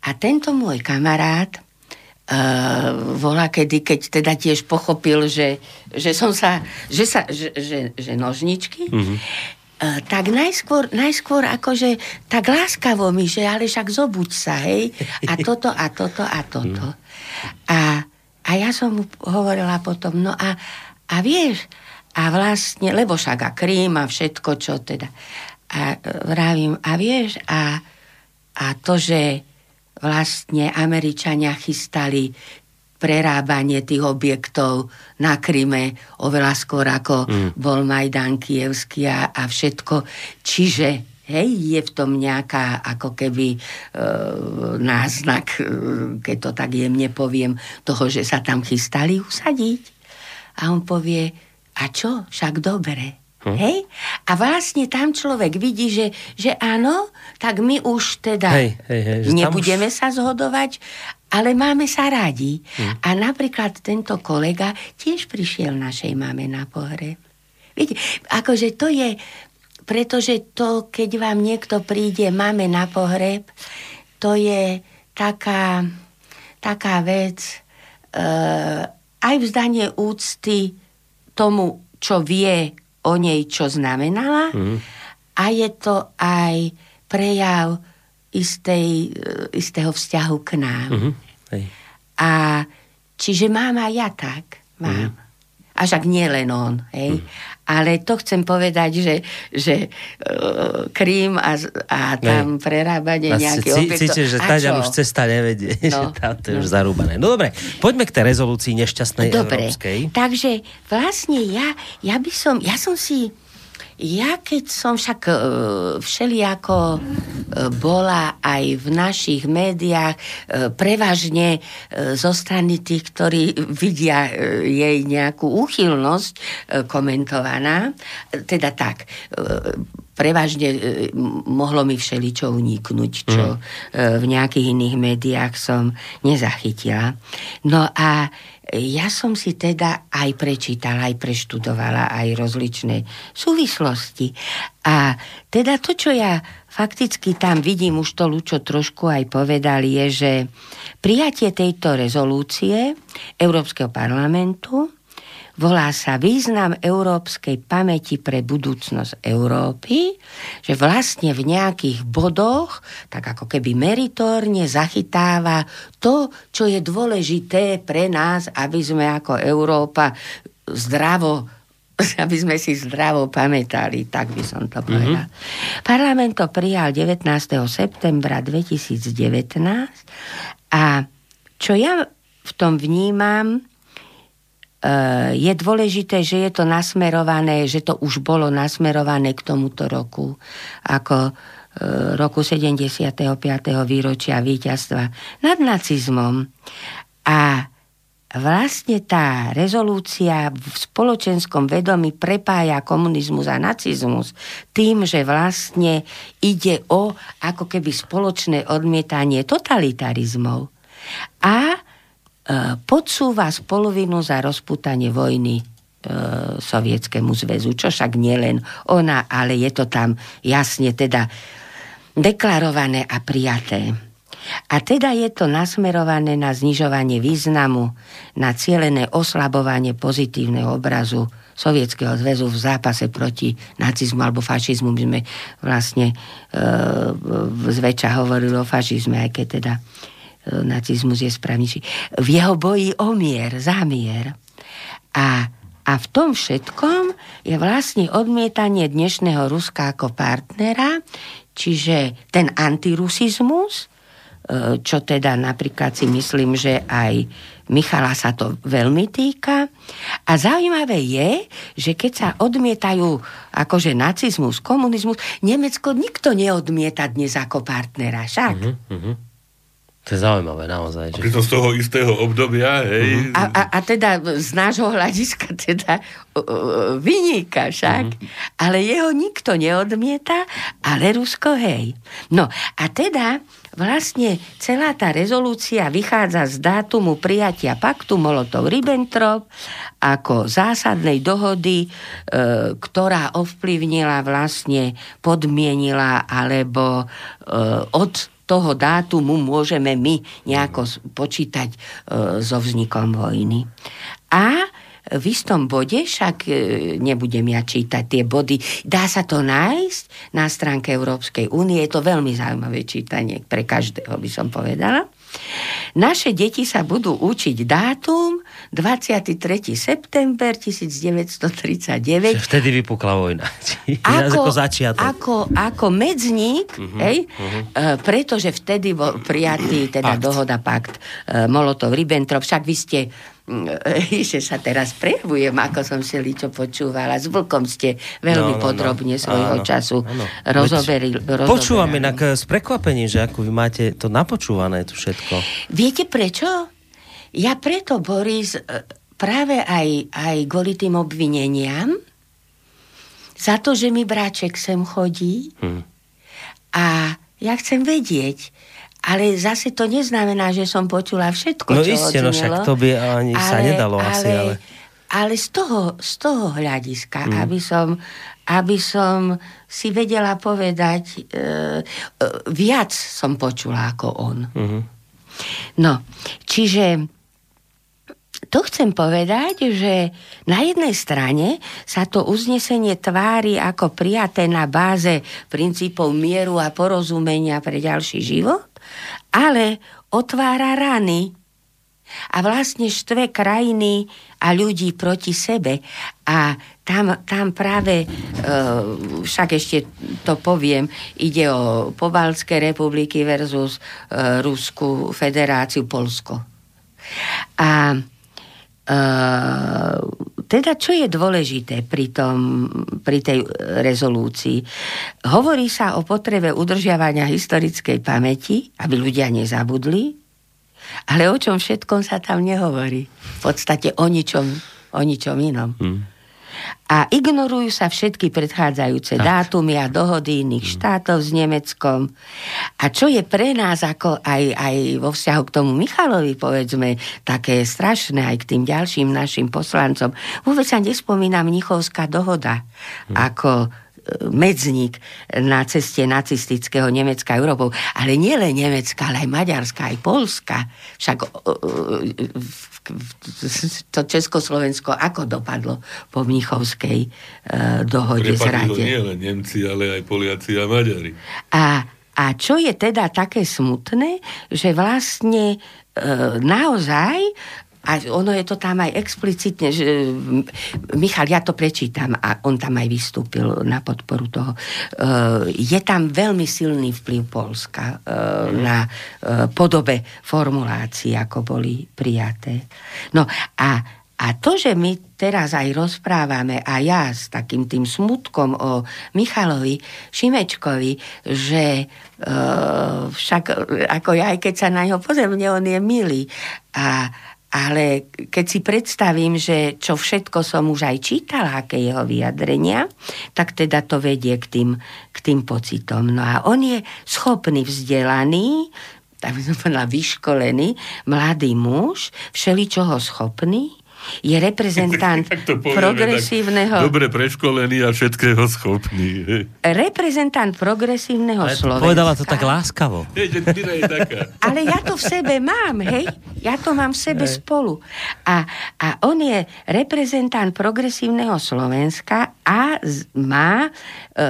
a tento môj kamarát uh, volá kedy, keď teda tiež pochopil, že, že som sa, že, sa, že, že, že nožničky, mm-hmm. Uh, tak najskôr, najskôr akože tak láskavo mi, že ale však zobuď sa, hej, a toto, a toto, a toto. Mm. A, a ja som mu hovorila potom, no a, a vieš, a vlastne, lebo však a Krím a všetko, čo teda. A vravím, a vieš, a, a to, že vlastne Američania chystali prerábanie tých objektov na Kryme oveľa skôr ako mm. bol Majdan Kievský a, a všetko. Čiže Hej, je v tom nejaká ako keby e, náznak, e, keď to tak jemne poviem, toho, že sa tam chystali usadiť. A on povie, a čo, však dobre. Hm? Hej? A vlastne tam človek vidí, že, že áno, tak my už teda hej, hej, hej, že nebudeme už... sa zhodovať, ale máme sa radi. Hm. A napríklad tento kolega tiež prišiel našej mame na pohreb. Viete, akože to je, pretože to, keď vám niekto príde, máme na pohreb, to je taká, taká vec, uh, aj vzdanie úcty tomu, čo vie o nej, čo znamenala mm. a je to aj prejav istej, e, istého vzťahu k nám. Mm-hmm. Hej. A čiže mám aj ja tak. Mám. Mm. A však nie len on. Hej. Mm. Ale to chcem povedať, že, že uh, Krím a, a tam Nej. prerábanie nejaké objekto. Cíte, že tá už cesta nevedie, (laughs) no, že tam to je no. už zarúbané. No dobre, poďme k tej rezolúcii nešťastnej dobre, európskej. takže vlastne ja, ja by som, ja som si ja keď som však uh, všelijako uh, bola aj v našich médiách uh, prevažne uh, zo strany tých, ktorí vidia uh, jej nejakú úchylnosť uh, komentovaná, teda tak, prevažne e, mohlo mi všeličo uniknúť, čo mm. e, v nejakých iných médiách som nezachytila. No a ja som si teda aj prečítala, aj preštudovala aj rozličné súvislosti. A teda to, čo ja fakticky tam vidím, už to Lučo trošku aj povedal, je, že prijatie tejto rezolúcie Európskeho parlamentu volá sa Význam európskej pamäti pre budúcnosť Európy, že vlastne v nejakých bodoch, tak ako keby meritórne zachytáva to, čo je dôležité pre nás, aby sme ako Európa zdravo (laughs) aby sme si zdravo pamätali, tak by som to povedal. Mm-hmm. Parlament to prijal 19. septembra 2019 a čo ja v tom vnímam, je dôležité, že je to nasmerované, že to už bolo nasmerované k tomuto roku, ako eh, roku 75. výročia víťazstva nad nacizmom. A vlastne tá rezolúcia v spoločenskom vedomí prepája komunizmus a nacizmus tým, že vlastne ide o ako keby spoločné odmietanie totalitarizmov a podsúva spolovinu za rozputanie vojny e, Sovietskému zväzu, čo však nielen ona, ale je to tam jasne teda deklarované a prijaté. A teda je to nasmerované na znižovanie významu, na cielené oslabovanie pozitívneho obrazu Sovietskeho zväzu v zápase proti nacizmu alebo fašizmu. My sme vlastne e, zväčša hovorili o fašizme, aj keď teda nacizmus je správnejší. V jeho boji o mier, zámier. A, a v tom všetkom je vlastne odmietanie dnešného Ruska ako partnera, čiže ten antirusizmus, E, čo teda napríklad si myslím, že aj Michala sa to veľmi týka. A zaujímavé je, že keď sa odmietajú akože nacizmus, komunizmus, Nemecko nikto neodmieta dnes ako partnera, však. Uh-huh, uh-huh. To je zaujímavé, naozaj. Že... to z toho istého obdobia, hej. A, a, a teda z nášho hľadiska teda uh, vyníka však, uh-huh. ale jeho nikto neodmieta, ale Rusko hej. No a teda vlastne celá tá rezolúcia vychádza z dátumu prijatia paktu Molotov-Ribbentrop ako zásadnej dohody, e, ktorá ovplyvnila vlastne, podmienila alebo e, od toho dátumu môžeme my nejako počítať e, so vznikom vojny. A v istom bode, však e, nebudem ja čítať tie body, dá sa to nájsť na stránke Európskej únie, je to veľmi zaujímavé čítanie pre každého, by som povedala. Naše deti sa budú učiť dátum 23. september 1939. Vtedy vypukla vojna. (laughs) ako, ako začiatok. Ako, ako medzník, uh-huh, hej, uh-huh. pretože vtedy bol prijatý teda pakt. dohoda pakt uh, Molotov-Ribbentrop. Však vy ste (laughs) že sa teraz prejavujem, ako som si čo počúvala. S Vlkom ste veľmi no, no, no. podrobne no. svojho áno, času áno. rozoberili. Počúvam inak eh, s prekvapením, že ako vy máte to napočúvané, tu všetko. Viete prečo? Ja preto, Boris, eh, práve aj, aj kvôli tým obvineniam, za to, že mi bráček sem chodí hm. a ja chcem vedieť, ale zase to neznamená, že som počula všetko, no čo isté, no však to by ani ale, sa nedalo ale, asi, ale... Ale z toho, z toho hľadiska, mm. aby, som, aby som si vedela povedať, e, e, viac som počula ako on. Mm-hmm. No, čiže to chcem povedať, že na jednej strane sa to uznesenie tvári ako prijaté na báze princípov mieru a porozumenia pre ďalší život, ale otvára rany a vlastne štve krajiny a ľudí proti sebe. A tam, tam práve, e, však ešte to poviem, ide o Pobalské republiky versus e, Rusku federáciu Polsko. A teda čo je dôležité pri, tom, pri tej rezolúcii? Hovorí sa o potrebe udržiavania historickej pamäti, aby ľudia nezabudli, ale o čom všetkom sa tam nehovorí. V podstate o ničom, o ničom inom. Hmm a ignorujú sa všetky predchádzajúce tak. dátumy a dohody iných mm. štátov s Nemeckom. A čo je pre nás ako aj, aj vo vzťahu k tomu Michalovi, povedzme, také strašné aj k tým ďalším našim poslancom, vôbec sa nespomína Mnichovská dohoda mm. ako medzník na ceste nacistického Nemecka Európou. Ale nie len Nemecka, ale aj Maďarska, aj Polska. Však to Československo ako dopadlo po Mnichovskej e, dohode Prepadli z Rade. nie len Nemci, ale aj Poliaci a Maďari. A, a čo je teda také smutné, že vlastne e, naozaj a ono je to tam aj explicitne, že Michal, ja to prečítam a on tam aj vystúpil na podporu toho. Je tam veľmi silný vplyv Polska na podobe formulácií, ako boli prijaté. No a a to, že my teraz aj rozprávame a ja s takým tým smutkom o Michalovi Šimečkovi, že e, však ako ja, aj keď sa na ňo pozriem, on je milý. A, ale keď si predstavím, že čo všetko som už aj čítala, aké jeho vyjadrenia, tak teda to vedie k tým, k tým pocitom. No a on je schopný, vzdelaný, tak by som povedala, vyškolený, mladý muž, všeličoho schopný, je reprezentant (laughs) progresívneho... dobre preškolený a všetkého schopný. Reprezentant progresívneho Ale Slovenska. Povedala to tak láskavo. (laughs) Ale ja to v sebe mám, hej? Ja to mám v sebe hej. spolu. A, a on je reprezentant progresívneho Slovenska a má e,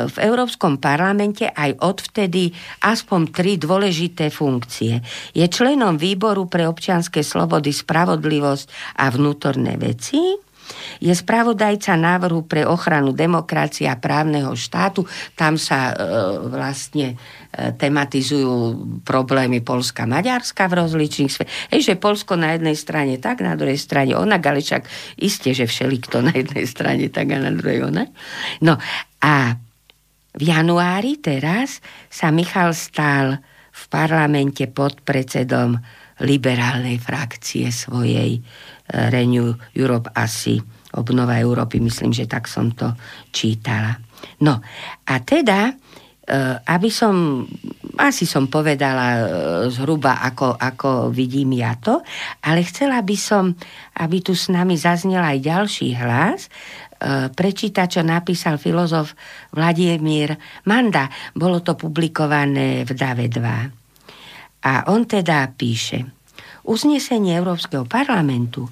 v Európskom parlamente aj odvtedy aspoň tri dôležité funkcie. Je členom výboru pre občianske slobody, spravodlivosť a vnútorné veci je spravodajca návrhu pre ochranu demokracie a právneho štátu. Tam sa e, vlastne e, tematizujú problémy Polska, Maďarska v rozličných sférach. Hej, že Polsko na jednej strane tak, na druhej strane onak, ale však isté, že kto na jednej strane tak a na druhej onak. No a v januári teraz sa Michal stal v parlamente pod predsedom liberálnej frakcie svojej Renew Europe asi, obnova Európy, myslím, že tak som to čítala. No a teda, e, aby som, asi som povedala e, zhruba, ako, ako vidím ja to, ale chcela by som, aby tu s nami zaznel aj ďalší hlas, e, prečítať, čo napísal filozof Vladimír Manda. Bolo to publikované v DAVE 2. A on teda píše – Uznesenie Európskeho parlamentu,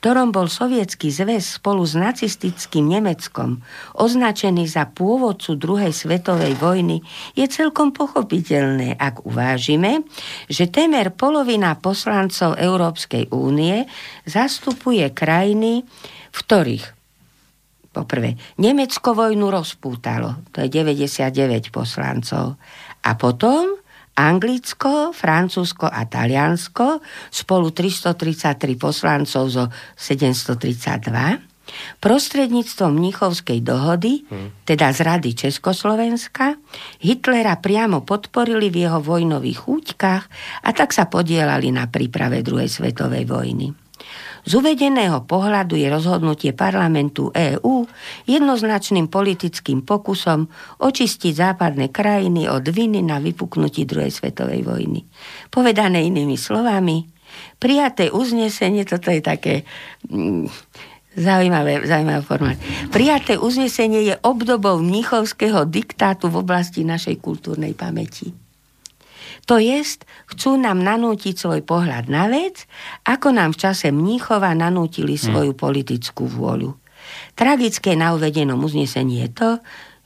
ktorom bol sovietský zväz spolu s nacistickým Nemeckom označený za pôvodcu druhej svetovej vojny, je celkom pochopiteľné, ak uvážime, že temer polovina poslancov Európskej únie zastupuje krajiny, v ktorých Poprvé, Nemecko vojnu rozpútalo, to je 99 poslancov. A potom Anglicko, Francúzsko a Taliansko spolu 333 poslancov zo 732 Prostredníctvom Mnichovskej dohody, hmm. teda z Rady Československa, Hitlera priamo podporili v jeho vojnových úťkách a tak sa podielali na príprave druhej svetovej vojny. Z uvedeného pohľadu je rozhodnutie parlamentu EÚ jednoznačným politickým pokusom očistiť západné krajiny od viny na vypuknutí druhej svetovej vojny. Povedané inými slovami, prijaté uznesenie, toto je také... Mm, Zaujímavé, zaujímavá forma. Prijaté uznesenie je obdobou mnichovského diktátu v oblasti našej kultúrnej pamäti. To jest, chcú nám nanútiť svoj pohľad na vec, ako nám v čase Mníchova nanútili hm. svoju politickú vôľu. Tragické na uvedenom uznesení je to,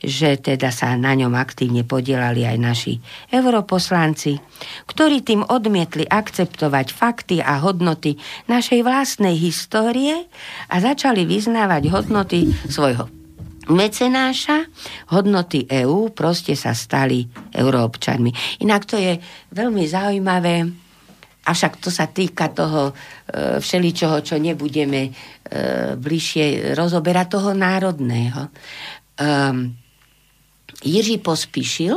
že teda sa na ňom aktívne podielali aj naši europoslanci, ktorí tým odmietli akceptovať fakty a hodnoty našej vlastnej histórie a začali vyznávať hodnoty svojho mecenáša, hodnoty EÚ proste sa stali euróobčanmi. Inak to je veľmi zaujímavé, avšak to sa týka toho e, všeličoho, čo nebudeme e, bližšie rozoberať, toho národného. Um, Jiří Pospíšil,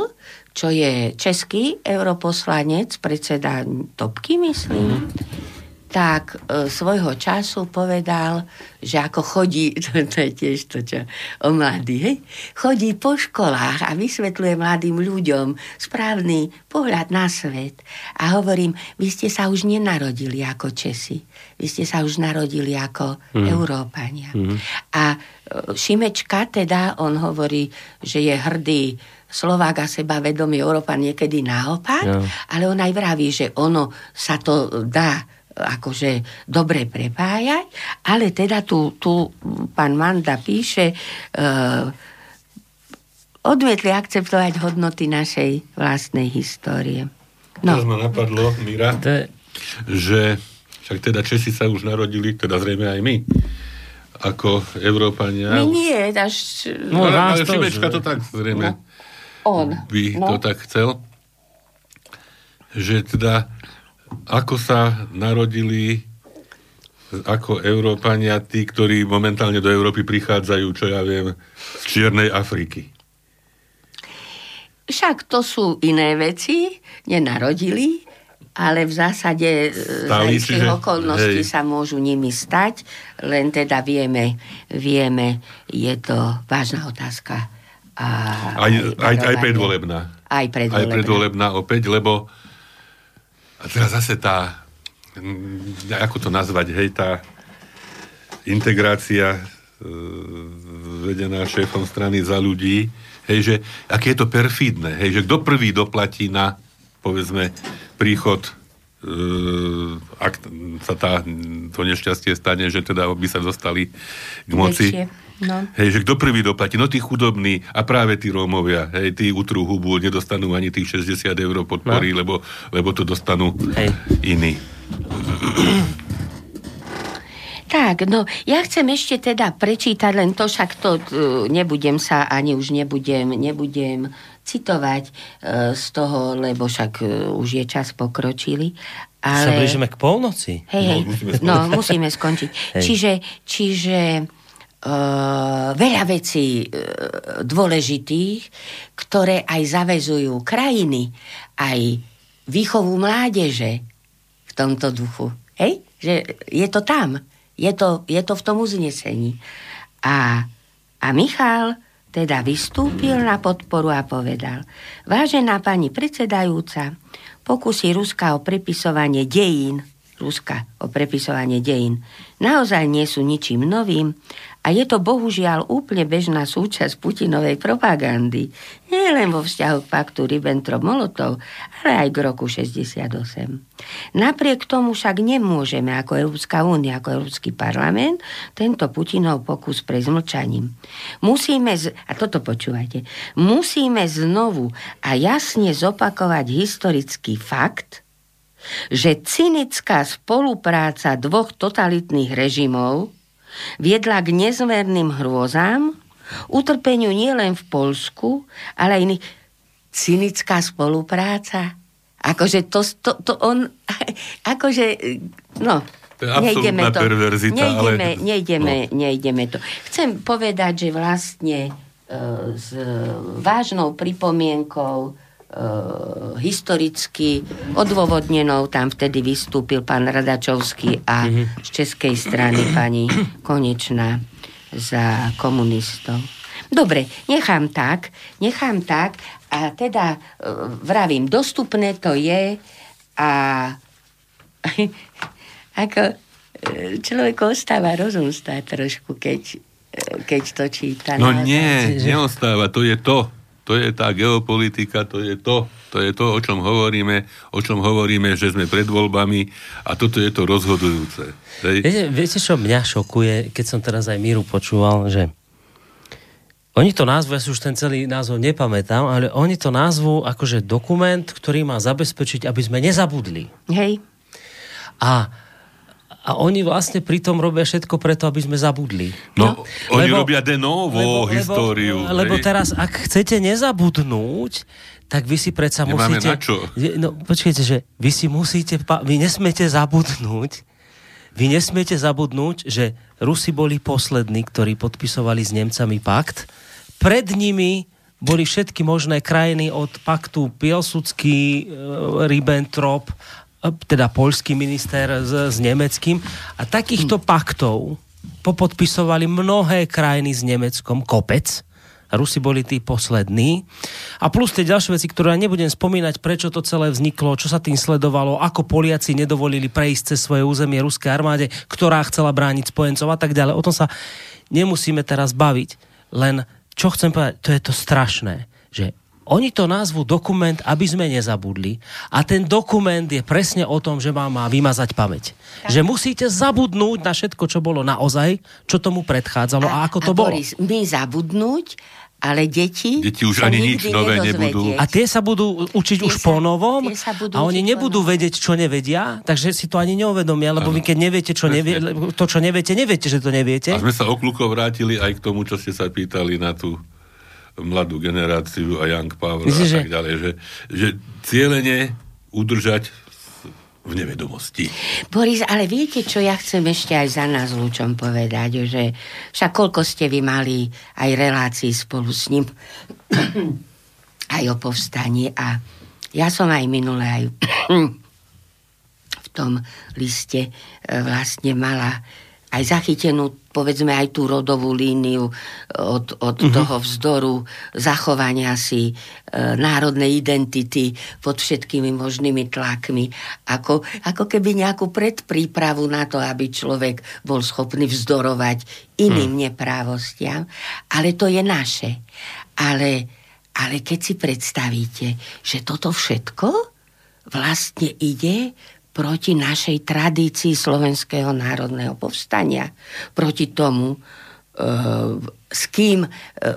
čo je český europoslanec, predseda Topky, myslím, mm tak e, svojho času povedal, že ako chodí, (laughs) to, to je tiež to, čo o mladý, hej, chodí po školách a vysvetľuje mladým ľuďom správny pohľad na svet. A hovorím, vy ste sa už nenarodili ako Česi, vy ste sa už narodili ako mm. Európania. Mm. A e, Šimečka teda, on hovorí, že je hrdý Slovák a seba vedomý Európan niekedy naopak, no. ale on aj vraví, že ono sa to dá akože dobre prepájať, ale teda tu, tu pán Manda píše, uh, odmietli akceptovať hodnoty našej vlastnej histórie. No. Teraz ma napadlo, Mira, to že Však teda Česi sa už narodili, teda zrejme aj my, ako Európania. My nie, až... No, No, nás ale to, Šimečka že- to tak zrejme On. by no. to tak chcel. Že teda, ako sa narodili ako Európania tí, ktorí momentálne do Európy prichádzajú, čo ja viem, z Čiernej Afriky. Však to sú iné veci, nenarodili, ale v zásade e, za Stali, istých čiže- okolností hej. sa môžu nimi stať, len teda vieme, vieme, je to vážna otázka. A Aj, aj, aj predvolebná. Aj Aj predvolebná. predvolebná opäť, lebo a teraz zase tá, ako to nazvať, hej, tá integrácia e, vedená šéfom strany za ľudí, hej, že aké je to perfidné, hej, že kto prvý doplatí na, povedzme, príchod e, ak sa tá, to nešťastie stane, že teda by sa dostali k moci. Väčšie, no. Hej, že kto prvý doplatí? No tí chudobní a práve tí Rómovia, hej, tí utrú hubu, nedostanú ani tých 60 eur podpory, no. lebo, lebo to dostanú Hej. iní. Tak, no, ja chcem ešte teda prečítať len to, však to uh, nebudem sa, ani už nebudem, nebudem citovať uh, z toho, lebo však uh, už je čas pokročili. Sa Ale... blížime k polnoci. Hej, hej, No, musíme no, musíme skončiť. Hej. Čiže, čiže veľa vecí uh, dôležitých, ktoré aj zavezujú krajiny, aj výchovu mládeže v tomto duchu. Hej? Že je to tam. Je to, je to v tom uznesení. A, a Michal teda vystúpil na podporu a povedal, vážená pani predsedajúca, pokusy Ruska o prepisovanie dejín, Ruska o prepisovanie dejín, naozaj nie sú ničím novým a je to bohužiaľ úplne bežná súčasť Putinovej propagandy. Nie len vo vzťahu k paktu Ribbentrop-Molotov, ale aj k roku 68. Napriek tomu však nemôžeme ako Európska únia, ako Európsky parlament tento Putinov pokus prejsť mlčaním. Musíme, z... a toto počúvajte, musíme znovu a jasne zopakovať historický fakt, že cynická spolupráca dvoch totalitných režimov viedla k nezmerným hrôzám, utrpeniu nielen v Polsku, ale aj iných. Cynická spolupráca. Akože to, to, to on, (laughs) akože, no, To je absolútna perverzita, nejdeme, ale- nejdeme, no. nejdeme to. Chcem povedať, že vlastne e, s vážnou pripomienkou historicky odôvodnenou tam vtedy vystúpil pán Radačovský a Mhm. z českej strany pani Konečná za komunistov. Dobre, nechám tak, nechám tak a teda e, vravím, dostupné to je a (laughs) ako e, človek ostáva rozum stáť trošku, keď, keď to číta. No nie, neostáva, to je to. To je tá geopolitika, to je to. To je to, o čom hovoríme, o čom hovoríme, že sme pred voľbami a toto je to rozhodujúce. Hej? Viete, viete, čo mňa šokuje, keď som teraz aj Míru počúval, že oni to názvu, ja si už ten celý názov nepamätám, ale oni to názvu akože dokument, ktorý má zabezpečiť, aby sme nezabudli. Hej, A, a oni vlastne pritom robia všetko preto, aby sme zabudli. No, oni Lebo- robia de novo históriu. Lebo, lebo teraz, ak chcete nezabudnúť, tak vy si predsa Nemáme musíte... na čo. No, počkajte, že vy si musíte... Vy nesmiete zabudnúť, vy nesmiete zabudnúť, že Rusi boli poslední, ktorí podpisovali s Nemcami pakt. Pred nimi boli všetky možné krajiny od paktu Pielsucký, e, Ribbentrop, teda poľský minister s, s nemeckým. A takýchto paktov popodpisovali mnohé krajiny s Nemeckom, kopec. Rusi boli tí poslední. A plus tie ďalšie veci, ktoré ja nebudem spomínať, prečo to celé vzniklo, čo sa tým sledovalo, ako Poliaci nedovolili prejsť cez svoje územie ruskej armáde, ktorá chcela brániť spojencov a tak ďalej. O tom sa nemusíme teraz baviť. Len čo chcem povedať, to je to strašné, že oni to názvu dokument, aby sme nezabudli. A ten dokument je presne o tom, že vám má vymazať pamäť. Že musíte zabudnúť na všetko, čo bolo naozaj, čo tomu predchádzalo a, a ako to a bolo. Boris, my zabudnúť ale deti, Deti už ani nič nové nebudú. A tie sa budú učiť Tie už sa- po novom tie sa budú a oni nebudú vedieť, čo nevedia, takže si to ani neuvedomia, lebo vy keď neviete, čo nevie, to, čo neviete, neviete, že to neviete. A sme sa okľuko vrátili aj k tomu, čo ste sa pýtali na tú mladú generáciu a young power Myslíš, a že- tak ďalej, že, že cieľene udržať v nevedomosti. Boris, ale viete, čo ja chcem ešte aj za nás ľučom povedať, že však koľko ste vy mali aj relácií spolu s ním, (clears throat) aj o povstaní a ja som aj minule aj (clears throat) v tom liste e, vlastne mala aj zachytenú, povedzme, aj tú rodovú líniu od, od mm-hmm. toho vzdoru, zachovania si e, národnej identity pod všetkými možnými tlakmi, ako, ako keby nejakú predprípravu na to, aby človek bol schopný vzdorovať iným mm. neprávostiam. Ale to je naše. Ale, ale keď si predstavíte, že toto všetko vlastne ide proti našej tradícii slovenského národného povstania. Proti tomu, e, s kým e,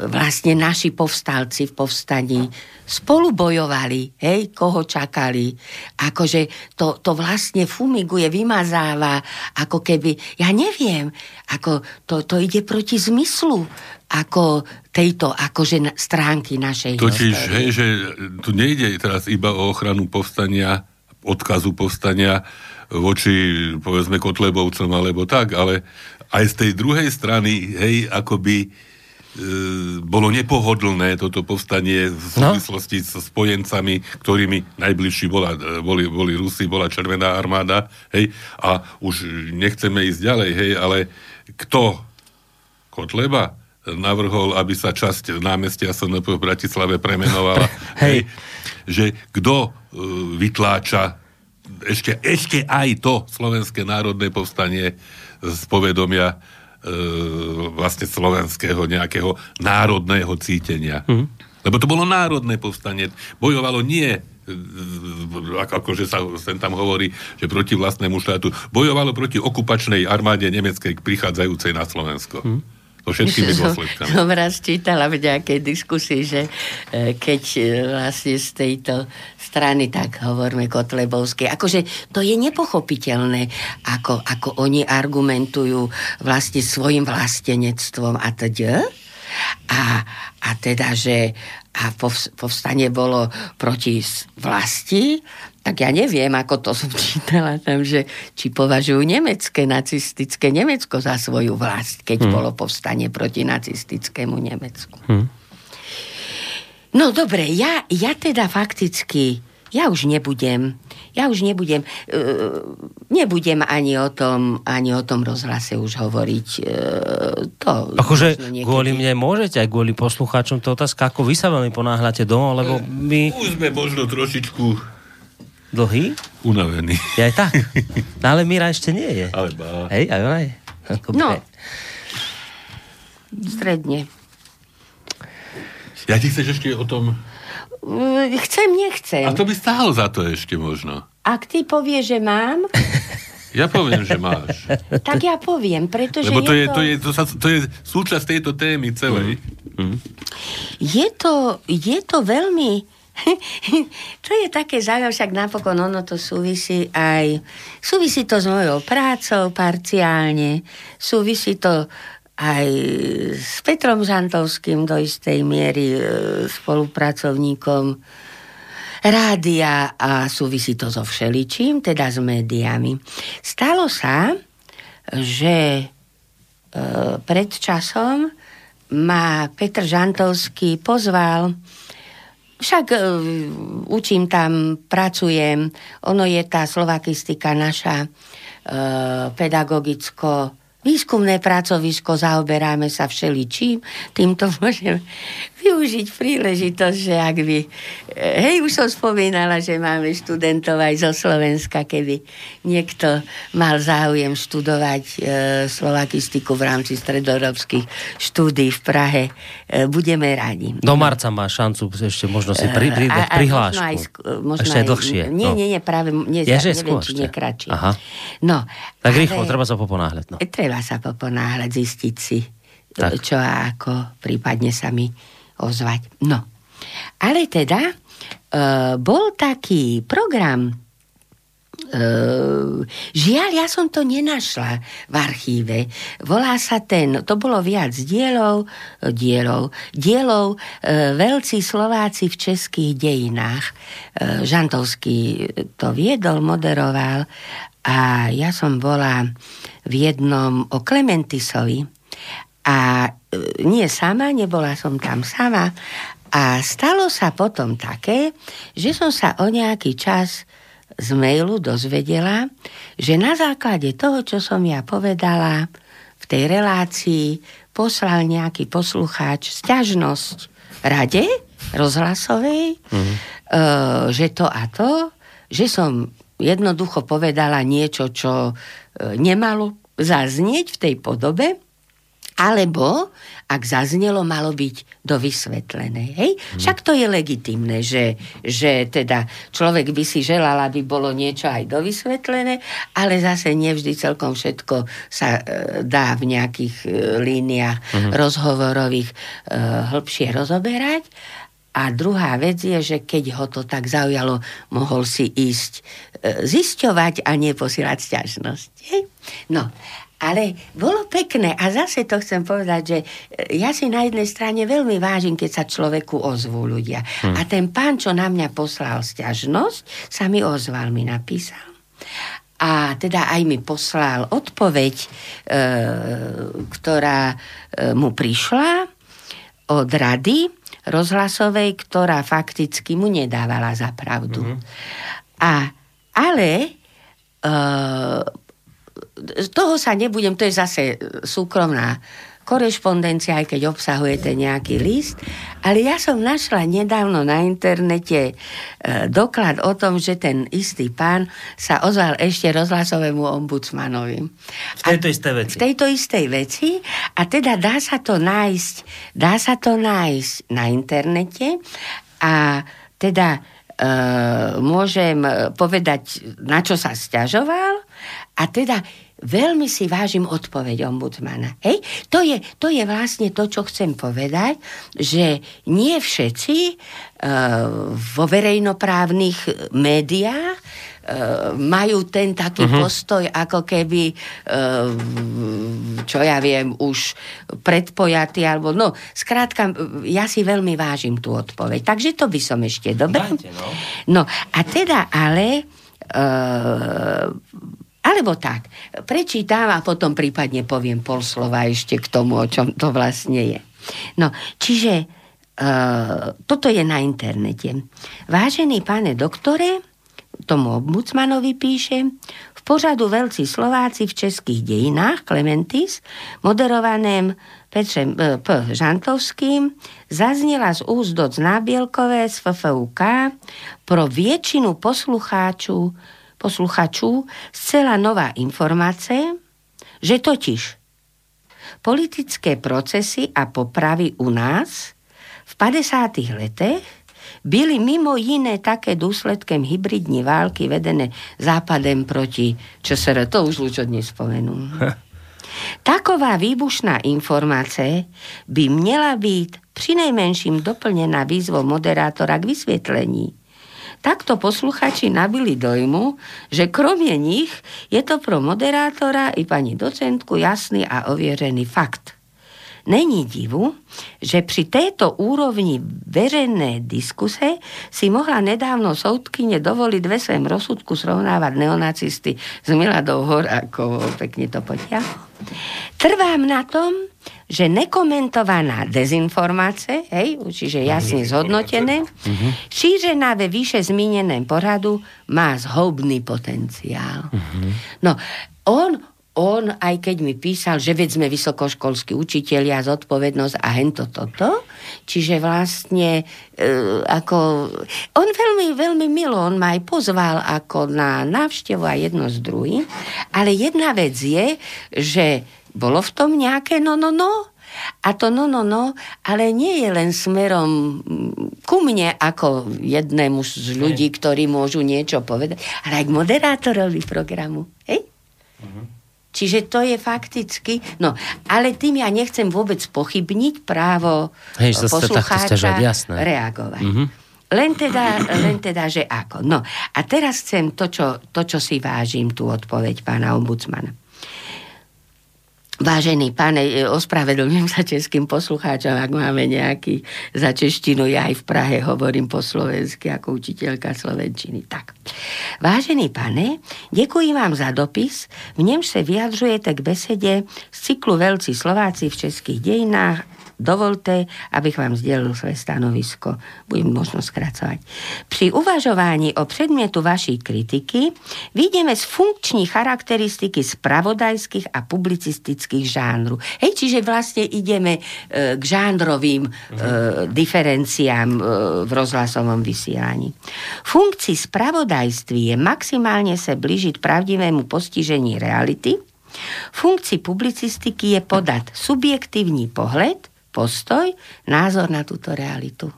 vlastne naši povstalci v povstaní spolu bojovali, hej, koho čakali. Akože to, to vlastne fumiguje, vymazáva, ako keby, ja neviem, ako to, to ide proti zmyslu ako tejto akože stránky našej Totiž, hej, že tu nejde teraz iba o ochranu povstania, odkazu povstania voči, povedzme, Kotlebovcom alebo tak, ale aj z tej druhej strany, hej, akoby e, bolo nepohodlné toto povstanie v No. súvislosti so spojencami, ktorými najbližší bola, e, boli, boli Rusi, bola Červená armáda, hej, a už nechceme ísť ďalej, hej, ale kto Kotleba navrhol, aby sa časť námestia SNP v Bratislave premenovala. (laughs) Hej. Že kto vytláča ešte, ešte aj to Slovenské národné povstanie z povedomia e, vlastne slovenského nejakého národného cítenia. Mhm. Lebo to bolo národné povstanie. Bojovalo nie e, ako, akože sa sem tam hovorí, že proti vlastnému štátu, bojovalo proti okupačnej armáde nemeckej prichádzajúcej na Slovensko. Mhm. So všetkými dôsledkami. (laughs) Som raz čítala v nejakej diskusii, že e, keď e, vlastne z tejto strany, tak hovoríme Kotlebovskej, akože to je nepochopiteľné, ako, ako oni argumentujú vlastne svojim vlastenectvom a teda. A, a teda, že a povs- povstanie bolo proti vlasti, tak ja neviem, ako to som (laughs) čítala tam, že či považujú nemecké, nacistické Nemecko za svoju vlast, keď hmm. bolo povstanie proti nacistickému Nemecku. Hm. No dobre, ja, ja teda fakticky, ja už nebudem, ja už nebudem, e, nebudem ani o tom, ani o tom rozhlase už hovoriť. E, to Akože niekedy- kvôli mne môžete, aj kvôli poslucháčom, to otázka, ako vy sa veľmi ponáhľate domov, lebo my Už sme možno trošičku dlhý, unavení. je aj tak. No ale Mira ešte nie je. Ale bá. Hej, aj ona je. Dobre. No. Stredne. Ja ti chceš ešte o tom... E, Chcem, nechcem. A to by stálo za to ešte možno. Ak ty povieš, že mám, (laughs) Ja poviem, že máš. tak ja poviem, pretože Lebo to je, to... to, je, to, sa, to je súčasť tejto témy celej. Je to, je to veľmi... (laughs) to je také zaujímavé, však napokon ono to súvisí aj... Súvisí to s mojou prácou parciálne, súvisí to aj s Petrom Žantovským do istej miery e, spolupracovníkom rádia a súvisí to so všeličím, teda s médiami. Stalo sa, že e, pred časom ma Petr Žantovský pozval však e, učím tam, pracujem, ono je tá slovakistika naša e, pedagogicko výskumné pracovisko, zaoberáme sa všeličím, týmto môžem využiť príležitosť, že ak by... Hej, už som spomínala, že máme študentov aj zo Slovenska, keby niekto mal záujem študovať e, slovakistiku v rámci stredoeurópskych štúdí v Prahe, e, budeme radi. Do marca má šancu ešte možno si pri, pri, A- a prihlášku. Možno aj, možno ešte aj, dlhšie. Nie, no. nie, nie, práve nie, že neviem, skôr či ešte. nie kratšie. Aha. No, Tak rýchlo, treba sa poponáhľať. No. Treba sa poponáhľať, zistiť si, Tak. čo a ako prípadne sa mi ozvať. No, ale teda e, bol taký program Uh, žiaľ, ja som to nenašla v archíve. Volá sa ten, to bolo viac dielov, dielov, dielov uh, Veľcí Slováci v českých dejinách. Uh, Žantovský to viedol, moderoval a ja som bola v jednom o Klementisovi a nie sama, nebola som tam sama a stalo sa potom také, že som sa o nejaký čas z mailu dozvedela, že na základe toho, čo som ja povedala v tej relácii, poslal nejaký poslucháč stiažnosť rade rozhlasovej, mm-hmm. že to a to, že som jednoducho povedala niečo, čo uh, nemalo zaznieť v tej podobe, alebo ak zaznelo, malo byť dovysvetlené. Hej? Hmm. Však to je legitimné, že, že teda človek by si želal, aby bolo niečo aj dovysvetlené, ale zase nevždy celkom všetko sa e, dá v nejakých e, líniách hmm. rozhovorových e, hĺbšie rozoberať. A druhá vec je, že keď ho to tak zaujalo, mohol si ísť e, zisťovať a neposielať sťažnosť. No, ale bolo pekné a zase to chcem povedať, že e, ja si na jednej strane veľmi vážim, keď sa človeku ozvú ľudia. Hmm. A ten pán, čo na mňa poslal stiažnosť, sa mi ozval, mi napísal. A teda aj mi poslal odpoveď, e, ktorá e, mu prišla od rady rozhlasovej, ktorá fakticky mu nedávala za pravdu. Hmm. A, ale e, toho sa nebudem, to je zase súkromná korešpondencia, aj keď obsahujete nejaký list, ale ja som našla nedávno na internete e, doklad o tom, že ten istý pán sa ozval ešte rozhlasovému ombudsmanovi. V tejto a, istej veci. V tejto istej veci a teda dá sa to nájsť, dá sa to nájsť na internete a teda e, môžem povedať, na čo sa stiažoval a teda veľmi si vážim odpoveď ombudsmana. Hej? To, je, to je vlastne to, čo chcem povedať, že nie všetci uh, vo verejnoprávnych médiách uh, majú ten taký uh-huh. postoj, ako keby, uh, čo ja viem, už predpojatý, alebo no, skrátka, ja si veľmi vážim tú odpoveď. Takže to by som ešte, dobre? Dajte, no. no, a teda ale... Uh, alebo tak, prečítam a potom prípadne poviem pol slova ešte k tomu, o čom to vlastne je. No, čiže uh, toto je na internete. Vážený pane doktore, tomu ombudsmanovi píše, v pořadu Veľcí Slováci v českých dejinách Clementis, moderovaném Petrem e, P. Žantovským, zaznela z úst doc Nábielkové z FFUK pro většinu poslucháčů posluchačů zcela nová informace, že totiž politické procesy a popravy u nás v 50. letech byly mimo jiné také důsledkem hybridní války vedené západem proti ČSR. To už Lučo dnes spomenul. (laughs) Taková výbušná informace by měla být přinejmenším doplnená výzvou moderátora k vysvětlení takto posluchači nabili dojmu, že kromie nich je to pro moderátora i pani docentku jasný a ovierený fakt. Není divu, že při této úrovni veřejné diskuse si mohla nedávno soudkyně dovolit ve svém rozsudku srovnávat neonacisty s Miladou Horákovou. Pekne to potiahol. Trvám na tom, že nekomentovaná dezinformácia, hej, čiže jasne zhodnotené, uh-huh. šířená ve výše zmíneném poradu má zhoubný potenciál. Uh-huh. No, on, on, aj keď mi písal, že veď sme vysokoškolskí učitelia, zodpovednosť a hento toto, čiže vlastne e, ako, on veľmi, veľmi milo, on ma aj pozval ako na návštevu a jedno z druhým, ale jedna vec je, že bolo v tom nejaké no, no, no? A to no, no, no, ale nie je len smerom ku mne ako jednému z ľudí, ktorí môžu niečo povedať, ale aj k moderátorovi programu. Hej? Uh-huh. Čiže to je fakticky, no, ale tým ja nechcem vôbec pochybniť právo Hej, takto poslucháča sťažovať, jasné. reagovať. Mhm. Len teda, len teda, že ako. No a teraz chcem to čo, to, čo si vážim, tú odpoveď pána ombudsmana. Vážený pane, e, ospravedlňujem sa českým poslucháčom, ak máme nejaký za češtinu. Ja aj v Prahe hovorím po slovensky ako učiteľka slovenčiny. Tak. Vážený pane, ďakujem vám za dopis, v ňom sa vyjadřujete k besede z cyklu Veľcí Slováci v českých dejinách Dovolte, abych vám sdělil své stanovisko. Budem možno skracovať. Pri uvažování o předmětu vaší kritiky vyjdeme z funkční charakteristiky spravodajských a publicistických žánrů. Hej, čiže vlastne ideme e, k žánrovým e, diferenciám e, v rozhlasovom vysielaní. Funkcí spravodajství je maximálně se blížiť pravdivému postižení reality, Funkcí publicistiky je podat subjektívny pohled, postoj, názor na túto realitu.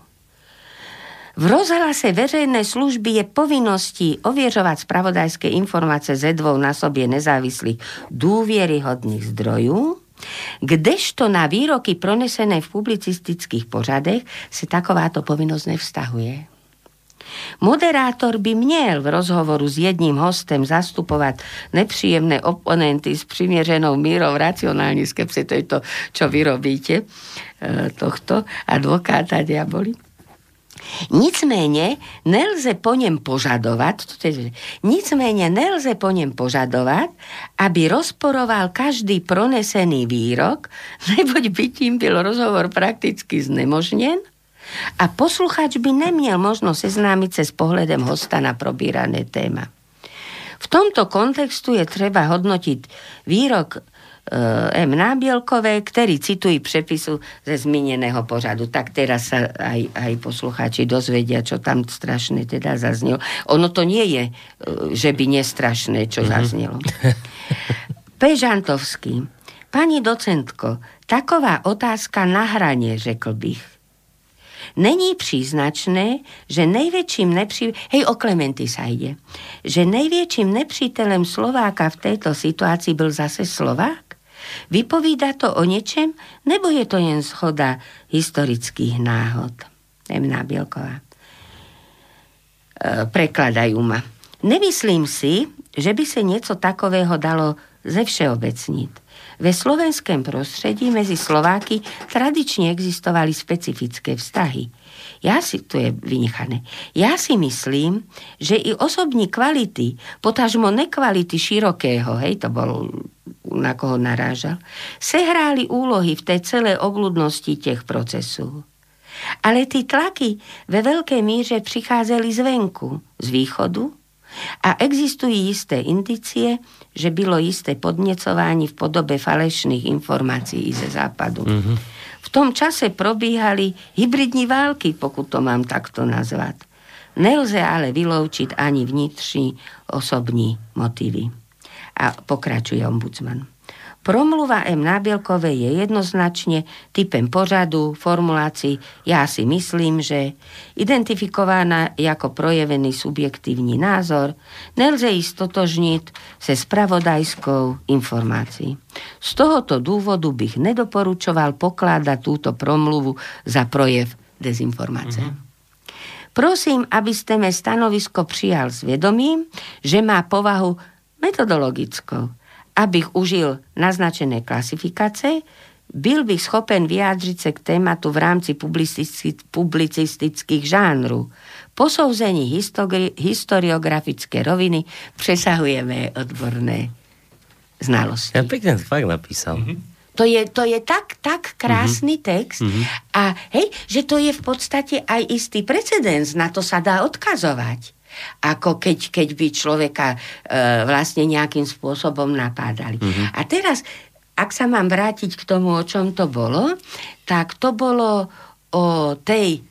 V rozhlase verejnej služby je povinností oviežovať spravodajské informácie ze dvou na sobie nezávislých dôvieryhodných zdrojů, kdežto na výroky pronesené v publicistických pořadech si takováto povinnosť nevztahuje. Moderátor by měl v rozhovoru s jedním hostem zastupovat nepříjemné oponenty s přiměřenou mírou racionální skepsy, to je to, čo vy robíte, e, tohto advokáta diaboli. Nicméně nelze po něm požadovat, nicméně nelze po něm požadovat, aby rozporoval každý pronesený výrok, neboť by tím byl rozhovor prakticky znemožněn a posluchač by nemiel možnosť seznámiť sa s pohľadom hosta na probírané téma. V tomto kontextu je treba hodnotiť výrok e, M. Nábielkové, ktorý citují přepisu ze zmíneného pořadu. Tak teraz sa aj, aj poslucháči dozvedia, čo tam strašné teda zaznelo. Ono to nie je, e, že by nestrašné, čo mm-hmm. zaznelo. (laughs) P. Žantovský. Pani docentko, taková otázka na hranie, řekl bych. Není příznačné, že největším nepří... Hej, o Klementy sa ide. Že největším nepřítelem Slováka v této situaci byl zase Slovák? Vypovída to o něčem, nebo je to jen schoda historických náhod? Emná Bielková. E, prekladajú ma. Nemyslím si, že by sa niečo takového dalo ze všeobecniť. Ve slovenském prostředí mezi Slováky tradičně existovali specifické vztahy. Ja si, tu je vynechané, ja si myslím, že i osobní kvality, potažmo nekvality širokého, hej, to bol na koho narážal, sehráli úlohy v tej celé obludnosti těch procesů. Ale ty tlaky ve veľkej míře přicházeli zvenku, z východu, a existují isté indicie, že bylo isté podnecování v podobe falešných informácií ze západu. Mm-hmm. V tom čase probíhali hybridní války, pokud to mám takto nazvat. Nelze ale vyloučiť ani vnitřní osobní motivy. A pokračuje ombudsman. Promluva M. Nábielkovej je jednoznačne typem pořadu, formulácií ja si myslím, že identifikovaná ako projevený subjektívny názor, nelze ísť totožniť se spravodajskou informácií. Z tohoto dôvodu bych nedoporučoval pokladať túto promluvu za projev dezinformácie. Mm-hmm. Prosím, aby ste me stanovisko přijal s vedomím, že má povahu metodologickou abych užil naznačené klasifikace, byl bych schopen vyjádřit se k tématu v rámci publicistických žánrů. Posouzení histori- historiografické roviny přesahujeme odborné znalosti. Ja pekne to fakt napísal. Mm-hmm. To je, to je tak, tak krásny mm-hmm. text mm-hmm. a hej, že to je v podstate aj istý precedens, na to sa dá odkazovať ako keď, keď by človeka e, vlastne nejakým spôsobom napádali. Mm-hmm. A teraz, ak sa mám vrátiť k tomu, o čom to bolo, tak to bolo o tej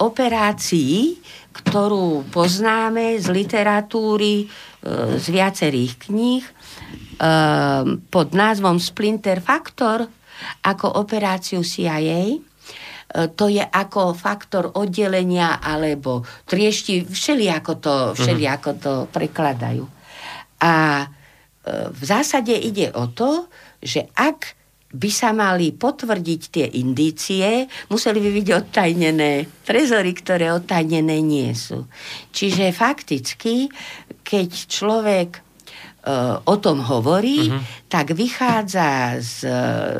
operácii, ktorú poznáme z literatúry, e, z viacerých kníh, e, pod názvom Splinter Factor, ako operáciu CIA, to je ako faktor oddelenia alebo triešti, všeli ako to, všeli ako to prekladajú. A v zásade ide o to, že ak by sa mali potvrdiť tie indície, museli by byť odtajnené trezory, ktoré odtajnené nie sú. Čiže fakticky, keď človek e, o tom hovorí, uh-huh. tak vychádza z e,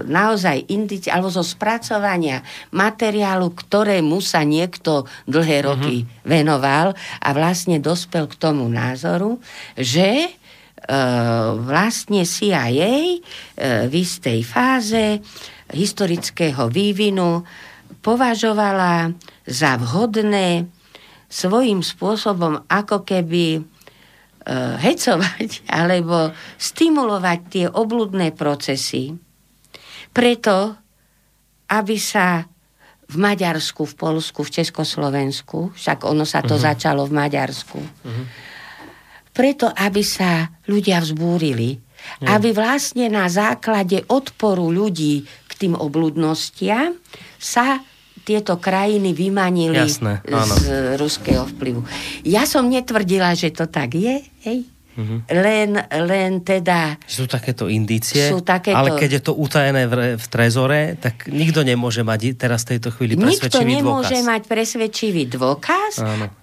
naozaj indície, alebo zo spracovania materiálu, ktorému sa niekto dlhé roky uh-huh. venoval a vlastne dospel k tomu názoru, že E, vlastne CIA e, v istej fáze historického vývinu považovala za vhodné svojím spôsobom ako keby hecovať (laughs) alebo stimulovať tie obludné procesy preto, aby sa v Maďarsku, v Polsku, v Československu, však ono sa to uh-huh. začalo v Maďarsku, uh-huh preto, aby sa ľudia vzbúrili. Hmm. Aby vlastne na základe odporu ľudí k tým obludnostiam sa tieto krajiny vymanili Jasné, z ruského vplyvu. Ja som netvrdila, že to tak je, hej? Mm-hmm. Len, len teda... Sú takéto indície, sú takéto... ale keď je to utajené v, v trezore, tak nikto nemôže mať teraz v tejto chvíli presvedčivý nikto nemôže dôkaz. mať presvedčivý dôkaz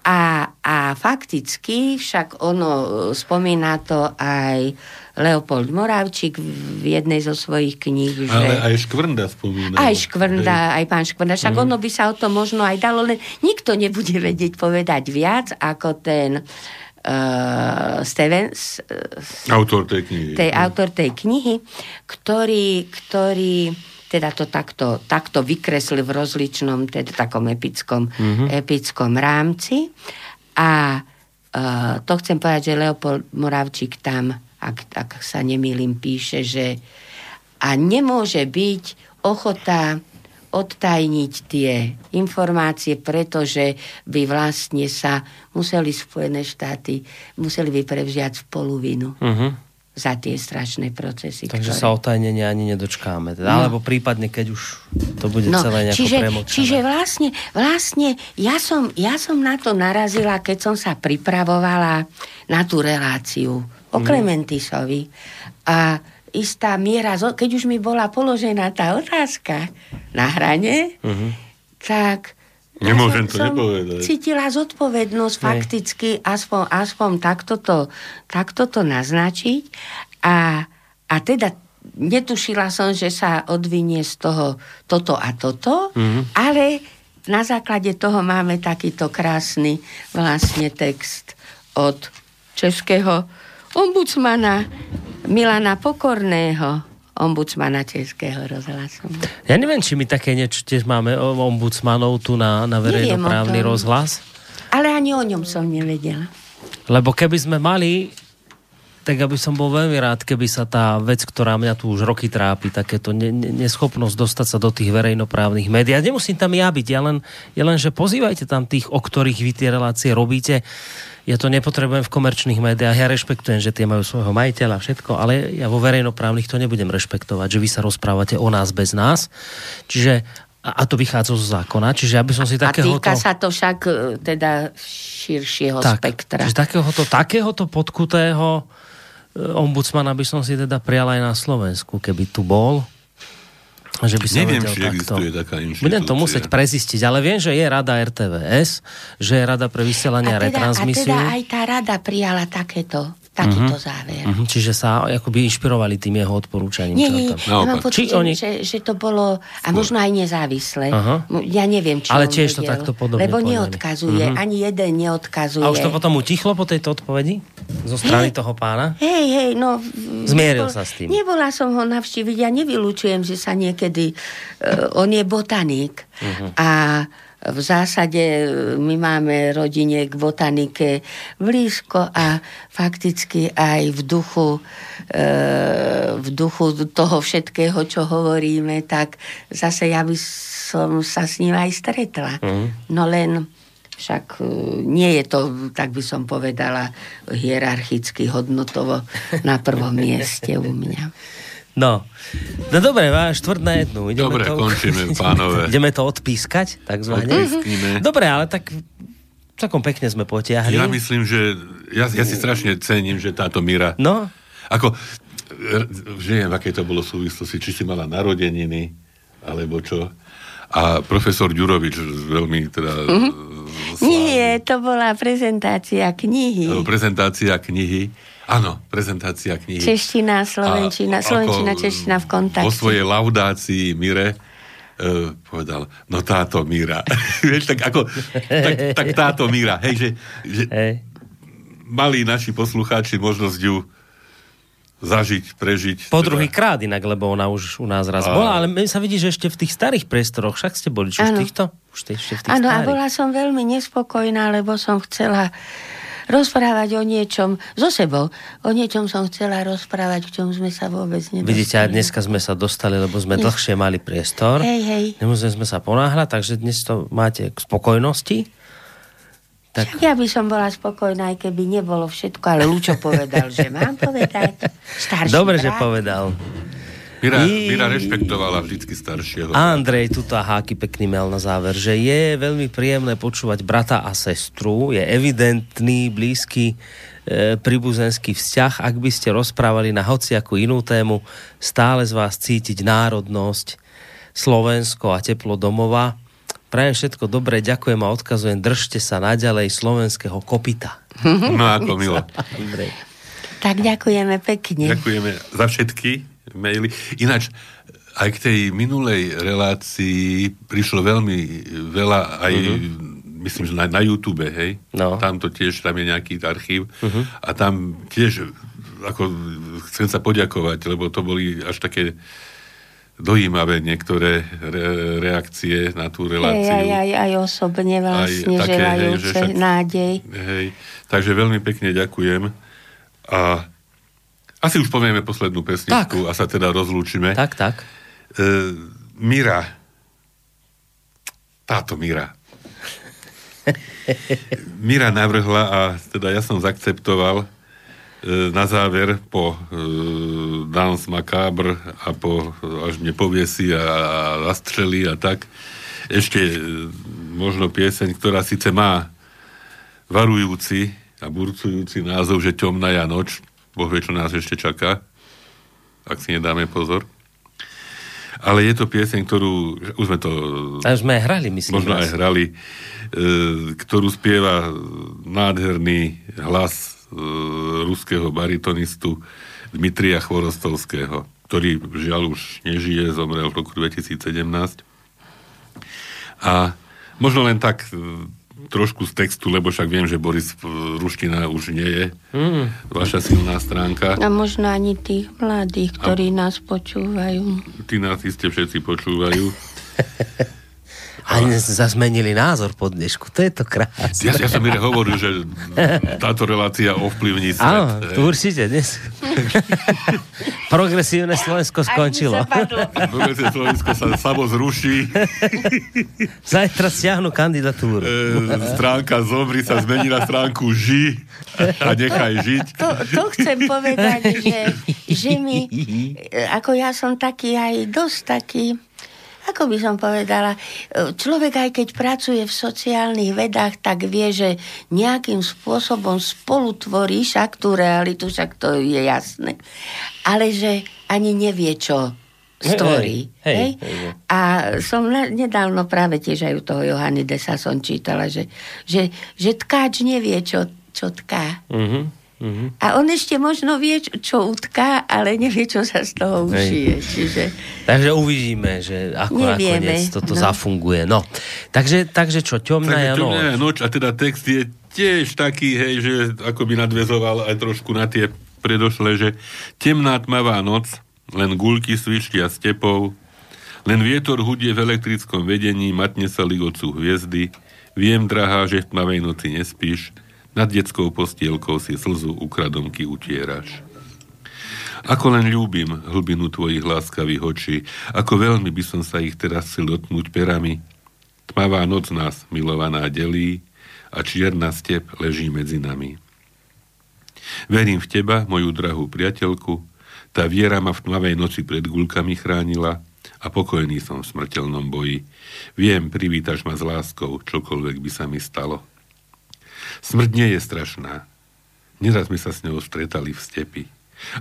a, a fakticky však ono spomína to aj Leopold Moravčík v jednej zo svojich kníh. Že... Ale aj Škvrnda spomína. Aj Škvrnda, aj, aj pán Škvrnda. Však mm. ono by sa o to možno aj dalo, len nikto nebude vedieť povedať viac ako ten uh, Stevens, uh, autor tej knihy. Tej, autor tej knihy, ktorý, ktorý teda to takto, takto vykresli v rozličnom, teda takom epickom, mm-hmm. epickom rámci. A uh, to chcem povedať, že Leopold Moravčík tam, ak, ak sa nemýlim, píše, že a nemôže byť ochota odtajniť tie informácie, pretože by vlastne sa museli Spojené štáty, museli by prevziať spoluvinu. Uh-huh za tie strašné procesy. Takže ktoré... sa otajnenia ani nedočkáme. Teda, no. Alebo prípadne, keď už to bude no, celé nejako čiže, premočané. Čiže vlastne, vlastne ja, som, ja som na to narazila, keď som sa pripravovala na tú reláciu o mhm. Klementisovi. A istá miera, keď už mi bola položená tá otázka na hrane, uh-huh. tak Nemôžem ja to nepovedať. Cítila zodpovednosť fakticky aspoň, aspoň takto, to, takto to naznačiť a, a teda netušila som, že sa odvinie z toho toto a toto, mm-hmm. ale na základe toho máme takýto krásny vlastne text od českého ombudsmana Milana Pokorného, ombudsmana Českého rozhlasu. Ja neviem, či my také niečo tiež máme ombudsmanov tu na, na verejnoprávny rozhlas. Ale ani o ňom som nevedela. Lebo keby sme mali tak aby som bol veľmi rád, keby sa tá vec, ktorá mňa tu už roky trápi, takéto ne, ne, neschopnosť dostať sa do tých verejnoprávnych médií. Ja nemusím tam ja byť, ja len, ja len, že pozývajte tam tých, o ktorých vy tie relácie robíte. Ja to nepotrebujem v komerčných médiách, ja rešpektujem, že tie majú svojho majiteľa, všetko, ale ja vo verejnoprávnych to nebudem rešpektovať, že vy sa rozprávate o nás bez nás. Čiže a to vychádza zo zákona, čiže aby som si takého... A týka sa to však e, teda širšieho tak, spektra. Čiže takéhoto, takéhoto podkutého ombudsmana by som si teda prial aj na Slovensku, keby tu bol. Že by sa Neviem, či takto. existuje taká inštitúcia. Budem to musieť prezistiť, ale viem, že je rada RTVS, že je rada pre vysielanie a, teda, a retransmisiu. A teda aj tá rada prijala takéto takýto uh-huh. záver. Uh-huh. Čiže sa akoby inšpirovali tým jeho odporúčaním. Nie, nie, ja mám pocit, oni... že, že to bolo, a možno aj nezávisle. Uh-huh. Ja neviem, či Ale tiež vedel, to takto podobne Lebo neodkazuje, uh-huh. ani jeden neodkazuje. A už to potom utichlo po tejto odpovedi? Zo strany hey, toho pána? Hej, hej, no... Zmieril nebol, sa s tým. Nebola som ho navštíviť, ja nevylučujem, že sa niekedy... Uh, on je botanik. Uh-huh. A v zásade e, my máme rodine k botanike blízko a fakticky aj v duchu, e, v duchu toho všetkého, čo hovoríme, tak zase ja by som sa s ním aj stretla. Mm. No len však e, nie je to, tak by som povedala, hierarchicky hodnotovo na prvom mieste u mňa. (laughs) No, no dobre, máš štvrt na jednu. Ideme dobre, to, končíme, (laughs) pánové. Ideme to odpískať, takzvané. Odpísknime. Dobre, ale tak takom pekne sme potiahli. Ja myslím, že ja, ja si strašne cením, že táto míra no? Ako, že neviem, aké to bolo súvislosti, či si mala narodeniny, alebo čo. A profesor Ďurovič, veľmi teda... Mm-hmm. Nie, to bola prezentácia knihy. Prezentácia knihy. Áno, prezentácia knihy. Čeština, Slovenčina, A Slovenčina, Čeština v kontakte. Vo svojej laudácii Mire uh, povedal, no táto Míra. (laughs) Vieš, tak ako, tak, tak táto Míra. Hej, že, že Hej. mali naši poslucháči možnosť ju zažiť, prežiť. Po teda- druhý krát inak, lebo ona už u nás raz A- bola, ale my sa vidí, že ešte v tých starých priestoroch, však ste boli, či už v Áno. týchto? Už ste ešte v tých Áno, a starých. bola som veľmi nespokojná, lebo som chcela rozprávať o niečom so sebou. O niečom som chcela rozprávať, v čom sme sa vôbec nedostali. Vidíte, aj dneska sme sa dostali, lebo sme dlhšie mali priestor. Hej, hej. Nemuseli sme sa ponáhľať, takže dnes to máte k spokojnosti. Tak Ja by som bola spokojná, aj keby nebolo všetko, ale Lučo povedal, že mám povedať. (laughs) Starší dobre, že brat. povedal. Mira, I- Mira rešpektovala vždycky staršieho. Andrej tuto háky pekný mal na záver, že je veľmi príjemné počúvať brata a sestru, je evidentný, blízky e, príbuzenský vzťah. Ak by ste rozprávali na hociakú inú tému, stále z vás cítiť národnosť, Slovensko a teplo domova. Prajem všetko dobré, ďakujem a odkazujem, držte sa naďalej slovenského kopita. No ako milo. Andrej. Tak ďakujeme pekne. Ďakujeme za všetky maily. Ináč, aj k tej minulej relácii prišlo veľmi veľa aj, uh-huh. myslím, že na, na YouTube, hej? No. Tam to tiež, tam je nejaký archív uh-huh. a tam tiež, ako chcem sa poďakovať, lebo to boli až také dojímavé niektoré re, reakcie na tú Hej, reláciu. aj, aj, aj osobne vlastne Aj také, hej, želajúce že však- nádej. Hej, takže veľmi pekne ďakujem. A asi už povieme poslednú pesničku a sa teda rozlúčime. Tak, tak. E, Mira. Táto Mira. (laughs) Mira navrhla a teda ja som zakceptoval e, na záver po e, Dance Macabre a po až mne poviesi a, a zastrelí a tak ešte e, možno pieseň, ktorá síce má varujúci a burcujúci názov, že Temná je noč. Boh vie, čo nás ešte čaká, ak si nedáme pozor. Ale je to pieseň, ktorú, už sme to A už sme aj hrali, myslím. možno aj hrali, e, ktorú spieva nádherný hlas e, ruského baritonistu Dmitria Chvorostovského, ktorý žiaľ už nežije, zomrel v roku 2017. A možno len tak e, trošku z textu, lebo však viem, že Boris e, ruština už nie je Mm. vaša silná stránka. A možno ani tých mladých, ktorí nás počúvajú. Tí nás iste všetci počúvajú. (laughs) A zazmenili názor po dnešku, to je to krásne. Ja, ja som Mire hovoril, že táto relácia ovplyvní svet. Áno, to určite. Dnes... (laughs) Progresívne Slovensko skončilo. Progresívne Slovensko sa samo zruší, (laughs) Zajtra stiahnu kandidatúru. e, stránka zomri sa zmení na stránku ži a nechaj žiť. To, to chcem povedať, že, že e, ako ja som taký aj dosť taký, ako by som povedala, e, človek aj keď pracuje v sociálnych vedách, tak vie, že nejakým spôsobom spolutvorí však tú realitu, však to je jasné, ale že ani nevie, čo stvorí. Hej, hej, hej? hej. A som nedávno práve tiež aj u toho Johannidesa som čítala, že, že, že tkáč nevie, čo, čo tká. Mhm, mhm. A on ešte možno vie, čo- utká, ale nevie, čo sa z toho ušije. Čiže Takže uvidíme, že ako Nevieme, nakoniec toto no. zafunguje. No, takže, takže čo, temná je noc. je noč a teda text je tiež taký, hej, že ako by nadvezoval aj trošku na tie predošlé, že temná tmavá noc, len guľky svištia stepou, len vietor hudie v elektrickom vedení, matne sa ligocú hviezdy, viem, drahá, že v tmavej noci nespíš, nad detskou postielkou si slzu ukradomky utieraš. Ako len ľúbim hlbinu tvojich láskavých očí, ako veľmi by som sa ich teraz chcel dotknúť perami. Tmavá noc nás, milovaná, delí a čierna step leží medzi nami. Verím v teba, moju drahú priateľku, tá viera ma v tmavej noci pred guľkami chránila a pokojný som v smrteľnom boji. Viem, privítaš ma s láskou, čokoľvek by sa mi stalo. Smrť nie je strašná. Neraz sme sa s ňou stretali v stepi.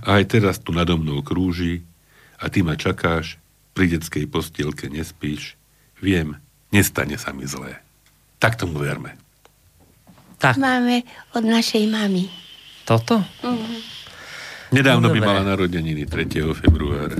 A aj teraz tu nado mnou krúži a ty ma čakáš, pri detskej postielke nespíš. Viem, nestane sa mi zlé. Tak tomu verme. Tak. Máme od našej mamy. Toto? Uh-huh. Nedávno by mala narodeniny 3. februára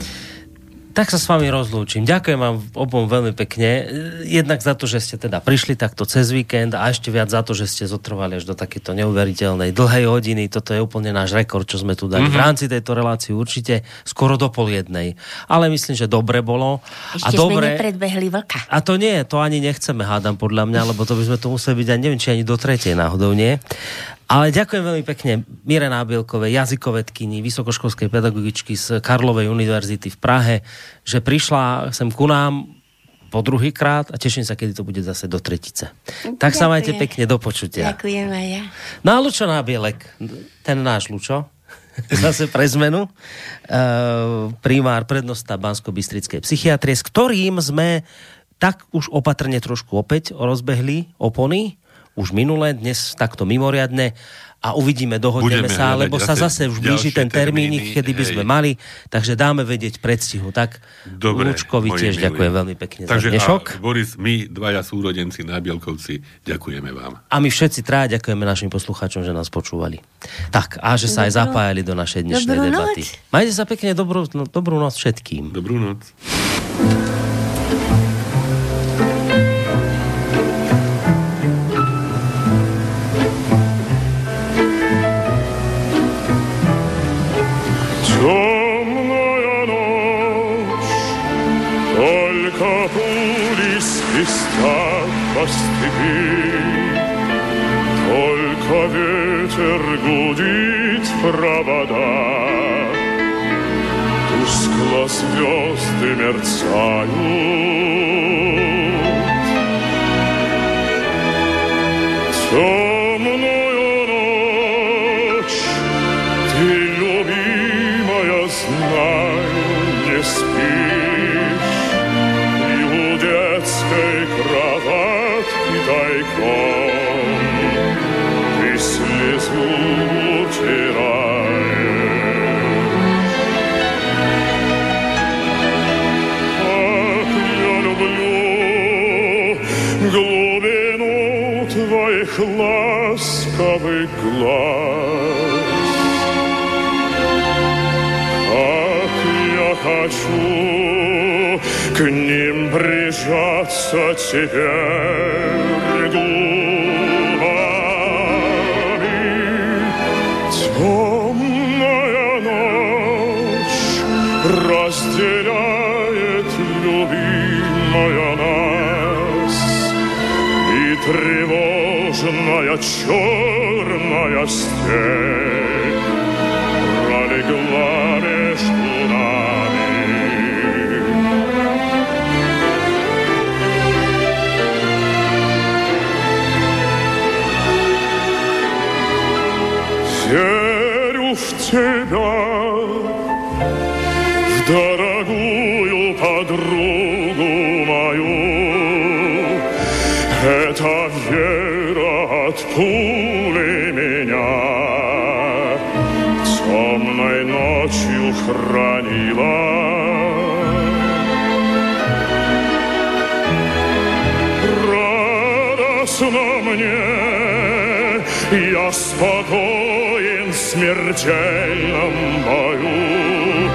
tak sa s vami rozlúčim. Ďakujem vám obom veľmi pekne. Jednak za to, že ste teda prišli takto cez víkend a ešte viac za to, že ste zotrvali až do takéto neuveriteľnej dlhej hodiny. Toto je úplne náš rekord, čo sme tu dali. Mm-hmm. V rámci tejto relácie určite skoro do pol jednej. Ale myslím, že dobre bolo. Ešte a dobre, sme nepredbehli vlka. A to nie, to ani nechceme, hádam podľa mňa, lebo to by sme to museli byť, ani neviem, či ani do tretej náhodou nie. Ale ďakujem veľmi pekne Mire Nábielkovej, jazykovedkyni, vysokoškolskej pedagogičky z Karlovej univerzity v Prahe, že prišla sem ku nám po druhý krát a teším sa, kedy to bude zase do tretice. Ďakujem. Tak sa majte pekne, do počutia. Ďakujem aj ja. No a Lučo Nábielek, ten náš Lučo, (laughs) zase pre zmenu, uh, primár prednosta Bansko-Bystrickej psychiatrie, s ktorým sme tak už opatrne trošku opäť rozbehli opony, už minule, dnes takto mimoriadne a uvidíme, dohodneme sa, lebo sa zase už blíži ten termín, kedy by sme mali, takže dáme vedieť predstihu. Tak Dobre, Lučkovi tiež milí. ďakujem veľmi pekne takže za dnešok. A Boris, my dvaja súrodenci na Bielkovci, ďakujeme vám. A my všetci traja ďakujeme našim poslucháčom, že nás počúvali. Tak, a že sa aj zapájali do našej dnešnej dobrú debaty. Noc. Majte sa pekne, dobrú, no, dobrú noc všetkým. Dobrú noc. Только ветер гудит в провода, Тускло звезды мерцают. Твоих ласковых глаз. Как я хочу к ним прижаться теперь тревожная черная степь пролегла между нами. Верю в тебя, смертельном бою.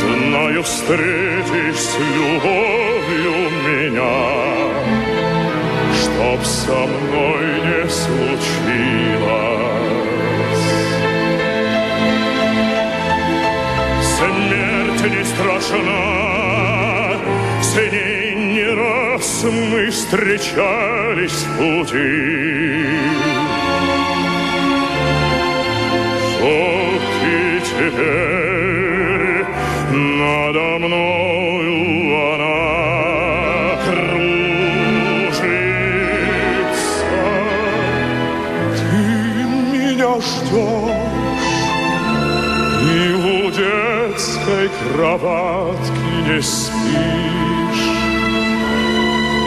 Знаю, встретишь с любовью меня, Чтоб со мной не случилось. Смерть не страшна, с ней не раз мы встречались в пути. Теперь надо мною она кружится. Ты меня ждешь, и у детской кроватки не спишь.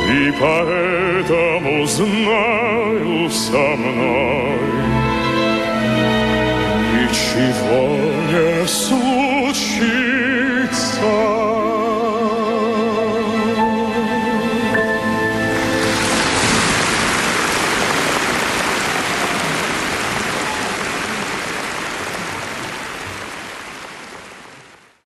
И поэтому знаю со мной ничего не случится.